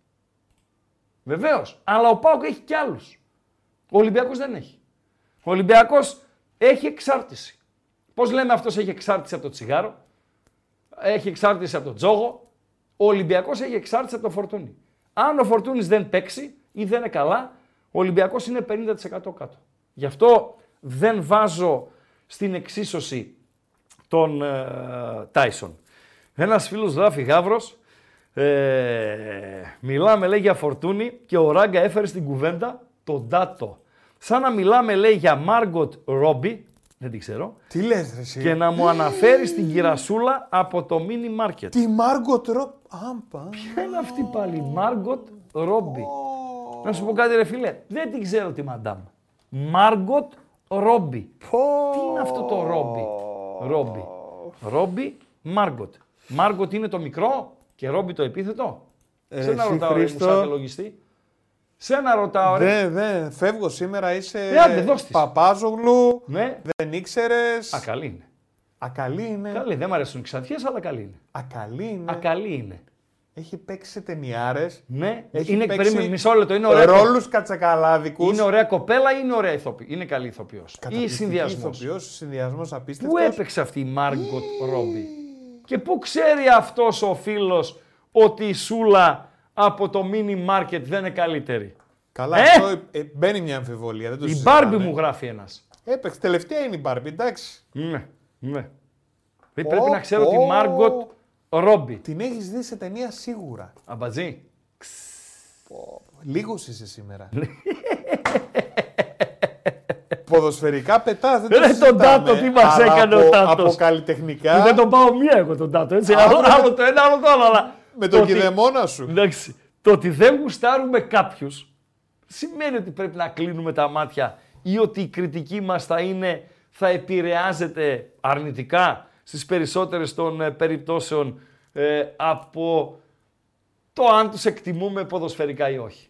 S1: Βεβαίως. Αλλά ο Πάουκ έχει κι άλλους. Ο Ολυμπιακός δεν έχει. Ο Ολυμπιακός έχει εξάρτηση. Πώς λέμε αυτός έχει εξάρτηση από το τσιγάρο, έχει εξάρτηση από τον τζόγο. Ο Ολυμπιακός έχει εξάρτηση από το φορτούνι. Αν ο φορτούνι δεν παίξει ή δεν είναι καλά, ο Ολυμπιακός είναι 50% κάτω. Γι' αυτό δεν βάζω στην εξίσωση τον ε, Τάισον. Ένας φίλος γράφει Γαύρος, ε, μιλάμε λέει για φορτούνι και ο Ράγκα έφερε στην κουβέντα τον Τάτο. σαν να μιλάμε λέει για Μάργκοτ Ρόμπι, δεν την ξέρω,
S2: Τι λες ρε εσύ;
S1: και να μου αναφέρει την κυρασούλα από το mini market.
S2: Τη Μάργκο Τρο... Άμπα.
S1: Ποια είναι αυτή πάλι, Μάργκοτ Ρόμπι; Να σου πω κάτι ρε φίλε, δεν την ξέρω τη μαντάμ. Μάργκοτ Ρόμπι. Τι είναι αυτό το Ρόμπι; Ρόμπι. Ρόμπι, Μάργκοτ. Μάργκοτ είναι το μικρό και Ρόμπι το επίθετο;
S2: Ε,
S1: Σε να
S2: εσύ,
S1: ρωτάω, ρε
S2: Χρήστο.
S1: Μουσάτε λογιστή; Σε να ρωτάω, ρε.
S2: Δεν, δεν, φεύγω σήμερα, είσαι
S1: Ε, άντε, δώσ' της.
S2: Παπάζογλου,
S1: Ναι.
S2: δεν ήξερες.
S1: Α, καλή είναι.
S2: Ακαλή είναι.
S1: Καλή. Δεν μ' αρέσουν οι ξαφιές, αλλά καλή είναι.
S2: Ακαλή είναι.
S1: Ακαλή είναι.
S2: Έχει παίξει σε ταινιάρες.
S1: Ναι.
S2: Έχει
S1: είναι,
S2: παίξει
S1: περίμενε, μισό λεπτό. Είναι ωραία,
S2: Ρόλους κατσακαλάδικους.
S1: είναι ωραία κοπέλα ή είναι ωραία ηθοποιή. Είναι καλή ηθοποιός; Ή
S2: Καταπληκτική
S1: συνδυασμός;
S2: ηθοποιός, συνδυασμός απίστευτος.
S1: Πού έπαιξε αυτή η Μάργκοτ Ρόμπι; Και πού ξέρει αυτός ο φίλος ότι η Σούλα από το mini market δεν είναι καλύτερη.
S2: Καλά,
S1: Ε!
S2: αυτό ε, μπαίνει μια αμφιβολία. Δεν το
S1: Η
S2: συζητάμε.
S1: Μπάρμπι μου γράφει ένας.
S2: Έπαιξε, τελευταία είναι η Μπάρμπι, εντάξει.
S1: Ναι, ναι.
S2: Πω,
S1: Πρέπει να ξέρω τη
S2: πω.
S1: Μάργκοτ Ρόμπι.
S2: Την έχεις δει σε ταινία σίγουρα.
S1: Αμπατζή.
S2: Λίγος είσαι σήμερα. Ποδοσφαιρικά πετάς, δεν το
S1: Ρε, τον
S2: συζητάμε,
S1: Τάτο, τι μας
S2: αλλά
S1: έκανε ο
S2: από,
S1: Τάτος;
S2: Από καλλιτεχνικά,
S1: Δεν τον πάω μία εγώ τον Τάτο, έτσι.
S2: Α,
S1: Άλλο,
S2: βρε,
S1: άλλο το ένα, άλλο το άλλο. Αλλά
S2: με
S1: το
S2: τον
S1: ότι-
S2: κηδεμόνα σου.
S1: Εντάξει. Το ότι δεν γουστάρουμε κάποιους σημαίνει ότι πρέπει να κλείνουμε τα μάτια ή ότι η κριτική μας θα είναι, θα επηρεάζεται αρνητικά στις περισσότερες των ε, περιπτώσεων ε, από το αν τους εκτιμούμε ποδοσφαιρικά ή όχι.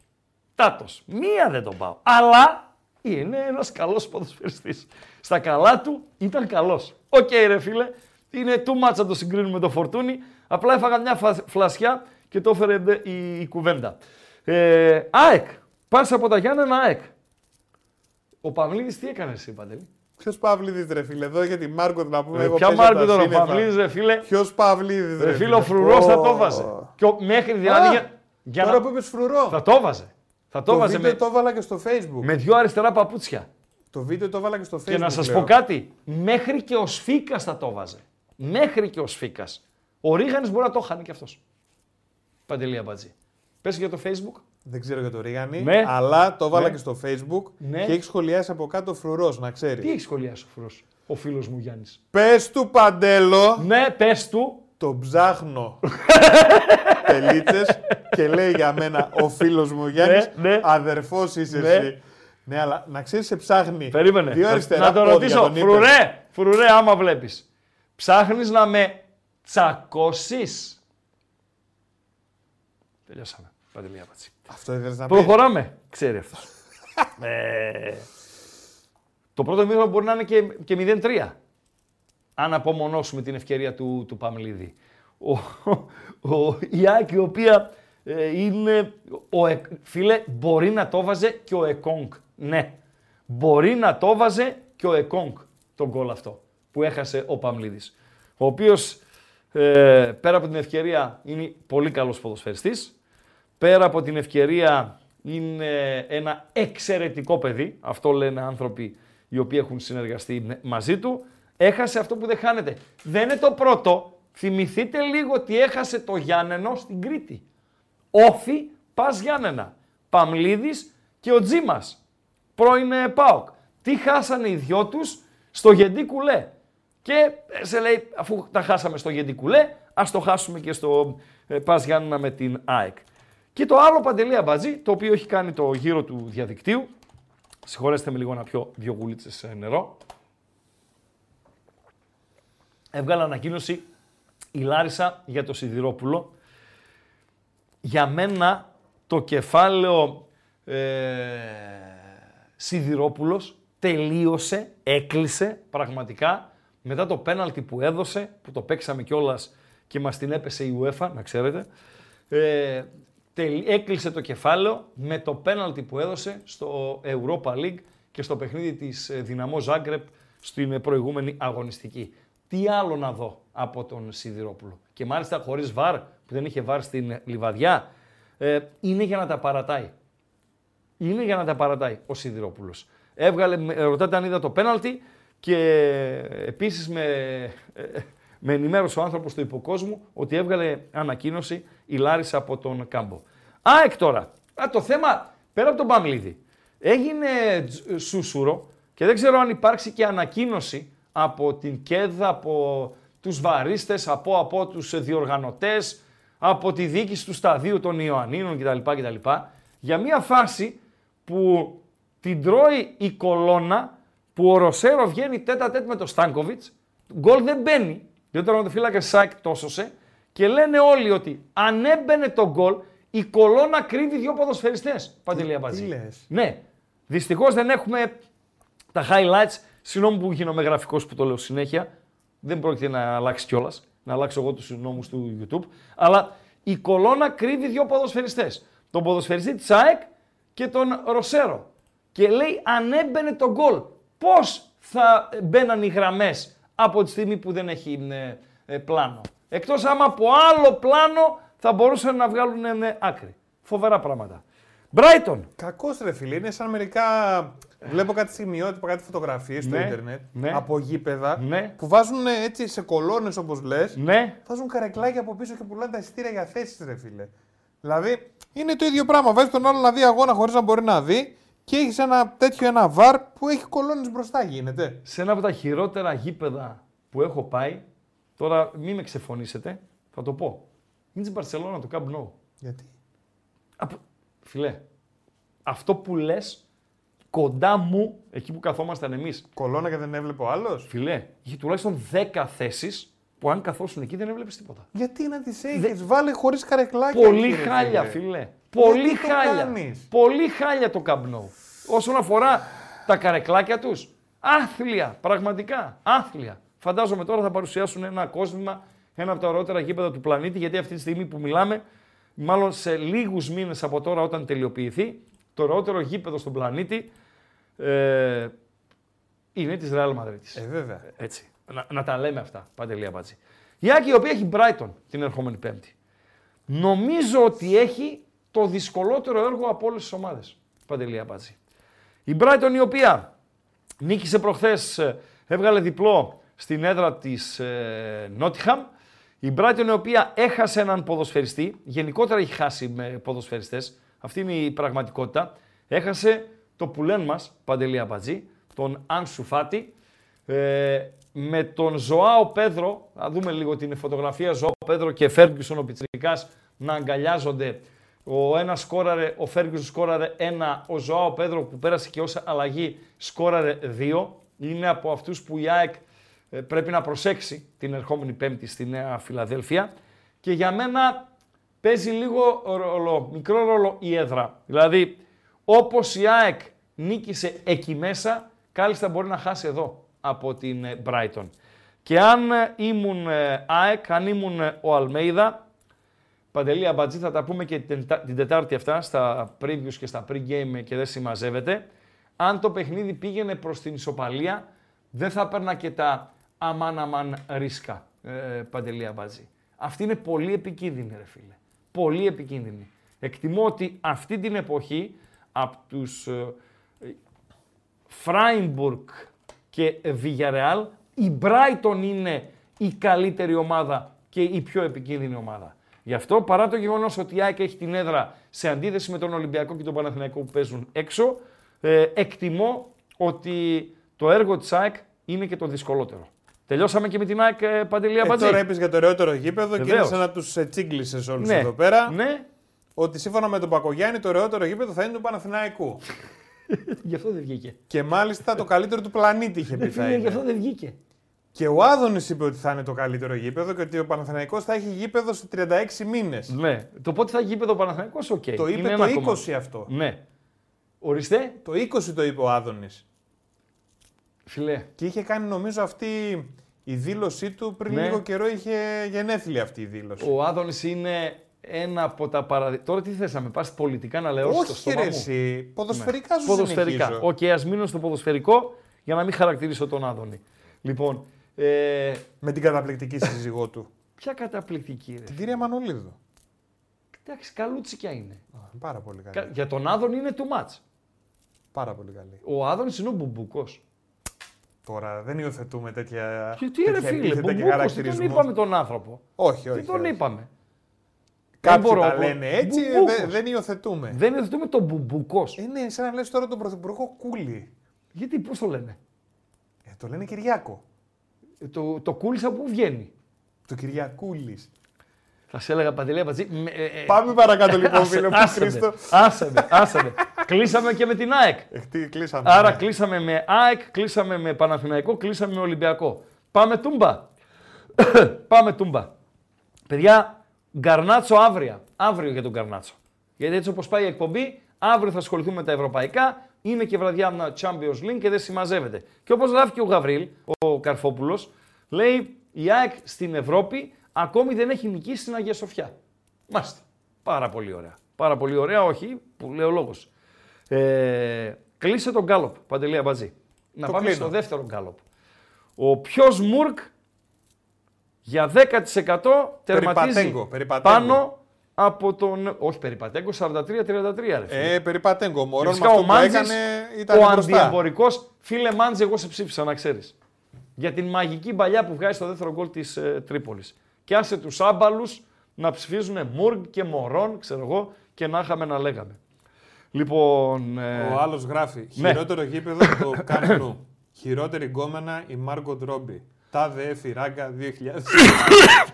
S1: Τάτος, μία δεν τον πάω. Αλλά είναι ένας καλός ποδοσφαιριστής. Στα καλά του ήταν καλός. Οκ ρε φίλε, είναι too much να το συγκρίνουμε με το Φορτούνι. Απλά έφαγα μια φα- φλασιά και το έφερε ντε η, η κουβέντα. Ε, ΑΕΚ, πας από τα Γιάννενα ΑΕΚ. Ο Παυλίδης τι έκανε εσύ Παντελή;
S2: Ποιος Παυλίδης, ρε φίλε, εδώ για τη Μάρκοτ να πούμε.
S1: Ε,
S2: εγώ
S1: Ποια
S2: παίζω τα
S1: Μάρκο τώρα ο
S2: σύννεφα.
S1: Παυλίδης ρε φίλε;
S2: Ποιος Παυλίδης,
S1: Ρε φίλε ο Φρουρός θα το βάζε. Και ο- μέχρι δηλαδή για, για
S2: Τώρα
S1: να...
S2: που είπες φρουρό.
S1: Θα το βάζε. Θα το,
S2: Το
S1: βάζε
S2: βίντεο
S1: με,
S2: το έβαλα και στο facebook.
S1: με δυο αριστερά παπούτσια.
S2: Το βίντεο το έβαλα και στο facebook.
S1: Και να σας
S2: λέω.
S1: πω κάτι, μέχρι και ο Σφίκας θα το βάζε. Μέχρι και ο Σφίκας. Ο Ρίγανης μπορεί να το χάνει κι αυτός. Παντελή Αμπατζή. Πες για το facebook.
S2: Δεν ξέρω για το Ρίγανη,
S1: Ναι.
S2: αλλά το έβαλα
S1: Ναι.
S2: και στο facebook
S1: Ναι.
S2: και έχει σχολιάσει από κάτω φρουρός, να ξέρεις.
S1: Τι έχει σχολιάσει ο Φουρός, ο φίλος μου Γιάννης;
S2: Πες του παντέλο,
S1: Ναι, πες του.
S2: τον ψάχνω. Τελίτσες και λέει για μένα ο φίλος μου Γιάννης,
S1: Ναι, ναι.
S2: αδερφός είσαι
S1: Ναι.
S2: εσύ. Ναι, αλλά να ξέρεις, σε ψάχνει.
S1: Περίμενε.
S2: Δύο
S1: Να-
S2: αριστερά
S1: να το
S2: πόδια,
S1: ρωτήσω.
S2: τον είπε.
S1: Φρουρέ, φρουρέ, άμα βλέπεις. Ψάχνεις να με τσακώσεις. Τελειώσαμε. Παντελή Αμπατζή.
S2: Αυτό ήθελες να πεις;
S1: Προχωράμε. Ξέρει αυτό. ε, το πρώτο μήχρονο μπορεί να είναι και, και 0-3. Αν απομονώσουμε την ευκαιρία του, του Παμλίδη. Ο, ο, η Άκη, η οποία ε, είναι... Ο, Εκ- φίλε, μπορεί να το βάζε και ο Εκόνγκ. Ναι. Μπορεί να το βάζε και ο Εκόνγκ τον γκολ αυτό που έχασε ο Παμλίδης. Ο οποίος ε, πέρα από την ευκαιρία είναι πολύ καλός ποδοσφαιριστής πέρα από την ευκαιρία είναι ένα εξαιρετικό παιδί, αυτό λένε άνθρωποι οι οποίοι έχουν συνεργαστεί με- μαζί του, έχασε αυτό που δεν χάνεται. Δεν είναι το πρώτο, θυμηθείτε λίγο ότι έχασε το Γιάννενο στην Κρήτη. Όφι, πας Γιάννενα, Παμλίδης και ο Τζίμας, πρώην ε, ΠΑΟΚ. Τι χάσανε οι δυο τους στο Γεντή Κουλέ. Και ε, σε λέει, αφού τα χάσαμε στο Γεντή Κουλέ, ας το χάσουμε και στο ε, Πας Γιάννενα με την ΑΕΚ. Και το άλλο Παντελή Αμπατζή, το οποίο έχει κάνει το γύρο του διαδικτύου. Συγχωρέστε με λίγο να πιω δύο γουλίτσες ε, νερό. Έβγαλε ανακοίνωση η Λάρισα για το Σιδηρόπουλο. Για μένα το κεφάλαιο ε, Σιδηρόπουλος τελείωσε, έκλεισε πραγματικά μετά το πέναλτι που έδωσε, που το παίξαμε κιόλας και μας την έπεσε η UEFA, να ξέρετε. Ε, τελ- έκλεισε το κεφάλαιο με το πέναλτι που έδωσε στο Europa League και στο παιχνίδι της ε, Δυναμό Ζάγκρεπ στην προηγούμενη αγωνιστική. Τι άλλο να δω από τον Σιδηρόπουλο; Και μάλιστα χωρίς βαρ, που δεν είχε βαρ στην Λιβαδιά, ε, είναι για να τα παρατάει. Είναι για να τα παρατάει ο Σιδηρόπουλος. Έβγαλε, με- ρωτάτε αν είδα το πέναλτι και επίσης με, ε, με ενημέρωσε ο άνθρωπος του υποκόσμου ότι έβγαλε ανακοίνωση η Λάρισα από τον Κάμπο. ΑΕΚ τώρα. Α, το θέμα, πέρα από τον Παμλίδη, έγινε τζ- σούσουρο και δεν ξέρω αν υπάρξει και ανακοίνωση από την ΚΕΔ, από τους βαρίστες, από, από τους διοργανωτές, από τη διοίκηση του σταδίου των Ιωαννίνων κτλ. κτλ για μια φάση που την τρώει η κολόνα που ο Ροσέρο βγαίνει τέτα τέτ με τον Στάνκοβιτς, γκολ δεν μπαίνει, διότι ο τερματοφύλακας Σάικ τόσωσε και λένε όλοι ότι αν έμπαινε το γκολ, η κολόνα κρύβει δύο ποδοσφαιριστές. Παντελή Αμπατζή.
S2: τι λες;
S1: Ναι. Δυστυχώς δεν έχουμε τα highlights. Συγγνώμη που γίνομαι γραφικός που το λέω συνέχεια. Δεν πρόκειται να αλλάξει κιόλας. Να αλλάξω εγώ τους νόμους του YouTube. Αλλά η κολόνα κρύβει δύο ποδοσφαιριστές. Τον ποδοσφαιριστή της ΑΕΚ και τον Ροσέρο. Και λέει αν έμπαινε το γκολ, πώς θα μπαίναν οι γραμμές από τη στιγμή που δεν έχει ε, ε, πλάνο; Εκτός άμα από άλλο πλάνο θα μπορούσαν να βγάλουν ε, άκρη. Φοβερά πράγματα. Brighton.
S2: Κακός ρε φίλε, είναι σαν μερικά. Βλέπω κάτι σημειότυπα, κάτι φωτογραφίες στο
S1: Ναι,
S2: Ιντερνετ
S1: ναι.
S2: από γήπεδα
S1: Ναι.
S2: που βάζουν έτσι σε κολόνες όπως λες.
S1: Ναι,
S2: Βάζουν καρεκλάκια από πίσω και πουλάνε τα εισιτήρια για θέσεις, ρε φίλε. Δηλαδή είναι το ίδιο πράγμα. Βάζεις τον άλλο να δει αγώνα χωρίς να μπορεί να δει και έχεις ένα τέτοιο ένα βαρ που έχει κολόνες μπροστά. Γίνεται.
S1: σε ένα από τα χειρότερα γήπεδα που έχω πάει, τώρα μην με ξεφωνήσετε, θα το πω. Είναι στην Μπαρσελόνα το Camp Nou.
S2: Γιατί;
S1: Από... Φιλέ, αυτό που λες κοντά μου, εκεί που καθόμασταν εμείς,
S2: Κολόνα και δεν έβλεπε ο άλλος;
S1: φιλέ, είχε τουλάχιστον 10 θέσεις που αν καθόσουν εκεί δεν έβλεπες τίποτα.
S2: Γιατί να τις έχεις, βάλε χωρίς καρεκλάκια.
S1: Πολύ
S2: κύριε
S1: χάλια,
S2: φίλε.
S1: φίλε. Πολύ
S2: το
S1: χάλια.
S2: κάνεις;
S1: Πολύ χάλια το Camp Nou. Όσον αφορά τα καρεκλάκια τους, άθλια, πραγματικά, άθλια. Φαντάζομαι τώρα θα παρουσιάσουν ένα κόσμημα, ένα από τα ωραιότερα γήπεδα του πλανήτη, γιατί αυτή τη στιγμή που μιλάμε, μάλλον σε λίγους μήνες από τώρα όταν τελειοποιηθεί, το ωραιότερο γήπεδο στον πλανήτη ε, είναι της Real Madrid.
S2: Ε, βέβαια.
S1: Έτσι. Να, να τα λέμε αυτά, Παντελή Αμπάτζη. Η Άκη η οποία έχει Brighton την ερχόμενη Πέμπτη. Νομίζω ότι έχει το δυσκολότερο έργο από όλες τις ομάδες, Παντελή Αμπάτζη. Η Brighton η οποία νίκησε προχθές, ε, έβγαλε διπλό στην έδρα της ε, Nottingham. Η Brighton η οποία έχασε έναν ποδοσφαιριστή, γενικότερα έχει χάσει με ποδοσφαιριστές, αυτή είναι η πραγματικότητα. Έχασε το πουλέν μας, Παντελή Αμπατζή, τον Άνσου Φάτι, ε, με τον Ζωάο Πέδρο, να δούμε λίγο την φωτογραφία Ζωάο Πέδρο και Φέργκισον ο Πιτσιρικάς να αγκαλιάζονται. Ο ένας σκόραρε, ο Φέργκισον σκόραρε ένα, ο Ζωάο Πέδρο που πέρασε και ως αλλαγή σκόραρε δύο. Είναι από αυτούς που η ΑΕΚ ε, πρέπει να προσέξει την ερχόμενη Πέμπτη στη Νέα Φιλαδέλφια. Και για μένα παίζει λίγο ρόλο, μικρό ρόλο η έδρα. Δηλαδή, όπως η ΑΕΚ νίκησε εκεί μέσα, κάλλιστα μπορεί να χάσει εδώ από την ε, Brighton. Και αν ε, ήμουν ε, ΑΕΚ, αν ήμουν ε, ο Αλμέιδα, Παντελή Αμπατζή θα τα πούμε και την, Τετά- την Τετάρτη αυτά στα previews και στα pre-game και δεν συμμαζεύεται. Αν το παιχνίδι πήγαινε προς την ισοπαλία, δεν θα έπαιρνα και τα αμάν αμάν ρίσκα, ε, Παντελή Αμπατζή. Αυτή είναι πολύ επικίνδυνη ρε φίλε. Πολύ επικίνδυνη. Εκτιμώ ότι αυτή την εποχή από τους ε, Φράιμπουργκ και Villarreal, η Brighton είναι η καλύτερη ομάδα και η πιο επικίνδυνη ομάδα. Γι' αυτό παρά το γεγονός ότι η ΑΕΚ έχει την έδρα σε αντίθεση με τον Ολυμπιακό και τον Παναθηναϊκό που παίζουν έξω, ε, εκτιμώ ότι το έργο της ΑΕΚ είναι και το δυσκολότερο. Τελειώσαμε και με την ΑΕΚ ε, Παντελία
S2: Ε,
S1: Μπατζή;
S2: τώρα είπες για το ωραιότερο γήπεδο και είναι
S1: Βεβαίως.
S2: σαν να τους τσίγκλισε όλους
S1: ναι,
S2: εδώ πέρα.
S1: ναι,
S2: Ότι σύμφωνα με τον Μπακογιάννη το ωραιότερο γήπεδο θα είναι του Παναθηναϊκού.
S1: Γι' αυτό δεν βγήκε.
S2: και μάλιστα το καλύτερο του πλανήτη είχε πει
S1: Ε,
S2: θα
S1: φίλε, γι' αυτό
S2: είναι.
S1: δεν βγήκε.
S2: Και ο Άδωνης είπε ότι θα είναι το καλύτερο γήπεδο και ότι ο Παναθηναϊκός θα έχει γήπεδο σε 36 μήνες.
S1: Ναι. Το πότε θα γήπεδο ο Παναθηναϊκός, οκ.
S2: Το είπε
S1: Είναι
S2: το
S1: ένα
S2: 20
S1: κομμάτι.
S2: αυτό.
S1: Ναι. Ορίστε,
S2: Το 20 το είπε ο Άδωνης.
S1: φιλέ.
S2: Και είχε κάνει νομίζω αυτή η δήλωσή του πριν
S1: Ναι.
S2: λίγο καιρό είχε γενέθλια αυτή η δήλωση.
S1: Ο Άδωνης είναι ένα από τα παραδείγματα. Τώρα τι θες να με πας πολιτικά να λέω στο
S2: Όχι
S1: στόμα
S2: ρε
S1: μου;
S2: εσύ, ποδοσφαιρικά σου
S1: Ποδοσφαιρικά.
S2: συνεχίζω.
S1: Οκ, ας μείνω στο ποδοσφαιρικό για να μην χαρακτηρίσω τον Άδωνη. Λοιπόν, ε,
S2: Με την καταπληκτική σύζυγό του.
S1: ποια καταπληκτική ρε.
S2: Την κυρία Μανολίδου.
S1: Εντάξει, καλούτσικια είναι.
S2: Α, Πάρα πολύ καλή.
S1: Κα- Για τον Άδωνη είναι too much.
S2: Πάρα πολύ καλή.
S1: Ο Άδωνης είναι ο μπουμπούκος.
S2: Τώρα δεν υιοθετούμε τέτοια.
S1: Και τι ρε
S2: τέτοια
S1: φίλε,
S2: επίθετα και
S1: μπουμπούκος, τι τον
S2: χαρακτηρισμούς.
S1: είπαμε τον άνθρωπο;
S2: Όχι, όχι.
S1: Τι τον
S2: όχι.
S1: είπαμε;
S2: Κάποιοι
S1: μπορώ,
S2: τα
S1: εγώ.
S2: λένε έτσι, ε,
S1: Μπουμπούκος.
S2: δεν, δεν υιοθετούμε.
S1: Δεν υιοθετούμε τον Μπουμπούκο.
S2: Ε, ναι, σαν να λες τώρα τον Πρωθυπουργό Κούλι.
S1: Γιατί, πώς το λένε;
S2: Ε, το λένε Κυριάκο.
S1: Ε, Το, το κούλι από πού βγαίνει;
S2: Το Κυριακούλης.
S1: Θα σε έλεγα Παντελέα Πατζή. με- ε, ε,
S2: Πάμε παρακάτω λοιπόν,
S1: άσε-
S2: φίλε μου,
S1: άσε με,
S2: Χρήστο.
S1: Άσε με, άσε με. κλείσαμε και με την ΑΕΚ.
S2: Ε, τι, κλείσαμε.
S1: Άρα
S2: ναι.
S1: κλείσαμε με ΑΕΚ, κλείσαμε με Παναθηναϊκό, κλείσαμε με Ολυμπιακό. Πάμε τούμπα. Πάμε τούμπα. Παιδιά, γκαρνάτσο αύριο. Αύριο για τον γκαρνάτσο. Γιατί έτσι όπως πάει η εκπομπή, αύριο θα ασχοληθούμε με τα ευρωπαϊκά. Είναι και βραδιά με Champions League και δεν συμμαζεύεται. Και όπως γράφει και ο Γαβρίλ, ο Καρφόπουλος, λέει η ΑΕΚ στην Ευρώπη ακόμη δεν έχει νικήσει στην Αγία Σοφιά. Μάλιστα. Πάρα πολύ ωραία. Πάρα πολύ ωραία, όχι, που λέει ο λόγος. Ε, κλείσε τον γκάλοπ, Παντελία Μπατζή. Να
S2: Το
S1: πάμε
S2: κλείνω.
S1: στο δεύτερο γκάλοπ. Ο πιο Μουρκ για 10% τερματίζει
S2: Περιπατέγκο, περιπατέγκο.
S1: πάνω από τον... Όχι, περιπατέγκο, 43-33 ρε φίλε.
S2: Ε, περιπατέγκο. Ο Μωρόν με
S1: Φυσικά
S2: αυτό
S1: ο
S2: που
S1: Μάντζης,
S2: έκανε ήταν
S1: ο
S2: μπροστά.
S1: αντιεμπορικός. Φίλε Μάντζη, εγώ σε ψήφισα να ξέρεις. Για την μαγική παλιά που βγάζει στο δεύτερο γκολ της ε, Τρίπολης. Και άσε τους άμπαλους να ψηφίζουν Μουργκ και Μωρόν, ξέρω εγώ, και να είχαμε να λέγαμε. Λοιπόν, ε,
S2: Ο άλλος γράφει.
S1: ναι.
S2: Χειρότερο γήπεδο το Καμπνού. Χειρότερη γκόμενα η Μάργκο Ρόμπι. Τάδε έφη ράγκα 2000.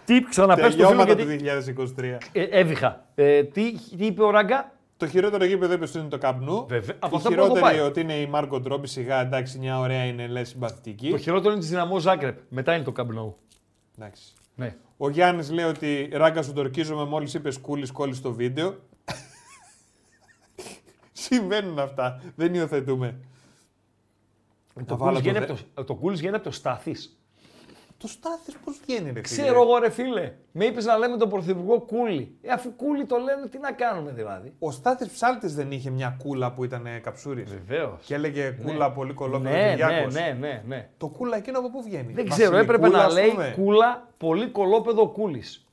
S1: τι ξαναπες το φίλο
S2: Τελειώματα του
S1: γιατί
S2: 2023.
S1: ε, έβηχα. Ε, τι, τι είπε ο Ράγκα,
S2: Το χειρότερο γήπεδο είπε ότι είναι το Καμπνού.
S1: Βέβαια, από
S2: Η
S1: αυτά που έχω
S2: χειρότερη
S1: πάει.
S2: ότι είναι η Μάργκο Ρόμπι. Σιγά εντάξει, μια ωραία είναι λες συμπαθητική.
S1: το χειρότερο είναι της Δυναμό Ζάγκρεπ. Μετά είναι το Καμπνόου.
S2: Εντάξει.
S1: Ναι.
S2: Ο Γιάννης λέει ότι ράγκα σου τορκίζομαι μόλις είπες κούλης κόλλης στο βίντεο. Συμβαίνουν αυτά. Δεν υιοθετούμε.
S1: Το
S2: βάλω
S1: κούλις
S2: το
S1: βγαίνει
S2: δε-
S1: από το, το κούλις βγαίνει από το Στάθης.
S2: Το στάθι πώς βγαίνει, ρε φίλε;
S1: Ξέρω εγώ ρε φίλε. Με είπες να λέμε τον Πρωθυπουργό Κούλι. Ε, αφού Κούλι το λένε, τι να κάνουμε δηλαδή.
S2: Ο Στάθης Ψάλτης δεν είχε μια κούλα που ήταν καψούρι.
S1: Βεβαίως.
S2: Και έλεγε κούλα πολύ κολόπεδο
S1: Ναι, ναι,
S2: Κυριάκος.
S1: ναι, ναι, ναι.
S2: Το κούλα εκείνο από πού βγαίνει;
S1: Δεν ξέρω, έπρεπε
S2: Βασιλικούλα,
S1: να
S2: ας
S1: λέει
S2: πούμε.
S1: κούλα πολύ κολόπεδο κούλης.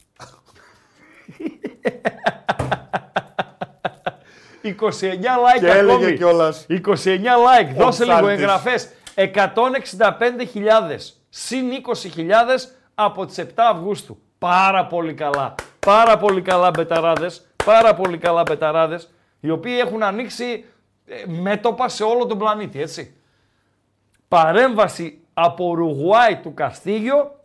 S1: 29 like
S2: Και έλεγε
S1: ακόμη.
S2: κιόλας.
S1: 29 like. Δώσε λίγο
S2: ψάλτης.
S1: εγγραφές. 165.000 συν 20.000 από τις 7 Αυγούστου. Πάρα πολύ καλά. Πάρα πολύ καλά μπεταράδες. Πάρα πολύ καλά μπεταράδες. Οι οποίοι έχουν ανοίξει ε, μέτωπα σε όλο τον πλανήτη, έτσι. Παρέμβαση από Ουρουγουάη του Καστίγιο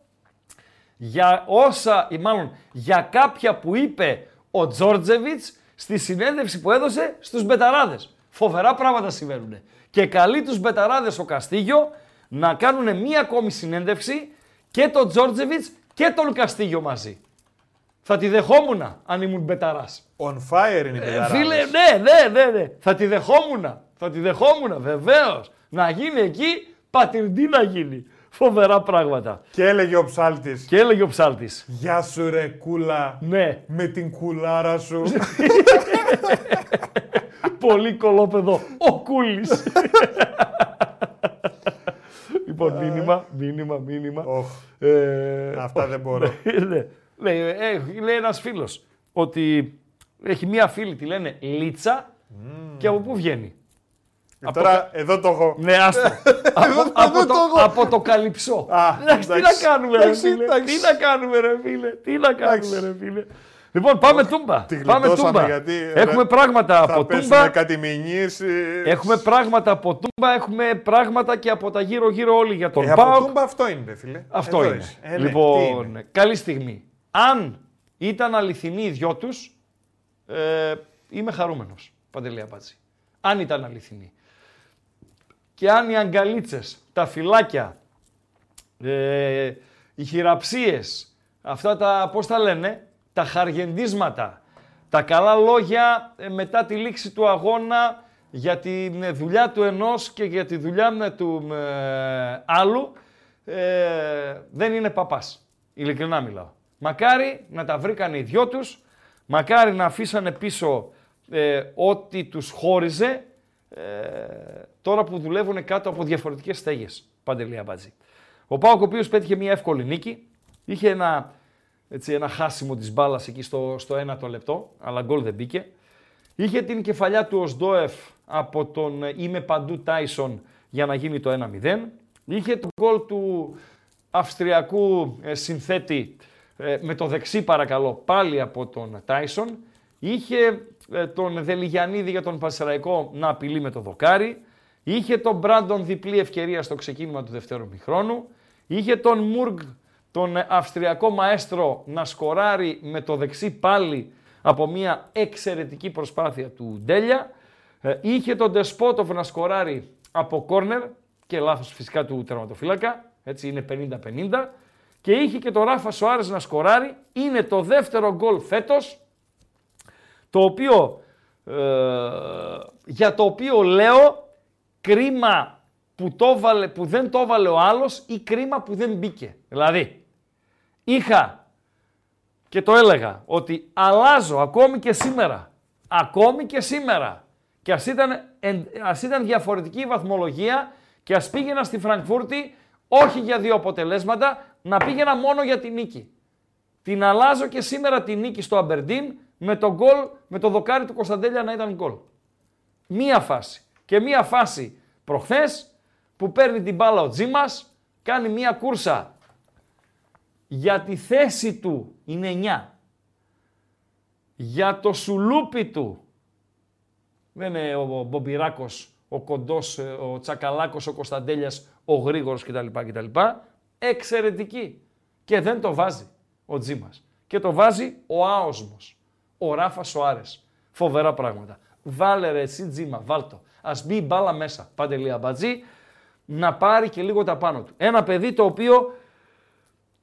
S1: για όσα, ή μάλλον για κάποια που είπε ο Τζόρτζεβιτς στη συνέντευξη που έδωσε στους μπεταράδες. Φοβερά πράγματα συμβαίνουν. Και καλεί τους μπεταράδες ο Καστίγιο να κάνουν μία ακόμη συνέντευξη και τον Τζόρτζεβιτς και τον Καστίγιο μαζί. Θα τη δεχόμουν αν ήμουν μπεταράς.
S2: On fire είναι η
S1: Ε,
S2: πεδαράδες.
S1: φίλε, ναι, ναι, ναι, ναι. Θα τη δεχόμουν. Θα τη δεχόμουν, βεβαίως. Να γίνει εκεί, πατυρντή να γίνει. Φοβερά πράγματα.
S2: Και έλεγε ο Ψάλτης.
S1: Και έλεγε ο ψάλτης.
S2: Γεια σου ρε κούλα.
S1: Ναι,
S2: Με την κουλάρα σου.
S1: πολύ κολόπεδο. Ο Κούλης. λοιπόν, μήνυμα, μήνυμα, μήνυμα.
S2: Οχ,
S1: Ε,
S2: Αυτά δεν μπορώ.
S1: ναι. Λέει, ε, λέει ένας φίλος ότι έχει μία φίλη, τη λένε Λίτσα και από πού βγαίνει;
S2: Τώρα εδώ το έχω.
S1: Ναι, άστο. από,
S2: Εδώ
S1: από,
S2: το
S1: το,
S2: έχω.
S1: από το καλυψό.
S2: Α,
S1: εντάξει, τι να
S2: εντάξει.
S1: κάνουμε, ρε
S2: Εντάξει,
S1: φίλε;
S2: εντάξει.
S1: Τι να κάνουμε, ρε φίλε; Τι να κάνουμε, ρε φίλε; Λοιπόν, πάμε τούμπα.
S2: Τη
S1: Πάμε
S2: γλιτώσαμε
S1: τούμπα.
S2: γιατί,
S1: Έχουμε
S2: ρε,
S1: πράγματα
S2: Θα
S1: από
S2: πέσουν
S1: τούμπα.
S2: κάτι μηνύες. ε,
S1: Έχουμε πράγματα από τούμπα. Έχουμε πράγματα και από τα γύρω-γύρω όλοι για τον
S2: ε, από
S1: ΠΑΟΚ.
S2: τούμπα αυτό είναι, ρε φίλε.
S1: Αυτό
S2: Εδώ
S1: είναι.
S2: είσαι. Ε, ναι, τι
S1: λοιπόν,
S2: είναι.
S1: καλή στιγμή. Αν ήταν αληθινοί οι δυο τους, ε, είμαι χαρούμενος. Παντελή Απάτση. Αν ήταν αληθινοί. Και αν οι αγκαλίτσες, τα φυλάκια, ε, οι χειραψίες, αυτά τα, πώς τα λένε, τα χαργεντίσματα, τα καλά λόγια ε, μετά τη λήξη του αγώνα για τη ε, δουλειά του ενός και για τη δουλειά ε, του ε, άλλου, ε, δεν είναι παπάς. Ειλικρινά μιλάω. Μακάρι να τα βρήκαν οι δυο τους, μακάρι να αφήσανε πίσω ε, ό,τι τους χώριζε, ε, τώρα που δουλεύουν κάτω από διαφορετικές στέγες. Παντελή Αμπάτζη. Ο Πάοκ, ο οποίος πέτυχε μια εύκολη νίκη, είχε ένα, έτσι, ένα χάσιμο της μπάλας εκεί στο, στο ένατο λεπτό, αλλά γκολ δεν μπήκε. Είχε την κεφαλιά του Οσντόεφ από τον ε, Είμαι Παντού Τάισον για να γίνει το 1-0. Είχε το γκολ του Αυστριακού ε, συνθέτη ε, με το δεξί παρακαλώ πάλι από τον Τάισον. Είχε ε, τον Δελιγιανίδη για τον Πασεραϊκό να απειλεί με το δοκάρι. Είχε τον Μπράντον διπλή ευκαιρία στο ξεκίνημα του δευτέρου μηχρόνου. Είχε τον Μουργκ, τον Αυστριακό μαέστρο, να σκοράρει με το δεξί πάλι από μια εξαιρετική προσπάθεια του Ντέλια. Ε, είχε τον Ντεσπότοφ να σκοράρει από κόρνερ και λάθος φυσικά του τερματοφύλακα, έτσι είναι 50-50. Και είχε και τον Ράφα Σοάρες να σκοράρει. Είναι το δεύτερο γκολ φέτος, το οποίο, ε, για το οποίο λέω κρίμα που, το βάλε, που δεν το έβαλε ο άλλος ή κρίμα που δεν μπήκε. Δηλαδή, είχα και το έλεγα ότι αλλάζω ακόμη και σήμερα, ακόμη και σήμερα και ας ήταν, ας ήταν διαφορετική η βαθμολογία και ας πήγαινα στη Φραγκφούρτη όχι για δύο αποτελέσματα, να πήγαινα μόνο για την νίκη. Την αλλάζω και σήμερα την νίκη στο Αμπερντίν με το γκολ, με το δοκάρι του Κωνσταντέλια να ήταν γκολ. Μία φάση. Και μία φάση προχθές που παίρνει την μπάλα ο Τζίμας, κάνει μία κούρσα για τη θέση του είναι 9. Για το σουλούπι του, δεν είναι ο Μπομπιράκος, ο Κοντός, ο Τσακαλάκος, ο Κωνσταντέλιας, ο Γρήγορος κτλ. κτλ. Εξαιρετική. Και δεν το βάζει ο Τζίμας. Και το βάζει ο άοσμος, ο Ράφας Σοάρες. Φοβερά πράγματα. Βάλε ρε εσύ Τζίμα, βάλτο. Ας μπει η μπάλα μέσα, Παντελή Αμπατζή, να πάρει και λίγο τα πάνω του. Ένα παιδί το οποίο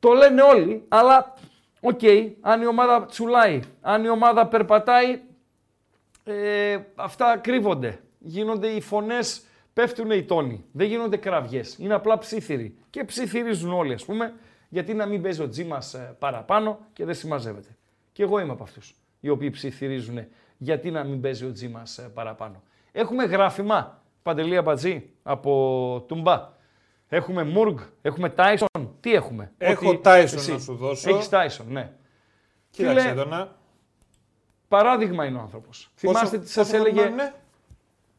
S1: το λένε όλοι, αλλά οκ, αν η ομάδα τσουλάει, αν η ομάδα περπατάει, ε, αυτά κρύβονται. Γίνονται οι φωνές, πέφτουν οι τόνοι. Δεν γίνονται κραυγές. Είναι απλά ψήθυροι. Και ψιθυρίζουν όλοι, ας πούμε, γιατί να μην παίζει ο Τζίμας ε, παραπάνω και δεν συμμαζεύεται. Και εγώ είμαι από αυτούς, οι οποίοι ψιθυρίζουν γιατί να μην παίζει ο Τζίμας ε, παραπάνω. Έχουμε γράφημα, Παντελία Μπατζή, από Τουμπά. Έχουμε Μουργκ, έχουμε Τάισον. Τι έχουμε;
S2: Έχω Τάισον να σου δώσω.
S1: Έχεις Τάισον, ναι.
S2: Κοίταξε εδώ να.
S1: Παράδειγμα είναι ο άνθρωπος. Θυμάστε τι σας έλεγε.
S2: Είναι;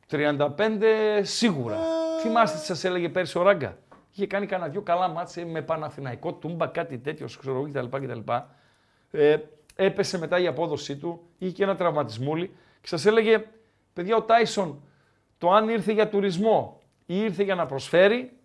S1: 35 σίγουρα. Θυμάστε τι σας έλεγε πέρσι ο Ράγκα; Είχε κάνει κανένα δυο καλά μάτσε με Παναθηναϊκό, Τούμπα, κάτι τέτοιο, ξέρω εγώ κτλ. κτλ. Ε, έπεσε μετά η απόδοσή του, είχε και ένα τραυματισμούλι και σας έλεγε, παιδιά, ο Τάισον το αν ήρθε για τουρισμό ή ήρθε για να προσφέρει,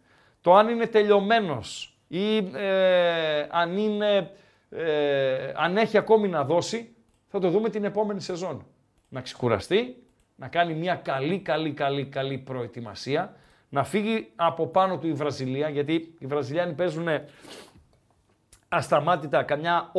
S1: το αν είναι τελειωμένος ή ε, αν, είναι, ε, αν έχει ακόμη να δώσει, θα το δούμε την επόμενη σεζόν. Να ξεκουραστεί, να κάνει μια καλή, καλή, καλή, καλή προετοιμασία, να φύγει από πάνω του η Βραζιλία, γιατί οι Βραζιλιάνοι παίζουν ασταμάτητα καμιά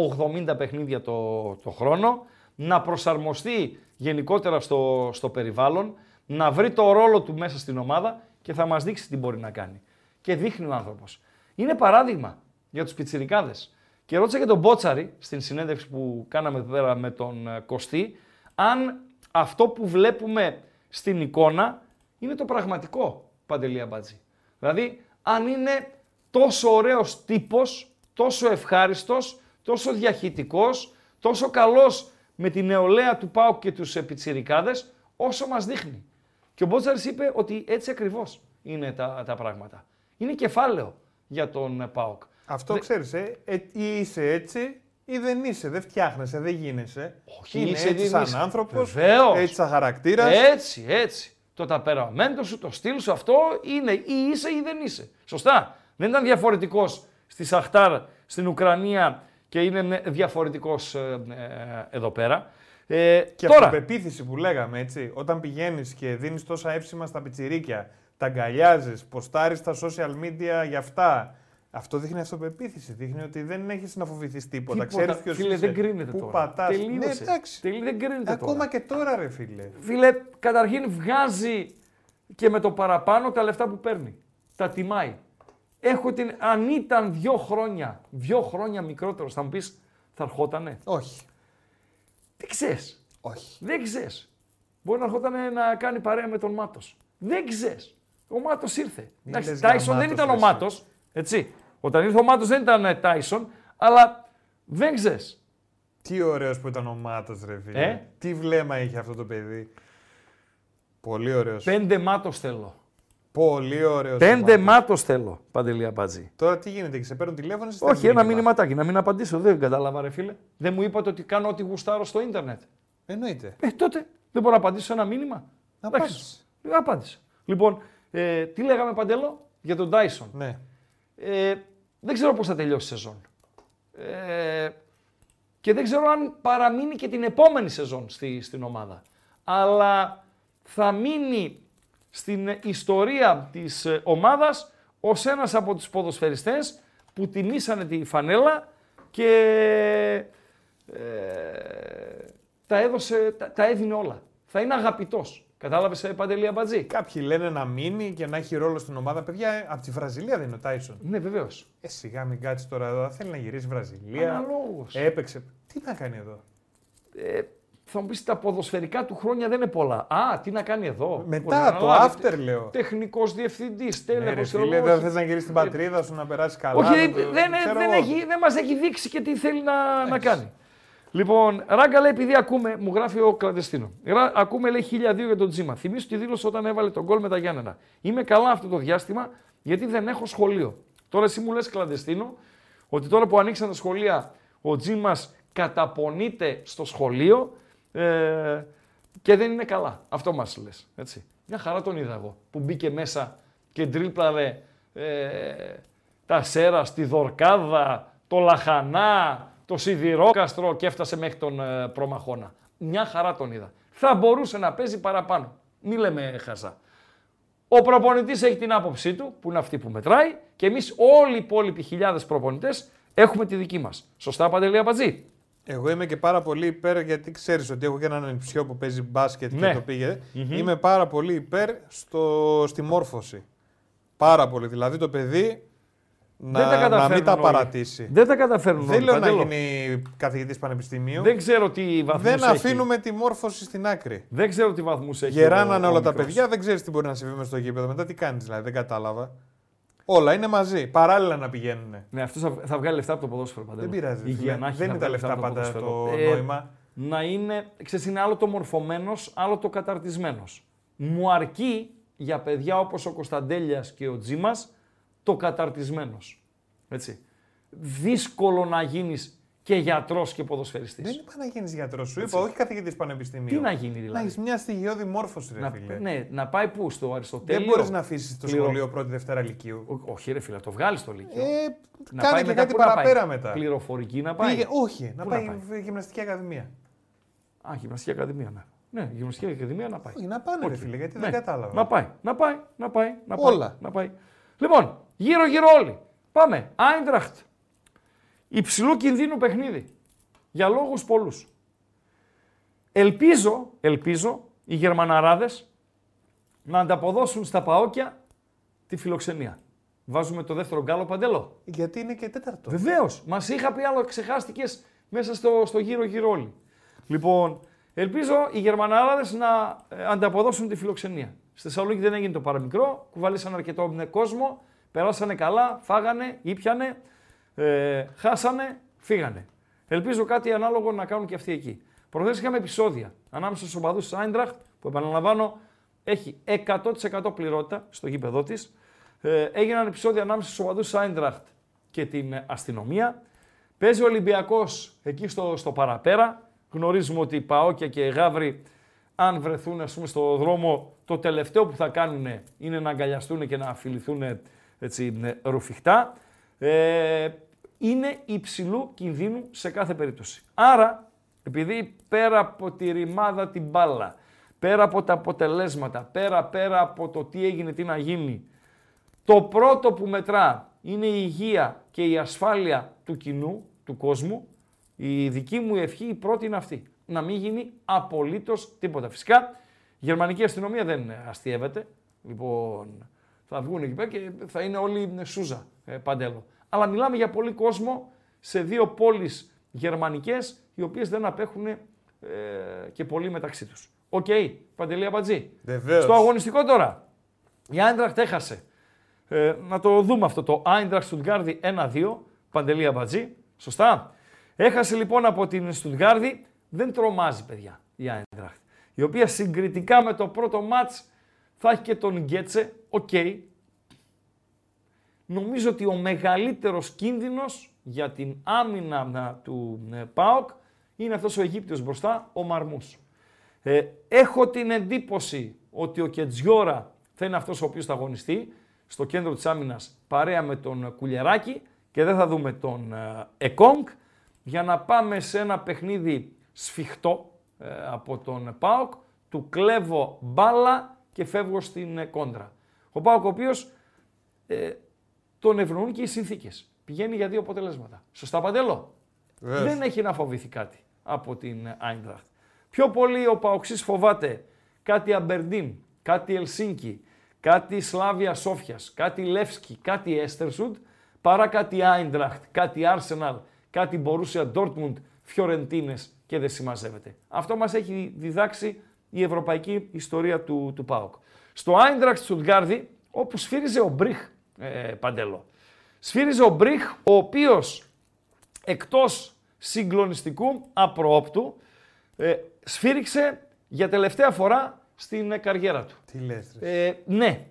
S1: 80 παιχνίδια το, το χρόνο, να προσαρμοστεί γενικότερα στο, στο περιβάλλον, να βρει το ρόλο του μέσα στην ομάδα και θα μας δείξει τι μπορεί να κάνει. Και δείχνει ο άνθρωπος. Είναι παράδειγμα για τους πιτσιρικάδες. Και ρώτησα και τον Μπότσαρη στην συνέντευξη που κάναμε πέρα με τον ε, Κωστή, αν αυτό που βλέπουμε στην εικόνα είναι το πραγματικό Παντελία Μπάτζη. Δηλαδή, αν είναι τόσο ωραίος τύπος, τόσο ευχάριστος, τόσο διαχειτικός, τόσο καλός με την νεολαία του ΠΑΟΚ και τους πιτσιρικάδες, όσο μας δείχνει. Και ο Μπότσαρης είπε ότι έτσι ακριβώς είναι τα, τα πράγματα. Είναι κεφάλαιο για τον ΠΑΟΚ.
S2: Αυτό Δε... ξέρεις, ε, ε, ή είσαι έτσι ή δεν είσαι, δεν φτιάχνεσαι, δεν γίνεσαι.
S1: Όχι,
S2: είναι
S1: είσαι,
S2: έτσι
S1: δεν
S2: σαν
S1: είσαι.
S2: άνθρωπος,
S1: Βεβαίως.
S2: έτσι σαν χαρακτήρας.
S1: Έτσι, έτσι. Το ταπεραμέντο σου, το στυλ σου, αυτό είναι ή είσαι ή δεν είσαι. Σωστά. Δεν ήταν διαφορετικός στη Σαχτάρ στην Ουκρανία και είναι διαφορετικός ε, ε, εδώ πέρα. Ε,
S2: Και
S1: τώρα,
S2: αυτοπεποίθηση που λέγαμε, έτσι, όταν πηγαίνεις και δίνεις τόσα εύσημα στα πιτσιρίκια, τα αγκαλιάζεις, ποστάρεις στα social media για αυτά, αυτό δείχνει αυτοπεποίθηση. Δείχνει ότι δεν έχεις να φοβηθείς τίποτα.
S1: Τίποτα.
S2: Ξέρεις ποιος
S1: Φίλε,
S2: είσαι.
S1: δεν κρίνεται
S2: Πού
S1: τώρα.
S2: πατάς.
S1: Τελείωσε.
S2: Ναι, εντάξει.
S1: Τελεί- δεν κρίνεται
S2: Ακόμα
S1: τώρα.
S2: και τώρα, ρε φίλε.
S1: Φίλε, καταρχήν βγάζει και με το παραπάνω τα λεφτά που παίρνει. Τα τιμάει. Έχω την, αν ήταν δύο χρόνια, δύο χρόνια μικρότερος, θα μου πεις, θα ερχότανε.
S2: Όχι.
S1: Δεν ξέρεις;
S2: Όχι.
S1: Δεν ξέρεις. Μπορεί να ερχόταν να κάνει παρέα με τον Μάτος. Δεν ξέρεις. Ο Μάτος ήρθε. Εντάξει,
S2: λες
S1: Τάισον
S2: για
S1: δεν
S2: Μάτος,
S1: ήταν ο
S2: ρε,
S1: Μάτος. Έτσι. Όταν ήρθε ο Μάτος δεν ήταν ε, Τάισον, αλλά δεν ξέρεις.
S2: Τι ωραίος που ήταν ο Μάτος, ρε φίλε.
S1: Ε;
S2: Τι βλέμμα είχε αυτό το παιδί. Πολύ ωραίος.
S1: Πέντε Μάτος θέλω.
S2: Πολύ ωραίος.
S1: Πέντε
S2: σημάδι.
S1: μάτος θέλω, Παντελή Αμπατζή.
S2: Τώρα τι γίνεται, και σε παίρνουν τηλέφωνο. ή σε
S1: Όχι,
S2: στέλνουν
S1: ένα
S2: μήνυμα;
S1: μηνυματάκι, να μην απαντήσω. Δεν κατάλαβα, ρε φίλε. Δεν μου είπατε ότι κάνω ό,τι γουστάρω στο ίντερνετ.
S2: Εννοείται.
S1: Ε, τότε δεν μπορώ να απαντήσω ένα μήνυμα. Εντάξει.
S2: Απάντησες.
S1: Ε, Απάντησα. Λοιπόν, ε, τι λέγαμε Παντελό για τον Dyson.
S2: Ναι.
S1: Ε, δεν ξέρω πώς θα τελειώσει η σεζόν. Ε, και δεν ξέρω αν παραμείνει και την επόμενη σεζόν στη, στην ομάδα. Αλλά θα μείνει στην ιστορία της ε, ομάδας ως ένας από τους ποδοσφαιριστές που τιμήσανε τη φανέλα και ε, τα, έδωσε, τα, τα έδινε όλα. Θα είναι αγαπητός. Κατάλαβες, ε, Παντελή Αμπατζή;
S2: Κάποιοι λένε να μείνει και να έχει ρόλο στην ομάδα. Παιδιά, ε, από τη Βραζιλία δεν είναι ο Τάισον.
S1: Ναι, βεβαίως.
S2: Ε, σιγά μην κάτσεις τώρα εδώ. Θέλει να γυρίσει Βραζιλία.
S1: Αναλόγως.
S2: Έπαιξε. Τι να κάνει εδώ;
S1: ε, θα μου πεις τα ποδοσφαιρικά του χρόνια δεν είναι πολλά. Α, τι να κάνει εδώ;
S2: Μετά,
S1: Μπορεί
S2: το
S1: να αναλάβει
S2: after, λέω.
S1: Τεχνικός διευθυντής,
S2: Ναι,
S1: τέλεχος.
S2: ρε φίλε, δεν θες να γυρίσεις την πατρίδα σου να περάσεις καλά.
S1: Όχι,
S2: να το-
S1: δεν,
S2: ξέρω
S1: δεν,
S2: εγώ.
S1: έχει, δεν μας έχει δείξει και τι θέλει να, να κάνει. Λοιπόν, Ράγκα λέει, επειδή ακούμε, μου γράφει ο κλαντεστίνο. Ρα- Ακούμε, λέει, 1002 για τον Τζίμα. Θυμήσου τη δήλωση όταν έβαλε τον γκολ με τα Γιάννενα. Είμαι καλά αυτό το διάστημα γιατί δεν έχω σχολείο. Τώρα εσύ μου λες κλαντεστίνο ότι τώρα που ανοίξαν τα σχολεία ο Τζίμας καταπονείται στο σχολείο ε, και δεν είναι καλά. Αυτό μας λες. Έτσι. Μια χαρά τον είδα εγώ που μπήκε μέσα και τρίπλαρε ε, τα σέρα στη Δορκάδα, το Λαχανά, το Σιδηρόκαστρο και έφτασε μέχρι τον ε, Προμαχώνα. Μια χαρά τον είδα. Θα μπορούσε να παίζει παραπάνω. Μη λέμε χαζά. Ο προπονητής έχει την άποψή του, που είναι αυτή που μετράει, και εμείς όλοι οι υπόλοιποι χιλιάδες προπονητές έχουμε τη δική μας. Σωστά, Παντελή Αμπατζή.
S2: Εγώ είμαι και πάρα πολύ υπέρ γιατί ξέρεις ότι έχω και έναν ανιψιό που παίζει μπάσκετ
S1: Ναι.
S2: και το πηγε Είμαι πάρα πολύ υπέρ στο, στη μόρφωση. Πάρα πολύ. Δηλαδή το παιδί να,
S1: δεν τα
S2: να
S1: καταφέρνουν
S2: μην τα
S1: όλοι.
S2: παρατήσει.
S1: Δεν τα καταφέρνουν
S2: Δεν
S1: όλοι,
S2: λέω να
S1: Παντέλο.
S2: γίνει καθηγητής πανεπιστημίου.
S1: Δεν ξέρω τι βαθμούς
S2: Δεν
S1: έχει.
S2: αφήνουμε τη μόρφωση στην άκρη.
S1: Δεν ξέρω τι βαθμούς έχει.
S2: Γεράνανε
S1: ο- ο
S2: όλα τα
S1: μικρός.
S2: παιδιά, δεν ξέρεις τι μπορεί να συμβεί μες στο γήπεδο. Μετά τι κάνεις, δηλαδή, δεν κατάλαβα. Όλα είναι μαζί, παράλληλα να πηγαίνουν.
S1: Ναι, αυτός θα, θα βγάλει λεφτά από το ποδόσφαιρο παντέλο.
S2: Δεν πειράζει.
S1: Η
S2: φίλε.
S1: Γιαννάκη
S2: Δεν
S1: θα
S2: είναι τα
S1: βγάλει
S2: λεφτά
S1: από
S2: πάντα το
S1: ποδόσφαιρο. Ε,
S2: νόημα.
S1: να είναι, ξέρεις, είναι άλλο το μορφωμένος, άλλο το καταρτισμένος. Μου αρκεί για παιδιά όπως ο Κωνσταντέλιας και ο Τζίμας το καταρτισμένος. Έτσι. Δύσκολο να γίνεις και γιατρός και ποδοσφαιριστής.
S2: Δεν είπα να γίνεις γιατρός, σου είπα, όχι καθηγητής πανεπιστημίου.
S1: Τι να γίνει
S2: Να
S1: δηλαδή.
S2: έχεις μια στοιχειώδη μόρφωση, ρε
S1: να,
S2: φίλε.
S1: ναι, να πάει πού, στο Αριστοτέλειο;
S2: Δεν μπορείς να αφήσεις το
S1: Πληρο-
S2: σχολείο πρώτη-δευτέρα λυκείου.
S1: Ό- όχι ρε φίλε, να το βγάλεις στο Λύκειο.
S2: Ε,
S1: να
S2: κάνε
S1: πάει
S2: και
S1: μετά,
S2: κάτι
S1: πού να πάει;
S2: παραπέρα μετά.
S1: Πληροφορική να πάει;
S2: Πήγε, όχι, να
S1: Πού
S2: πάει,
S1: να
S2: γυμναστική ακαδημία.
S1: Α, γυμναστική ακαδημία. Ναι, ναι γυμναστική ακαδημία να πάει.
S2: Όχι, να πάνε, ρε
S1: Οκ.
S2: φίλε, γιατί
S1: Ναι.
S2: δεν κατάλαβα.
S1: Να πάει, να πάει, να πάει. Να πάει,
S2: Όλα.
S1: Να πάει. Λοιπόν, γύρω-γύρω όλοι. Πάμε. Άιντραχτ. Υψηλού κινδύνου παιχνίδι. Για λόγους πολλούς. Ελπίζω, ελπίζω οι Γερμαναράδες να ανταποδώσουν στα παόκια τη φιλοξενία. Βάζουμε το δεύτερο γκάλο παντελό.
S2: Γιατί είναι και τέταρτο.
S1: Βεβαίως. Μας είχα πει άλλο, ξεχάστηκες μέσα στο, στο γύρο-γύρω όλοι. Λοιπόν, ελπίζω οι Γερμανάραδε να ε, ανταποδώσουν τη φιλοξενία. Στη Θεσσαλονίκη δεν έγινε το παραμικρό. Κουβαλήσαν αρκετό ε, κόσμο. Περάσανε καλά, φάγανε, ήπιανε, ε, χάσανε, φύγανε. Ελπίζω κάτι ανάλογο να κάνουν και αυτοί εκεί. Προχθές είχαμε επεισόδια ανάμεσα στους οπαδούς της Άιντραχτ, που επαναλαμβάνω έχει 100% πληρότητα στο γήπεδό της. Ε, έγιναν επεισόδια ανάμεσα στους οπαδούς της Άιντραχτ και την ε, αστυνομία. Παίζει ο Ολυμπιακός εκεί στο, στο παραπέρα. Γνωρίζουμε ότι οι Παόκια και οι Γαύροι, αν βρεθούν ας πούμε, στο δρόμο, το τελευταίο που θα κάνουν είναι να αγκαλιαστούν και να φιληθούν έτσι, ε, ρουφιχτά. Ε, είναι υψηλού κινδύνου σε κάθε περίπτωση. Άρα, επειδή πέρα από τη ρημάδα την μπάλα, πέρα από τα αποτελέσματα, πέρα πέρα από το τι έγινε, τι να γίνει, το πρώτο που μετρά είναι η υγεία και η ασφάλεια του κοινού, του κόσμου. Η δική μου ευχή, η πρώτη είναι αυτή. Να μην γίνει απολύτως τίποτα. Φυσικά, η γερμανική αστυνομία δεν αστείευεται. Λοιπόν, θα βγουν εκεί πέρα και θα είναι όλοι σούζα ε, παντέλο. Αλλά μιλάμε για πολύ κόσμο σε δύο πόλεις γερμανικές, οι οποίες δεν απέχουν ε, και πολύ μεταξύ τους. Οκ, Παντελή Αμπατζή.
S2: Βεβαίως.
S1: Στο αγωνιστικό τώρα. Η Άιντραχτ έχασε. Ε, να το δούμε αυτό το Άιντραχτ Στουτγκάρδη 1-2. Παντελή Αμπατζή. Σωστά. Έχασε λοιπόν από την Στουτγκάρδη. Δεν τρομάζει παιδιά η Άιντραχτ. Η οποία συγκριτικά με το πρώτο μάτς Θα έχει και τον Γκέτσε, οκ. Νομίζω ότι ο μεγαλύτερος κίνδυνος για την άμυνα του ε, ΠΑΟΚ είναι αυτός ο Αιγύπτιος μπροστά, ο Μαρμούς. Ε, έχω την εντύπωση ότι ο Κετζιόρα θα είναι αυτός ο οποίος θα αγωνιστεί στο κέντρο της άμυνας παρέα με τον Κουλιεράκη και δεν θα δούμε τον ε, Εκόνγκ για να πάμε σε ένα παιχνίδι σφιχτό ε, από τον ΠΑΟΚ, του κλέβω μπάλα και φεύγω στην ε, κόντρα. Ο ΠΑΟΚ ο οποίος ε, τον ευνοούν και οι συνθήκες. Πηγαίνει για δύο αποτελέσματα. Σωστά Παντελό. Δεν έχει να φοβηθεί κάτι από την Άιντραχτ. Πιο πολύ ο Παοξής φοβάται κάτι Αμπερντίν, κάτι Ελσίνκι, κάτι Σλάβια Σόφιας, κάτι Λεύσκι, κάτι Έστερσουντ, παρά κάτι Άιντραχτ, κάτι Άρσεναλ, κάτι Μπορούσια Ντόρτμουντ, Φιωρεντίνες και δεν συμμαζεύεται. Αυτό μας έχει διδάξει η ευρωπαϊκή ιστορία του, του ΠΑΟΚ. Στο Άιντραχτ Στουτγκάρδη, όπου σφύριζε ο Μπριχ, ε, Παντελό. Σφύριζε ο Μπριχ, ο οποίος εκτός συγκλονιστικού απροόπτου, ε, σφύριξε για τελευταία φορά στην ε, καριέρα του.
S2: Τι λες,
S1: Ε, ναι.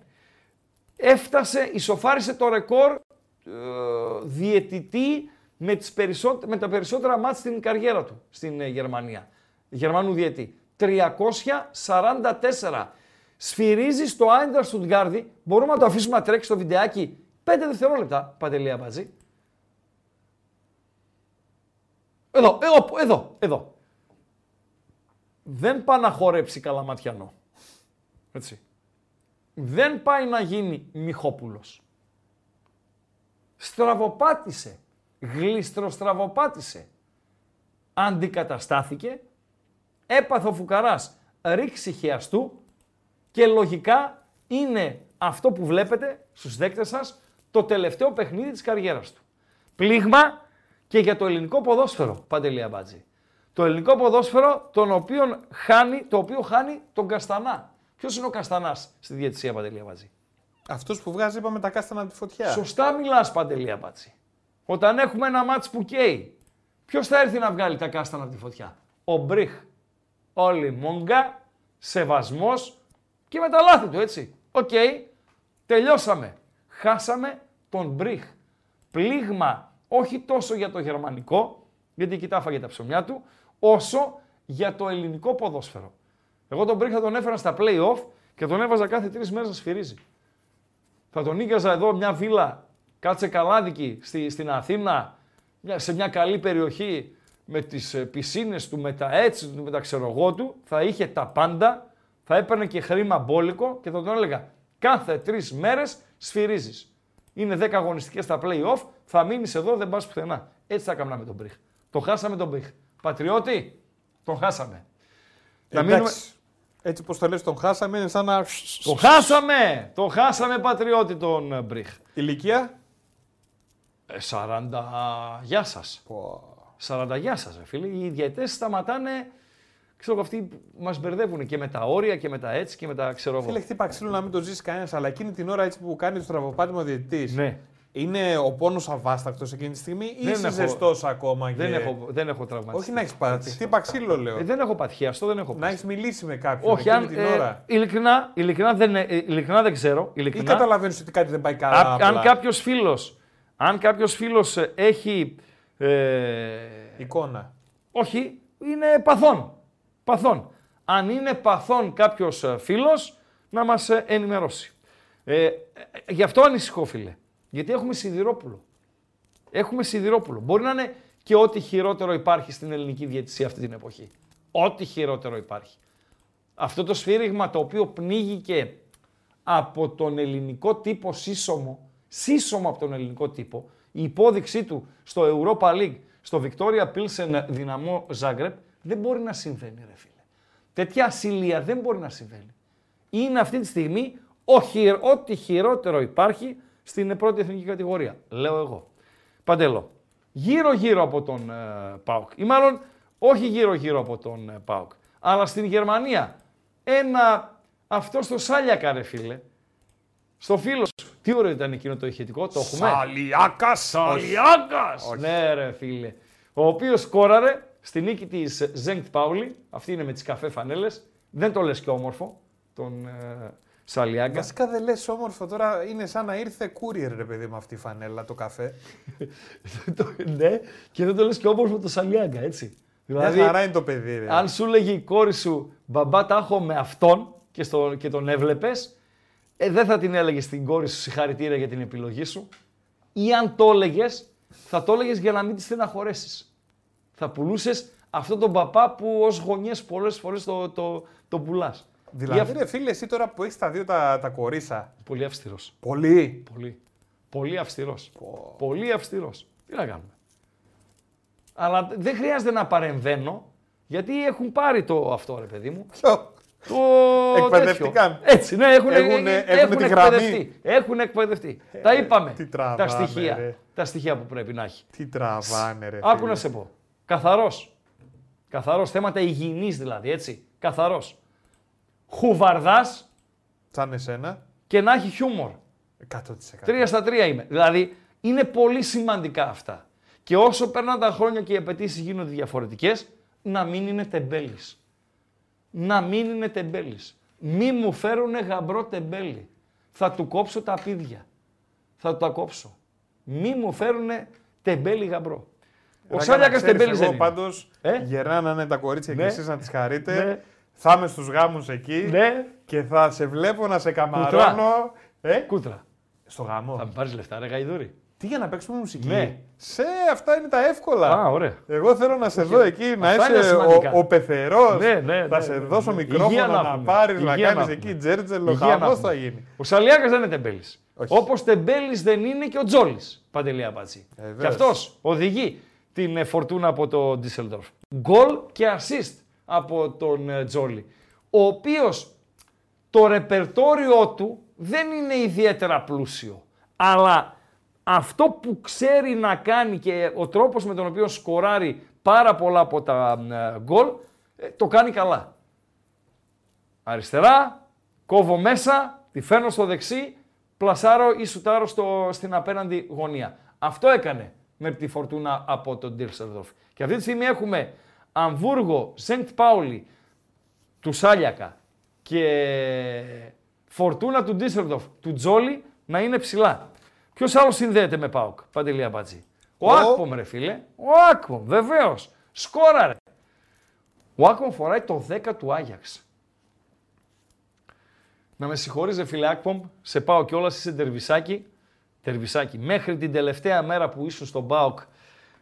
S1: Έφτασε, ισοφάρισε το ρεκόρ ε, διαιτητή με, τις με τα περισσότερα μάτς στην καριέρα του στην ε, Γερμανία. Γερμανού διαιτή. 344. Σφυρίζει στο Άιντρα Στουτγκάρδη. Μπορούμε να το αφήσουμε να τρέξει στο βιντεάκι 5 δευτερόλεπτα, Παντελία Μπατζή. Εδώ, εδώ, εδώ, εδώ. Δεν πάει να χορέψει καλαματιανό. Έτσι. Δεν πάει να γίνει Μιχόπουλος. Στραβοπάτησε. Γλιστροστραβοπάτησε. Αντικαταστάθηκε. Έπαθε ο Φουκαράς ρίξει χιαστού και λογικά είναι αυτό που βλέπετε στους δέκτες σας το τελευταίο παιχνίδι της καριέρας του. Πλήγμα και για το ελληνικό ποδόσφαιρο, Παντελή Αμπάτζη. Το ελληνικό ποδόσφαιρο τον οποίον χάνει, το οποίο χάνει τον Καστανά. Ποιος είναι ο Καστανάς στη διαιτησία Παντελή Αμπάτζη;
S2: Αυτός που βγάζει, είπαμε, τα κάστανα από τη φωτιά.
S1: Σωστά μιλάς, Παντελή Αμπάτζη. Όταν έχουμε ένα μάτς που καίει, ποιος θα έρθει να βγάλει τα κάστανα από τη φωτιά; Ο Μπριχ. Όλοι μόγκα, σεβασμός και με τα λάθη του, έτσι. Οκ, τελειώσαμε. Χάσαμε τον Μπριχ. Πλήγμα όχι τόσο για το γερμανικό, γιατί εκεί τα τα ψωμιά του, όσο για το ελληνικό ποδόσφαιρο. Εγώ τον Μπριχ θα τον έφερα στα play-off και τον έβαζα κάθε τρεις μέρες να σφυρίζει. Θα τον νοίκιαζα εδώ μια βίλα, κάτσε καλάδικη στη, στην Αθήνα, σε μια καλή περιοχή με τις ε, πισίνες του, με τα έτσι του, με τα ξέρω του, θα είχε τα πάντα, θα έπαιρνε και χρήμα μπόλικο και θα τον έλεγα κάθε τρεις μέρες σφυρίζεις. Είναι 10 αγωνιστικές στα play-off, θα μείνεις εδώ, δεν πας πουθενά. Έτσι θα κάνουμε με τον Μπριχ. Το χάσαμε τον Μπριχ. Πατριώτη, τον χάσαμε.
S2: Να μείνουμε... Έτσι πως το λες τον χάσαμε είναι σαν να...
S1: Το χάσαμε! Το χάσαμε πατριώτη τον Μπριχ.
S2: Ηλικία;
S1: 40... Ε, γεια σας. 40 γεια σας, φίλε. Οι διαιτές σταματάνε ξέρω εγώ, αυτοί μας μπερδεύουν και με τα όρια και με τα έτσι και με τα ξέρω εγώ.
S2: Φίλε, χτύπα ξύλο να μην το ζήσει κανένας, αλλά εκείνη την ώρα έτσι που κάνεις το στραβοπάτημα διαιτητής.
S1: Ναι.
S2: Είναι ο πόνος αβάστακτο εκείνη τη στιγμή ή είσαι έχω... ζεστός ακόμα.
S1: Δεν, έχω, δεν έχω τραυματιστεί.
S2: Όχι να έχεις πάθει. Χτύπα ξύλο, λέω.
S1: Ε, δεν έχω πάθει. Αυτό δεν έχω
S2: πάθει. Να έχεις μιλήσει με κάποιον.
S1: Όχι, αν, την ε, ώρα. Ειλικρινά, ειλικρινά, δεν, ε, ειλικρινά δεν ξέρω. Ειλικρινά,
S2: ή καταλαβαίνεις ότι κάτι δεν πάει καλά. Α,
S1: αν κάποιος φίλος αν κάποιος φίλος ε, έχει. Ε,
S2: Εικόνα.
S1: Όχι, είναι παθών. Παθών αν είναι παθών κάποιος ε, φίλος, να μας ε, ενημερώσει. Ε, ε, γι' αυτό ανησυχώ, φίλε. Γιατί έχουμε Σιδηρόπουλο. Έχουμε Σιδηρόπουλο. Μπορεί να είναι και ό,τι χειρότερο υπάρχει στην ελληνική διαιτησία αυτή την εποχή. Ό,τι χειρότερο υπάρχει. Αυτό το σφύριγμα το οποίο πνίγηκε από τον ελληνικό τύπο σύσσωμο, σύσσωμο από τον ελληνικό τύπο, η υπόδειξή του στο Europa League, στο Victoria Pilsen Δυναμό Zagreb, δεν μπορεί να συμβαίνει ρε φίλε. Τέτοια ασυλία δεν μπορεί να συμβαίνει. Είναι αυτή τη στιγμή ό,τι χειρότερο υπάρχει στην πρώτη εθνική κατηγορία. Λέω εγώ. Παντελώ. Γύρω-γύρω από τον ε, ΠΑΟΚ. Ή μάλλον όχι γύρω-γύρω από τον ε, ΠΑΟΚ. Αλλά στην Γερμανία. Ένα αυτό στο Σάλιακα, ρε φίλε. Στο φίλο σου. Τι ωραίο ήταν εκείνο το ηχητικό, το έχουμε;
S2: Σαλιάκας!
S1: Σαλιάκας! Ναι, ρε φίλε. Ο οποίος κόραρε στη νίκη της Ζέγκτ Πάουλη, αυτή είναι με τις καφέ φανέλες, δεν το λες και όμορφο, τον ε, Σαλιάγκα.
S2: Βασικά δεν λες όμορφο τώρα, είναι σαν να ήρθε courier ρε παιδί με αυτή η φανέλα το καφέ.
S1: Το- ναι, και δεν το λες και όμορφο το Σαλιάγκα, έτσι.
S2: Μια χαρά είναι το παιδί. Ρε.
S1: αν σου λέγει η κόρη σου, μπαμπά τα έχω με αυτόν και, στο, και τον έβλεπες, ε, δεν θα την έλεγες στην κόρη σου συγχαρητήρια για την επιλογή σου. Ή αν το έλεγες, θα το έλεγες για να μην της στεναχωρέσει. Θα πουλούσες αυτόν τον παπά που ως γονιές πολλές φορές το, το, το πουλάς.
S2: Δηλαδή, ρε φίλε, εσύ τώρα που έχεις τα δύο τα, τα κορίσα.
S1: Πολύ αυστηρός.
S2: Πολύ;
S1: Πολύ. Πολύ αυστηρός. Πολύ αυστηρός. Τι να κάνουμε. Αλλά δεν χρειάζεται να παρεμβαίνω, γιατί έχουν πάρει το αυτό, ρε παιδί μου.
S2: Ποιο.
S1: Το
S2: Εκπαιδευτικά.
S1: τέτοιο. Έτσι, ναι, έχουν,
S2: Έχουνε-
S1: έχουν,
S2: έχουνε τη γραμμή.
S1: εκπαιδευτεί. Έχουν εκπαιδευτεί. τα είπαμε.
S2: τι τραβάμε,
S1: τα στοιχεία.
S2: ρε.
S1: Τα στοιχεία που πρέπει να έχει.
S2: Τι τραβάνε, ρε.
S1: Άκου
S2: φίλε.
S1: να σε πω. Καθαρός. Καθαρός. Θέματα υγιεινής δηλαδή, έτσι. Καθαρός. Χουβαρδάς
S2: Σαν εσένα.
S1: και να έχει χιούμορ.
S2: 100%.
S1: Τρία στα τρία είμαι. Δηλαδή είναι πολύ σημαντικά αυτά. Και όσο περνάνε τα χρόνια και οι απαιτήσεις γίνονται διαφορετικές, να μην είναι τεμπέλης. Να μην είναι τεμπέλης. Μη μου φέρουνε γαμπρό τεμπέλη. Θα του κόψω τα πίδια. Θα του τα κόψω. Μη μου φέρουνε τεμπέλη γαμπρό. Ο
S2: Ράκα,
S1: Σάλιακας
S2: να ξέρεις,
S1: τεμπέλης δεν
S2: Εγώ
S1: είναι.
S2: πάντως
S1: Ε;
S2: γερνάνε τα κορίτσια
S1: Ναι.
S2: και εσείς να τις χαρείτε.
S1: Ναι.
S2: Θα είμαι στους γάμους εκεί
S1: Ναι,
S2: και θα σε βλέπω να σε καμαρώνω. Ε;
S1: κούτρα.
S2: Στο γάμο.
S1: Θα με πάρεις λεφτά, ρε Γαϊδούρη.
S2: Τι για να παίξουμε μουσική;
S1: Ναι.
S2: Σε αυτά είναι τα εύκολα.
S1: Α, ωραία.
S2: Εγώ θέλω να σε δω εκεί, να
S1: Αυτά είναι
S2: είσαι
S1: σημαντικά.
S2: ο, ο πεθερός.
S1: Ναι, ναι,
S2: θα
S1: ναι,
S2: σε
S1: ναι,
S2: δώσω
S1: ναι.
S2: μικρόφωνο
S1: Υγεία να
S2: να,
S1: έχουμε.
S2: πάρεις, να
S1: Υγεία να
S2: κάνεις
S1: έχουμε.
S2: εκεί τζέρτζελο.
S1: Υγεία να
S2: Χαμός
S1: έχουμε.
S2: θα γίνει.
S1: Ο Σαλιάκας δεν είναι τεμπέλης.
S2: Όχι.
S1: Όπως τεμπέλης δεν είναι και ο Τζόλης. Παντελή Απάτσι.
S2: Ε, βέβαια.
S1: και αυτός οδηγεί την ε, φορτούνα από το Ντίσσελντορφ. Γκολ και assist από τον ε, Τζόλι. Ο οποίος το ρεπερτόριό του δεν είναι ιδιαίτερα πλούσιο. Αλλά αυτό που ξέρει να κάνει και ο τρόπος με τον οποίο σκοράρει πάρα πολλά από τα ε, γκολ, ε, το κάνει καλά. Αριστερά, κόβω μέσα, τη φέρνω στο δεξί, πλασάρω ή σουτάρω στο, στην απέναντι γωνία. Αυτό έκανε με τη φορτούνα από τον Ντίρσελδορφ. Και αυτή τη στιγμή έχουμε Αμβούργο, Σεντ Πάουλι, του Σάλιακα και φορτούνα του Ντίσσελντορφ, του Τζόλι να είναι ψηλά. Ποιος άλλος συνδέεται με Πάουκ, Παντελή Αμπατζή; Ο,
S2: Ο-
S1: Άκπομ, ρε φίλε. Ο Άκπομ, βεβαίως. Σκόραρε. Ο Άκπομ φοράει το 10 του Άγιαξ. Να με συγχωρείς ρε φίλε Άκπομ, σε πάω κιόλας, είσαι τερβισάκι. Τερβισάκι. Μέχρι την τελευταία μέρα που ήσουν στον ΠΑΟΚ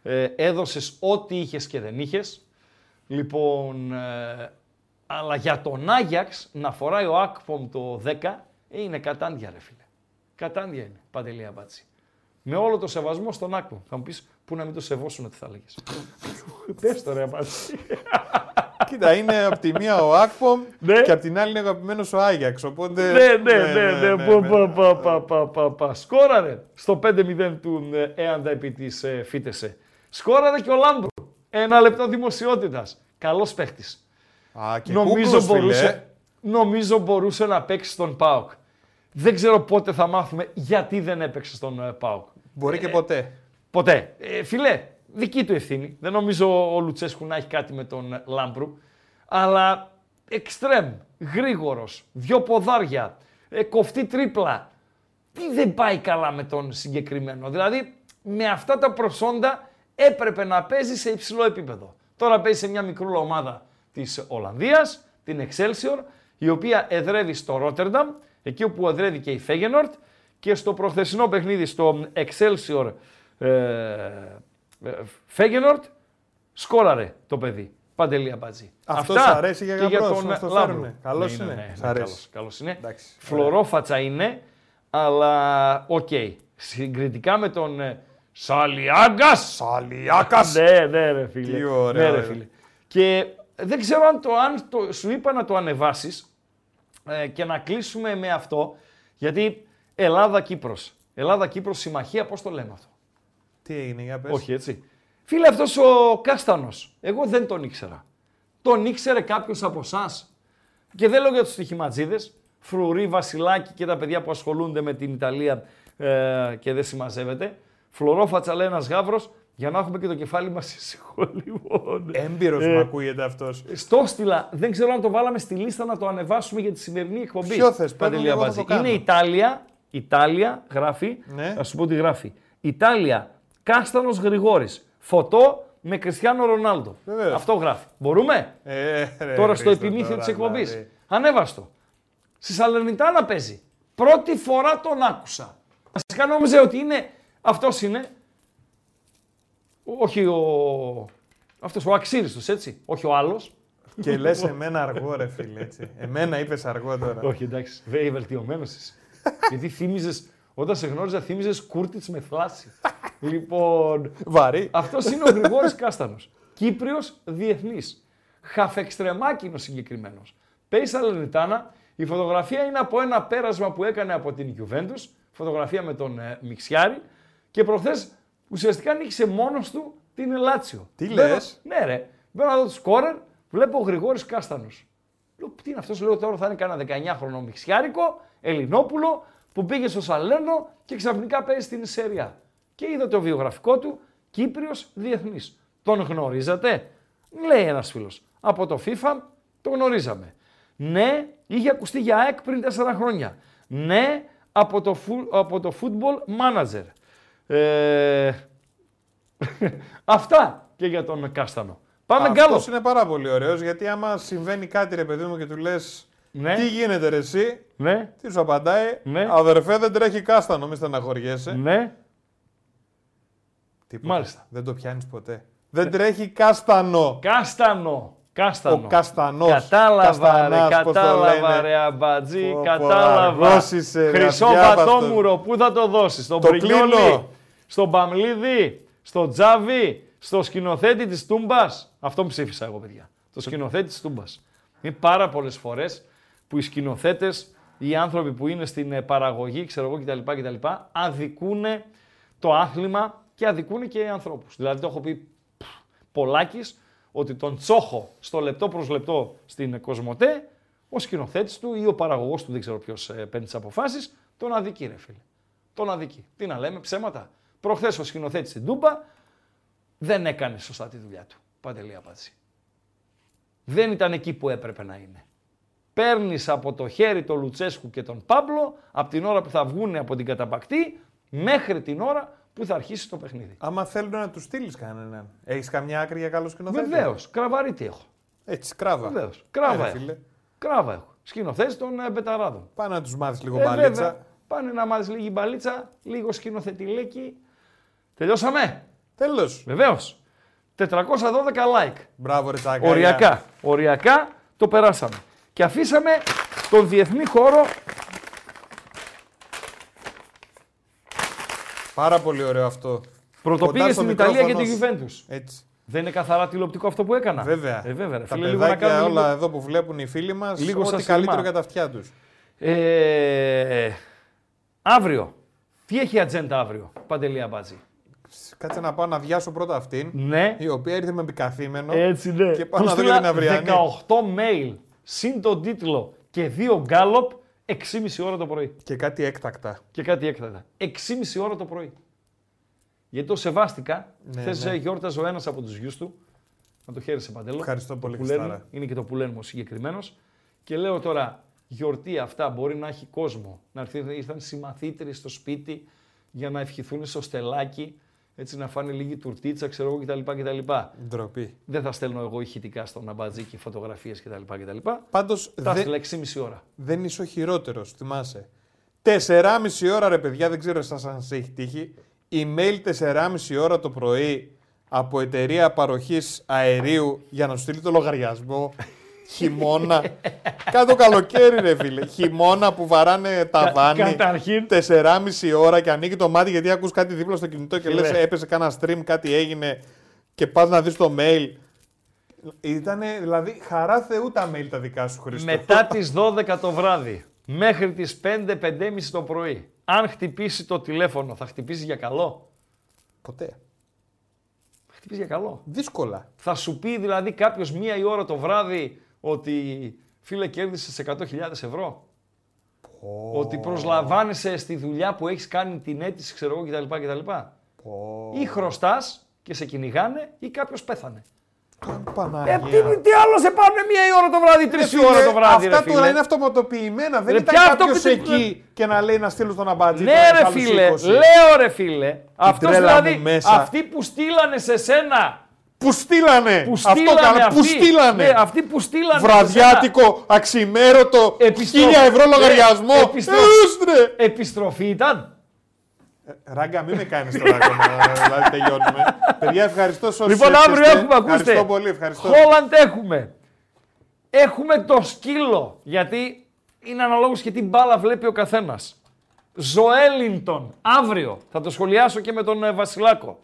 S1: ε, έδωσες ό,τι είχες και δεν είχες. Λοιπόν, ε, αλλά για τον Άγιαξ να φοράει ο Άκπομ το 10 ε, είναι κατάντια ρε φίλε. Κατάντια είναι, Παντελή Αμπάτση. Με όλο το σεβασμό στον Άκπομ. Θα μου πεις, πού να μην το σεβόσουν, τι θα έλεγες. Πες το ρε Αμπάτση.
S2: Κοίτα, είναι από τη μία ο Ακπομ
S1: Ναι.
S2: και από την άλλη είναι αγαπημένος ο Άγιαξ. Οπότε...
S1: Ναι, ναι, ναι, ναι, πα, πα, πα, πα, πα, πα, πα. Σκόραρε στο 5-0 του ε, Έαντα επί της ε, Φίτεσε. Σκόραρε και ο Λάμπρου. Ένα λεπτό δημοσιότητας. Καλός παίχτης.
S2: Α, και
S1: Νομίζω
S2: κούκλος, φίλε.
S1: μπορούσε, νομίζω μπορούσε να παίξει στον ΠΑΟΚ. Δεν ξέρω πότε θα μάθουμε γιατί δεν έπαιξε στον ε, ΠΑΟΚ.
S2: Μπορεί και ποτέ.
S1: Ποτέ. Ε, φιλέ, δική του ευθύνη. Δεν νομίζω ο Λουτσέσκου να έχει κάτι με τον ε, Λάμπρου. Αλλά εξτρέμ, γρήγορος, δυο ποδάρια, ε, κοφτή τρίπλα. Τι δεν πάει καλά με τον συγκεκριμένο. Δηλαδή, με αυτά τα προσόντα έπρεπε να παίζει σε υψηλό επίπεδο. Τώρα παίζει σε μια μικρούλα ομάδα της Ολλανδίας, την Excelsior, η οποία εδρεύει στο Ρότερνταμ, εκεί όπου εδρεύει και η Φέγενορτ και στο προχθεσινό παιχνίδι στο Excelsior ε, ε, Φέγενορτ σκόραρε το παιδί. Παντελή Αμπατζή.
S2: Αυτός
S1: Αυτά
S2: σ' αρέσει για
S1: και για
S2: γαμπρός,
S1: τον
S2: να στο
S1: Λάμπρου.
S2: φέρουνε. Καλός
S1: Ναι,
S2: είναι.
S1: ναι, ναι,
S2: Σ'
S1: ναι,
S2: αρέσει.
S1: καλός, καλός είναι.
S2: Εντάξει,
S1: Φλωρόφατσα είναι, αλλά οκ. Συγκριτικά με τον ε, Σαλιάγκας.
S2: Σαλιάκας!
S1: Ναι, ναι, ρε φίλε.
S2: Τι ωραία,
S1: Ναι, ρε,
S2: ρε.
S1: φίλε. Και δεν ξέρω αν, το, αν το, σου είπα να το ανεβάσεις ε, και να κλείσουμε με αυτό, γιατί Ελλάδα-Κύπρος. Ελλάδα-Κύπρος συμμαχία, πώς το λέμε αυτό;
S2: Τι έγινε, για πες.
S1: Όχι έτσι. Φίλε, αυτός ο Κάστανος, εγώ δεν τον ήξερα. Τον ήξερε κάποιος από εσάς; Και δεν λέω για τους στοιχηματζίδες, Φρουρή, Βασιλάκη και τα παιδιά που ασχολούνται με την Ιταλία ε, και δεν συμμαζεύεται. Φλωρόφατσα λέει ένας γάβρος, Για να έχουμε και το κεφάλι μας ήσυχο λοιπόν.
S2: Έμπειρος
S1: Ε,
S2: μου ακούγεται αυτός.
S1: Στο στυλα, δεν ξέρω αν το βάλαμε στη λίστα να το ανεβάσουμε για τη σημερινή εκπομπή.
S2: Ποιο θες, πες μου,
S1: Παντελή
S2: εγώ θα
S1: Αμπατζή.
S2: το κάνω.
S1: Είναι Ιτάλια, Ιτάλια γράφει,
S2: Ναι.
S1: θα σου πω τι γράφει. Ιτάλια, Κάστανος Γρηγόρης, φωτό με Κριστιανό Ρονάλντο.
S2: Βεβαίως.
S1: Αυτό γράφει. Μπορούμε;
S2: Ε, ρε,
S1: τώρα στο
S2: Χρήστο,
S1: επιμήθειο
S2: τώρα,
S1: της εκπομπής.
S2: δηλαδή.
S1: Ανέβαστο. Στη Σαλερνιτάνα παίζει. Πρώτη φορά τον άκουσα. Βασικά νόμιζε ότι είναι, αυτός είναι, όχι ο, αυτός ο αξίριστος έτσι, όχι ο άλλος.
S2: Και λες εμένα αργό, ρε φίλε. Έτσι. Εμένα είπες αργό τώρα.
S1: Όχι, εντάξει, βέβαια βελτιωμένος είσαι. Γιατί θύμιζες, όταν σε γνώριζα, θύμιζες κούρτιτς με θλάση. λοιπόν,
S2: Βαρύ.
S1: αυτός είναι ο Γρηγόρης Κάστανος. Κύπριος διεθνής. Χαφεξτρεμάκινο συγκεκριμένος. Παίζει Σαλερνιτάνα. Η φωτογραφία είναι από ένα πέρασμα που έκανε από την Juventus. Φωτογραφία με τον ε, Μιξιάρη. Και προχθές ουσιαστικά νίκησε μόνος του την Ελάτσιο.
S2: Τι
S1: Μπαίνω-
S2: λες;
S1: Ναι, ρε. Μπαίνω να δω το σκόρερ, βλέπω ο Γρηγόρης Κάστανος. Λέω, τι είναι αυτός, λέω τώρα θα είναι κανένα 19χρονο Μιξιάρικο, Ελληνόπουλο, που πήγε στο Σαλέρνο και ξαφνικά παίζει στην Σεριά. Και είδα το βιογραφικό του, Κύπριος διεθνής. Τον γνωρίζατε, λέει ένας φίλος. Από το FIFA το γνωρίζαμε. Ναι, είχε ακουστεί για ΑΕΚ πριν 4 χρόνια. Ναι, από το, φου- από το football manager. Ε, αυτά και για τον Κάστανο. Πάμε γκάλος.
S2: Αυτό είναι πάρα πολύ ωραίος γιατί άμα συμβαίνει κάτι, ρε παιδί μου, και του λες.
S1: Ναι.
S2: Τι γίνεται, ρε, εσύ,
S1: Ναι,
S2: τι σου απαντάει;
S1: Ναι.
S2: Αδερφέ, δεν τρέχει κάστανο, μη στεναχωριέσαι.
S1: ναι.
S2: Τίποτα.
S1: Μάλιστα.
S2: Δεν το πιάνεις ποτέ. Δεν τρέχει κάστανο.
S1: Κάστανο. Κάστανο.
S2: Ο καστανός.
S1: Κατάλαβα, ρε,
S2: Καστανάς, πώς το
S1: κατάλαβα,
S2: λένε.
S1: ρε, αμπατζή,
S2: Πω, πω,
S1: κατάλαβα.
S2: αργός είσαι, ρε,
S1: Χρυσό
S2: αδιάβαστος.
S1: βατόμουρο, πού θα το δώσεις, στον
S2: Το
S1: Πρινιόλι,
S2: κλείνω.
S1: Στον Παμλίδη, στον Τζάβι, στο σκηνοθέτη της Τούμπας. Αυτό ψήφισα εγώ, παιδιά. Το σκηνοθέτη της Τούμπας. Είναι πάρα πολλές φορές που οι σκηνοθέτες, οι άνθρωποι που είναι στην ε, παραγωγή, ξέρω εγώ κτλ. κτλ αδικούν το άθλημα και αδικούν και ανθρώπους. Δηλαδή το έχω πει Πολάκης ότι τον τσόχο στο λεπτό προς λεπτό στην Κοσμοτέ, ο σκηνοθέτης του ή ο παραγωγός του, δεν ξέρω ποιος ε, παίρνει τις αποφάσεις, τον αδικεί ρε φίλε. Τον αδικεί. Τι να λέμε, ψέματα. Προχθές ο σκηνοθέτης στην Τούμπα δεν έκανε σωστά τη δουλειά του. Παντελή απάντηση. Δεν ήταν εκεί που έπρεπε να είναι. Παίρνεις από το χέρι τον Λουτσέσκου και τον Πάμπλο από την ώρα που θα βγουν από την καταπακτή μέχρι την ώρα που θα αρχίσει το παιχνίδι.
S2: Άμα θέλουν να τους στείλεις κανέναν. Έχεις καμιά άκρη για καλό σκηνοθέτη;
S1: Βεβαίως, κραβαρίτη έχω.
S2: Έτσι, κράβα.
S1: Βεβαίως. Κράβα
S2: Έλα,
S1: έχω.
S2: φίλε.
S1: Κράβα έχω. Σκηνοθέτης των ε, Μπεταράδων.
S2: Πάνε να τους μάθεις λίγο
S1: Ε,
S2: μπαλίτσα.
S1: βέβαια. Πάνε να μάθεις λίγη μπαλίτσα, λίγο σκηνοθετηλέκι. Τελειώσαμε;
S2: Τέλος.
S1: Βεβαίως. 412 like.
S2: Μπράβο, ρε τσάκα.
S1: Οριακά. Οριακά το περάσαμε. Και αφήσαμε τον διεθνή χώρο.
S2: Πάρα πολύ ωραίο αυτό.
S1: Πρωτοπήγε
S2: Κοντά στο
S1: στην Ιταλία και
S2: μικρόφωνο
S1: τη Juventus.
S2: Έτσι.
S1: Δεν είναι καθαρά τηλεοπτικό αυτό που έκανα;
S2: Βέβαια.
S1: Ε, βέβαια ρε
S2: Τα
S1: φίλε, λίγο να
S2: παιδάκια
S1: κάνουμε
S2: όλα
S1: λίγο-
S2: εδώ που βλέπουν οι φίλοι μας,
S1: λίγο
S2: ό,τι
S1: σας
S2: καλύτερο
S1: θυμά.
S2: για τα αυτιά τους.
S1: Ε, αύριο. Τι έχει η ατζέντα αύριο, Παντελή Αμπάτζη;
S2: Κάτσε να πάω να διάσω πρώτα αυτήν.
S1: Ναι.
S2: Η οποία ήρθε με επικαθήμενο.
S1: Έτσι ναι.
S2: Και πάω
S1: Του
S2: να δω
S1: στείλα
S2: για την αυριανή.
S1: 18 mail, συν τον τίτλο και δύο γκάλοπ, 6,5 ώρα το πρωί.
S2: Και κάτι έκτακτα.
S1: Και κάτι έκτατα. 6,5 ώρα το πρωί. Γιατί το σεβάστηκα.
S2: Ναι,
S1: Χθες
S2: ναι.
S1: γιόρταζε ο ένας από τους γιους του. Να το χαίρεσαι παντέλο.
S2: Ευχαριστώ πολύ,
S1: Που λένε,
S2: Χριστάρα.
S1: είναι και το που λένε ο συγκεκριμένος. Και λέω τώρα, γιορτή αυτά μπορεί να έχει κόσμο. Να έρθει, ήρθαν συμμαθήτροι στο σπίτι για να ευχηθούν στο στελάκι, έτσι να φάνε λίγη τουρτίτσα, ξέρω εγώ κτλ. κτλ.
S2: Ντροπή.
S1: Δεν θα στέλνω εγώ ηχητικά στον αμπατζή και φωτογραφίες κτλ. κτλ.
S2: Πάντως
S1: Τα
S2: δεν,
S1: έστειλα 6,5 ώρα.
S2: δεν είσαι ο χειρότερος, θυμάσαι. 4,5 ώρα ρε παιδιά, δεν ξέρω εσάς αν σε έχει τύχει. Email 4,5 ώρα το πρωί από εταιρεία παροχής αερίου για να σου στείλει το λογαριασμό. Χειμώνα. Κάτω καλοκαίρι, ρε φίλε. Χειμώνα που βαράνε ταβάνι.
S1: καταρχήν-
S2: 4,5 ώρα και ανοίγει το μάτι γιατί ακούς κάτι δίπλα στο κινητό και
S1: Φίλε.
S2: λες έπεσε κάνα stream, κάτι έγινε και πας να δεις το mail. Ήτανε, δηλαδή, χαρά Θεού τα mail τα δικά σου, Χρήστο.
S1: Μετά τις 12 το βράδυ μέχρι τις 5-5.30 το πρωί, αν χτυπήσει το τηλέφωνο, θα χτυπήσει για καλό;
S2: Ποτέ.
S1: Θα χτυπήσει για καλό.
S2: Δύσκολα.
S1: Θα σου πει δηλαδή κάποιος μία η ώρα το βράδυ ότι φίλε κέρδισες 100.000 ευρώ. Ότι προσλαμβάνεσαι στη δουλειά που έχεις κάνει την αίτηση, ξέρω εγώ κτλ. κτλ.
S2: Πω.
S1: Ή χρωστάς και σε κυνηγάνε ή κάποιος πέθανε.
S2: Παναγία.
S1: Ε, τι, τι άλλο σε πάνε μία η ώρα το βράδυ, τρεις η ώρα το βράδυ.
S2: Αυτά
S1: ρε, φίλε.
S2: τώρα είναι αυτοματοποιημένα. Δεν
S1: Ρε,
S2: ήταν
S1: ποια
S2: κάποιος
S1: αυτοποιη-
S2: εκεί και να λέει να στείλω στον αμπατζή.
S1: Ναι,
S2: τώρα
S1: ρε
S2: άλλους
S1: φίλε,
S2: 20.
S1: λέω ρε φίλε. Αυτός
S2: τρέλα μου
S1: δηλαδή,
S2: μέσα.
S1: αυτοί που στείλανε σε σένα.
S2: Που στείλανε.
S1: Που
S2: Αυτό
S1: στείλανε
S2: καλά.
S1: αυτοί,
S2: Που στείλανε.
S1: Ναι, αυτοί που στείλανε. σε
S2: Βραδιάτικο, αξιμέρωτο,
S1: Επιστρο-
S2: 1000 ευρώ
S1: Ε,
S2: λογαριασμό.
S1: επιστρο-
S2: Έστρε.
S1: σένα. Επιστροφή ήταν.
S2: Ράγκα, μην με κάνεις τώρα ακόμα, δηλαδή τελειώνουμε. Παιδιά, ευχαριστώ σε όσους
S1: Λοιπόν, αύριο
S2: έπαιξτε.
S1: έχουμε, ακούστε.
S2: Ευχαριστώ πολύ, ευχαριστώ.
S1: Χόλαντ έχουμε. Έχουμε το σκύλο, γιατί είναι αναλόγως και τι μπάλα βλέπει ο καθένας. Ζωέλινγκτον, αύριο. Θα το σχολιάσω και με τον ε, Βασιλάκο.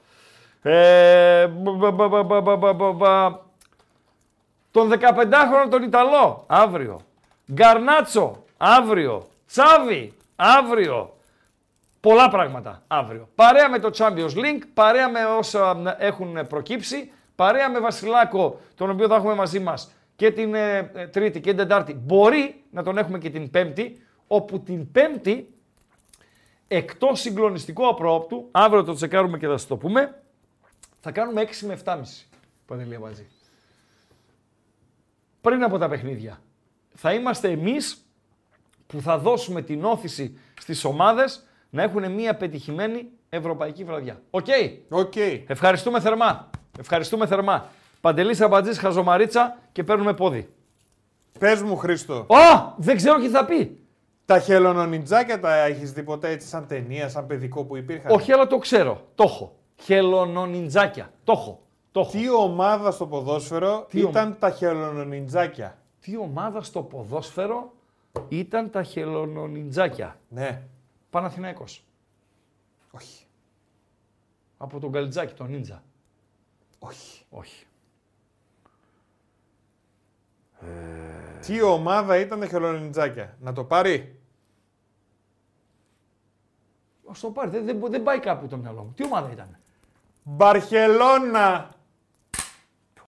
S1: Τον 15χρονο τον Ιταλό, αύριο. Γκαρνάτσο, αύριο. Τσάβι, αύριο. Πολλά πράγματα αύριο. Παρέα με το Champions League, παρέα με όσα έχουν προκύψει, παρέα με Βασιλάκο, τον οποίο θα έχουμε μαζί μας και την ε, ε, Τρίτη και την Τετάρτη. Μπορεί να τον έχουμε και την Πέμπτη, όπου την Πέμπτη, εκτός συγκλονιστικού απρόπτου, αύριο το τσεκάρουμε και θα σας το πούμε, θα κάνουμε 6 με 7,5 Παντελή Αμπατζή. Πριν από τα παιχνίδια. Θα είμαστε εμείς που θα δώσουμε την ώθηση στις ομάδες να έχουν μια πετυχημένη ευρωπαϊκή βραδιά. Ok;
S2: Ok.
S1: Ευχαριστούμε θερμά. Ευχαριστούμε θερμά. Παντελής Αμπατζής, Χαζομαρίτσα και παίρνουμε πόδι.
S2: Πες μου, Χρήστο,
S1: Ω, δεν ξέρω τι θα πει.
S2: τα χελωνονιτζάκια τα έχεις δει ποτέ έτσι σαν ταινία, σαν παιδικό που υπήρχαν;
S1: Όχι, αλλά το ξέρω. Το έχω. Χελονονιντζάκια. Το έχω. Το έχω.
S2: Τι ομάδα στο ποδόσφαιρο
S1: Τι
S2: ήταν τα χελωνονιτζάκια.
S1: Τι ομάδα στο ποδόσφαιρο ήταν τα χελονονιντζάκια.
S2: Ναι.
S1: Παναθηναϊκός.
S2: Όχι.
S1: Από τον Καλιτζάκη, τον Νίντζα.
S2: Όχι.
S1: Όχι.
S2: Τι ομάδα ήταν τα χελωνονιτζάκια. Να το πάρει;
S1: Ας το πάρει. Δεν, δεν, δεν πάει κάπου το μυαλό μου. Τι ομάδα ήταν;
S2: Μπαρχελώνα.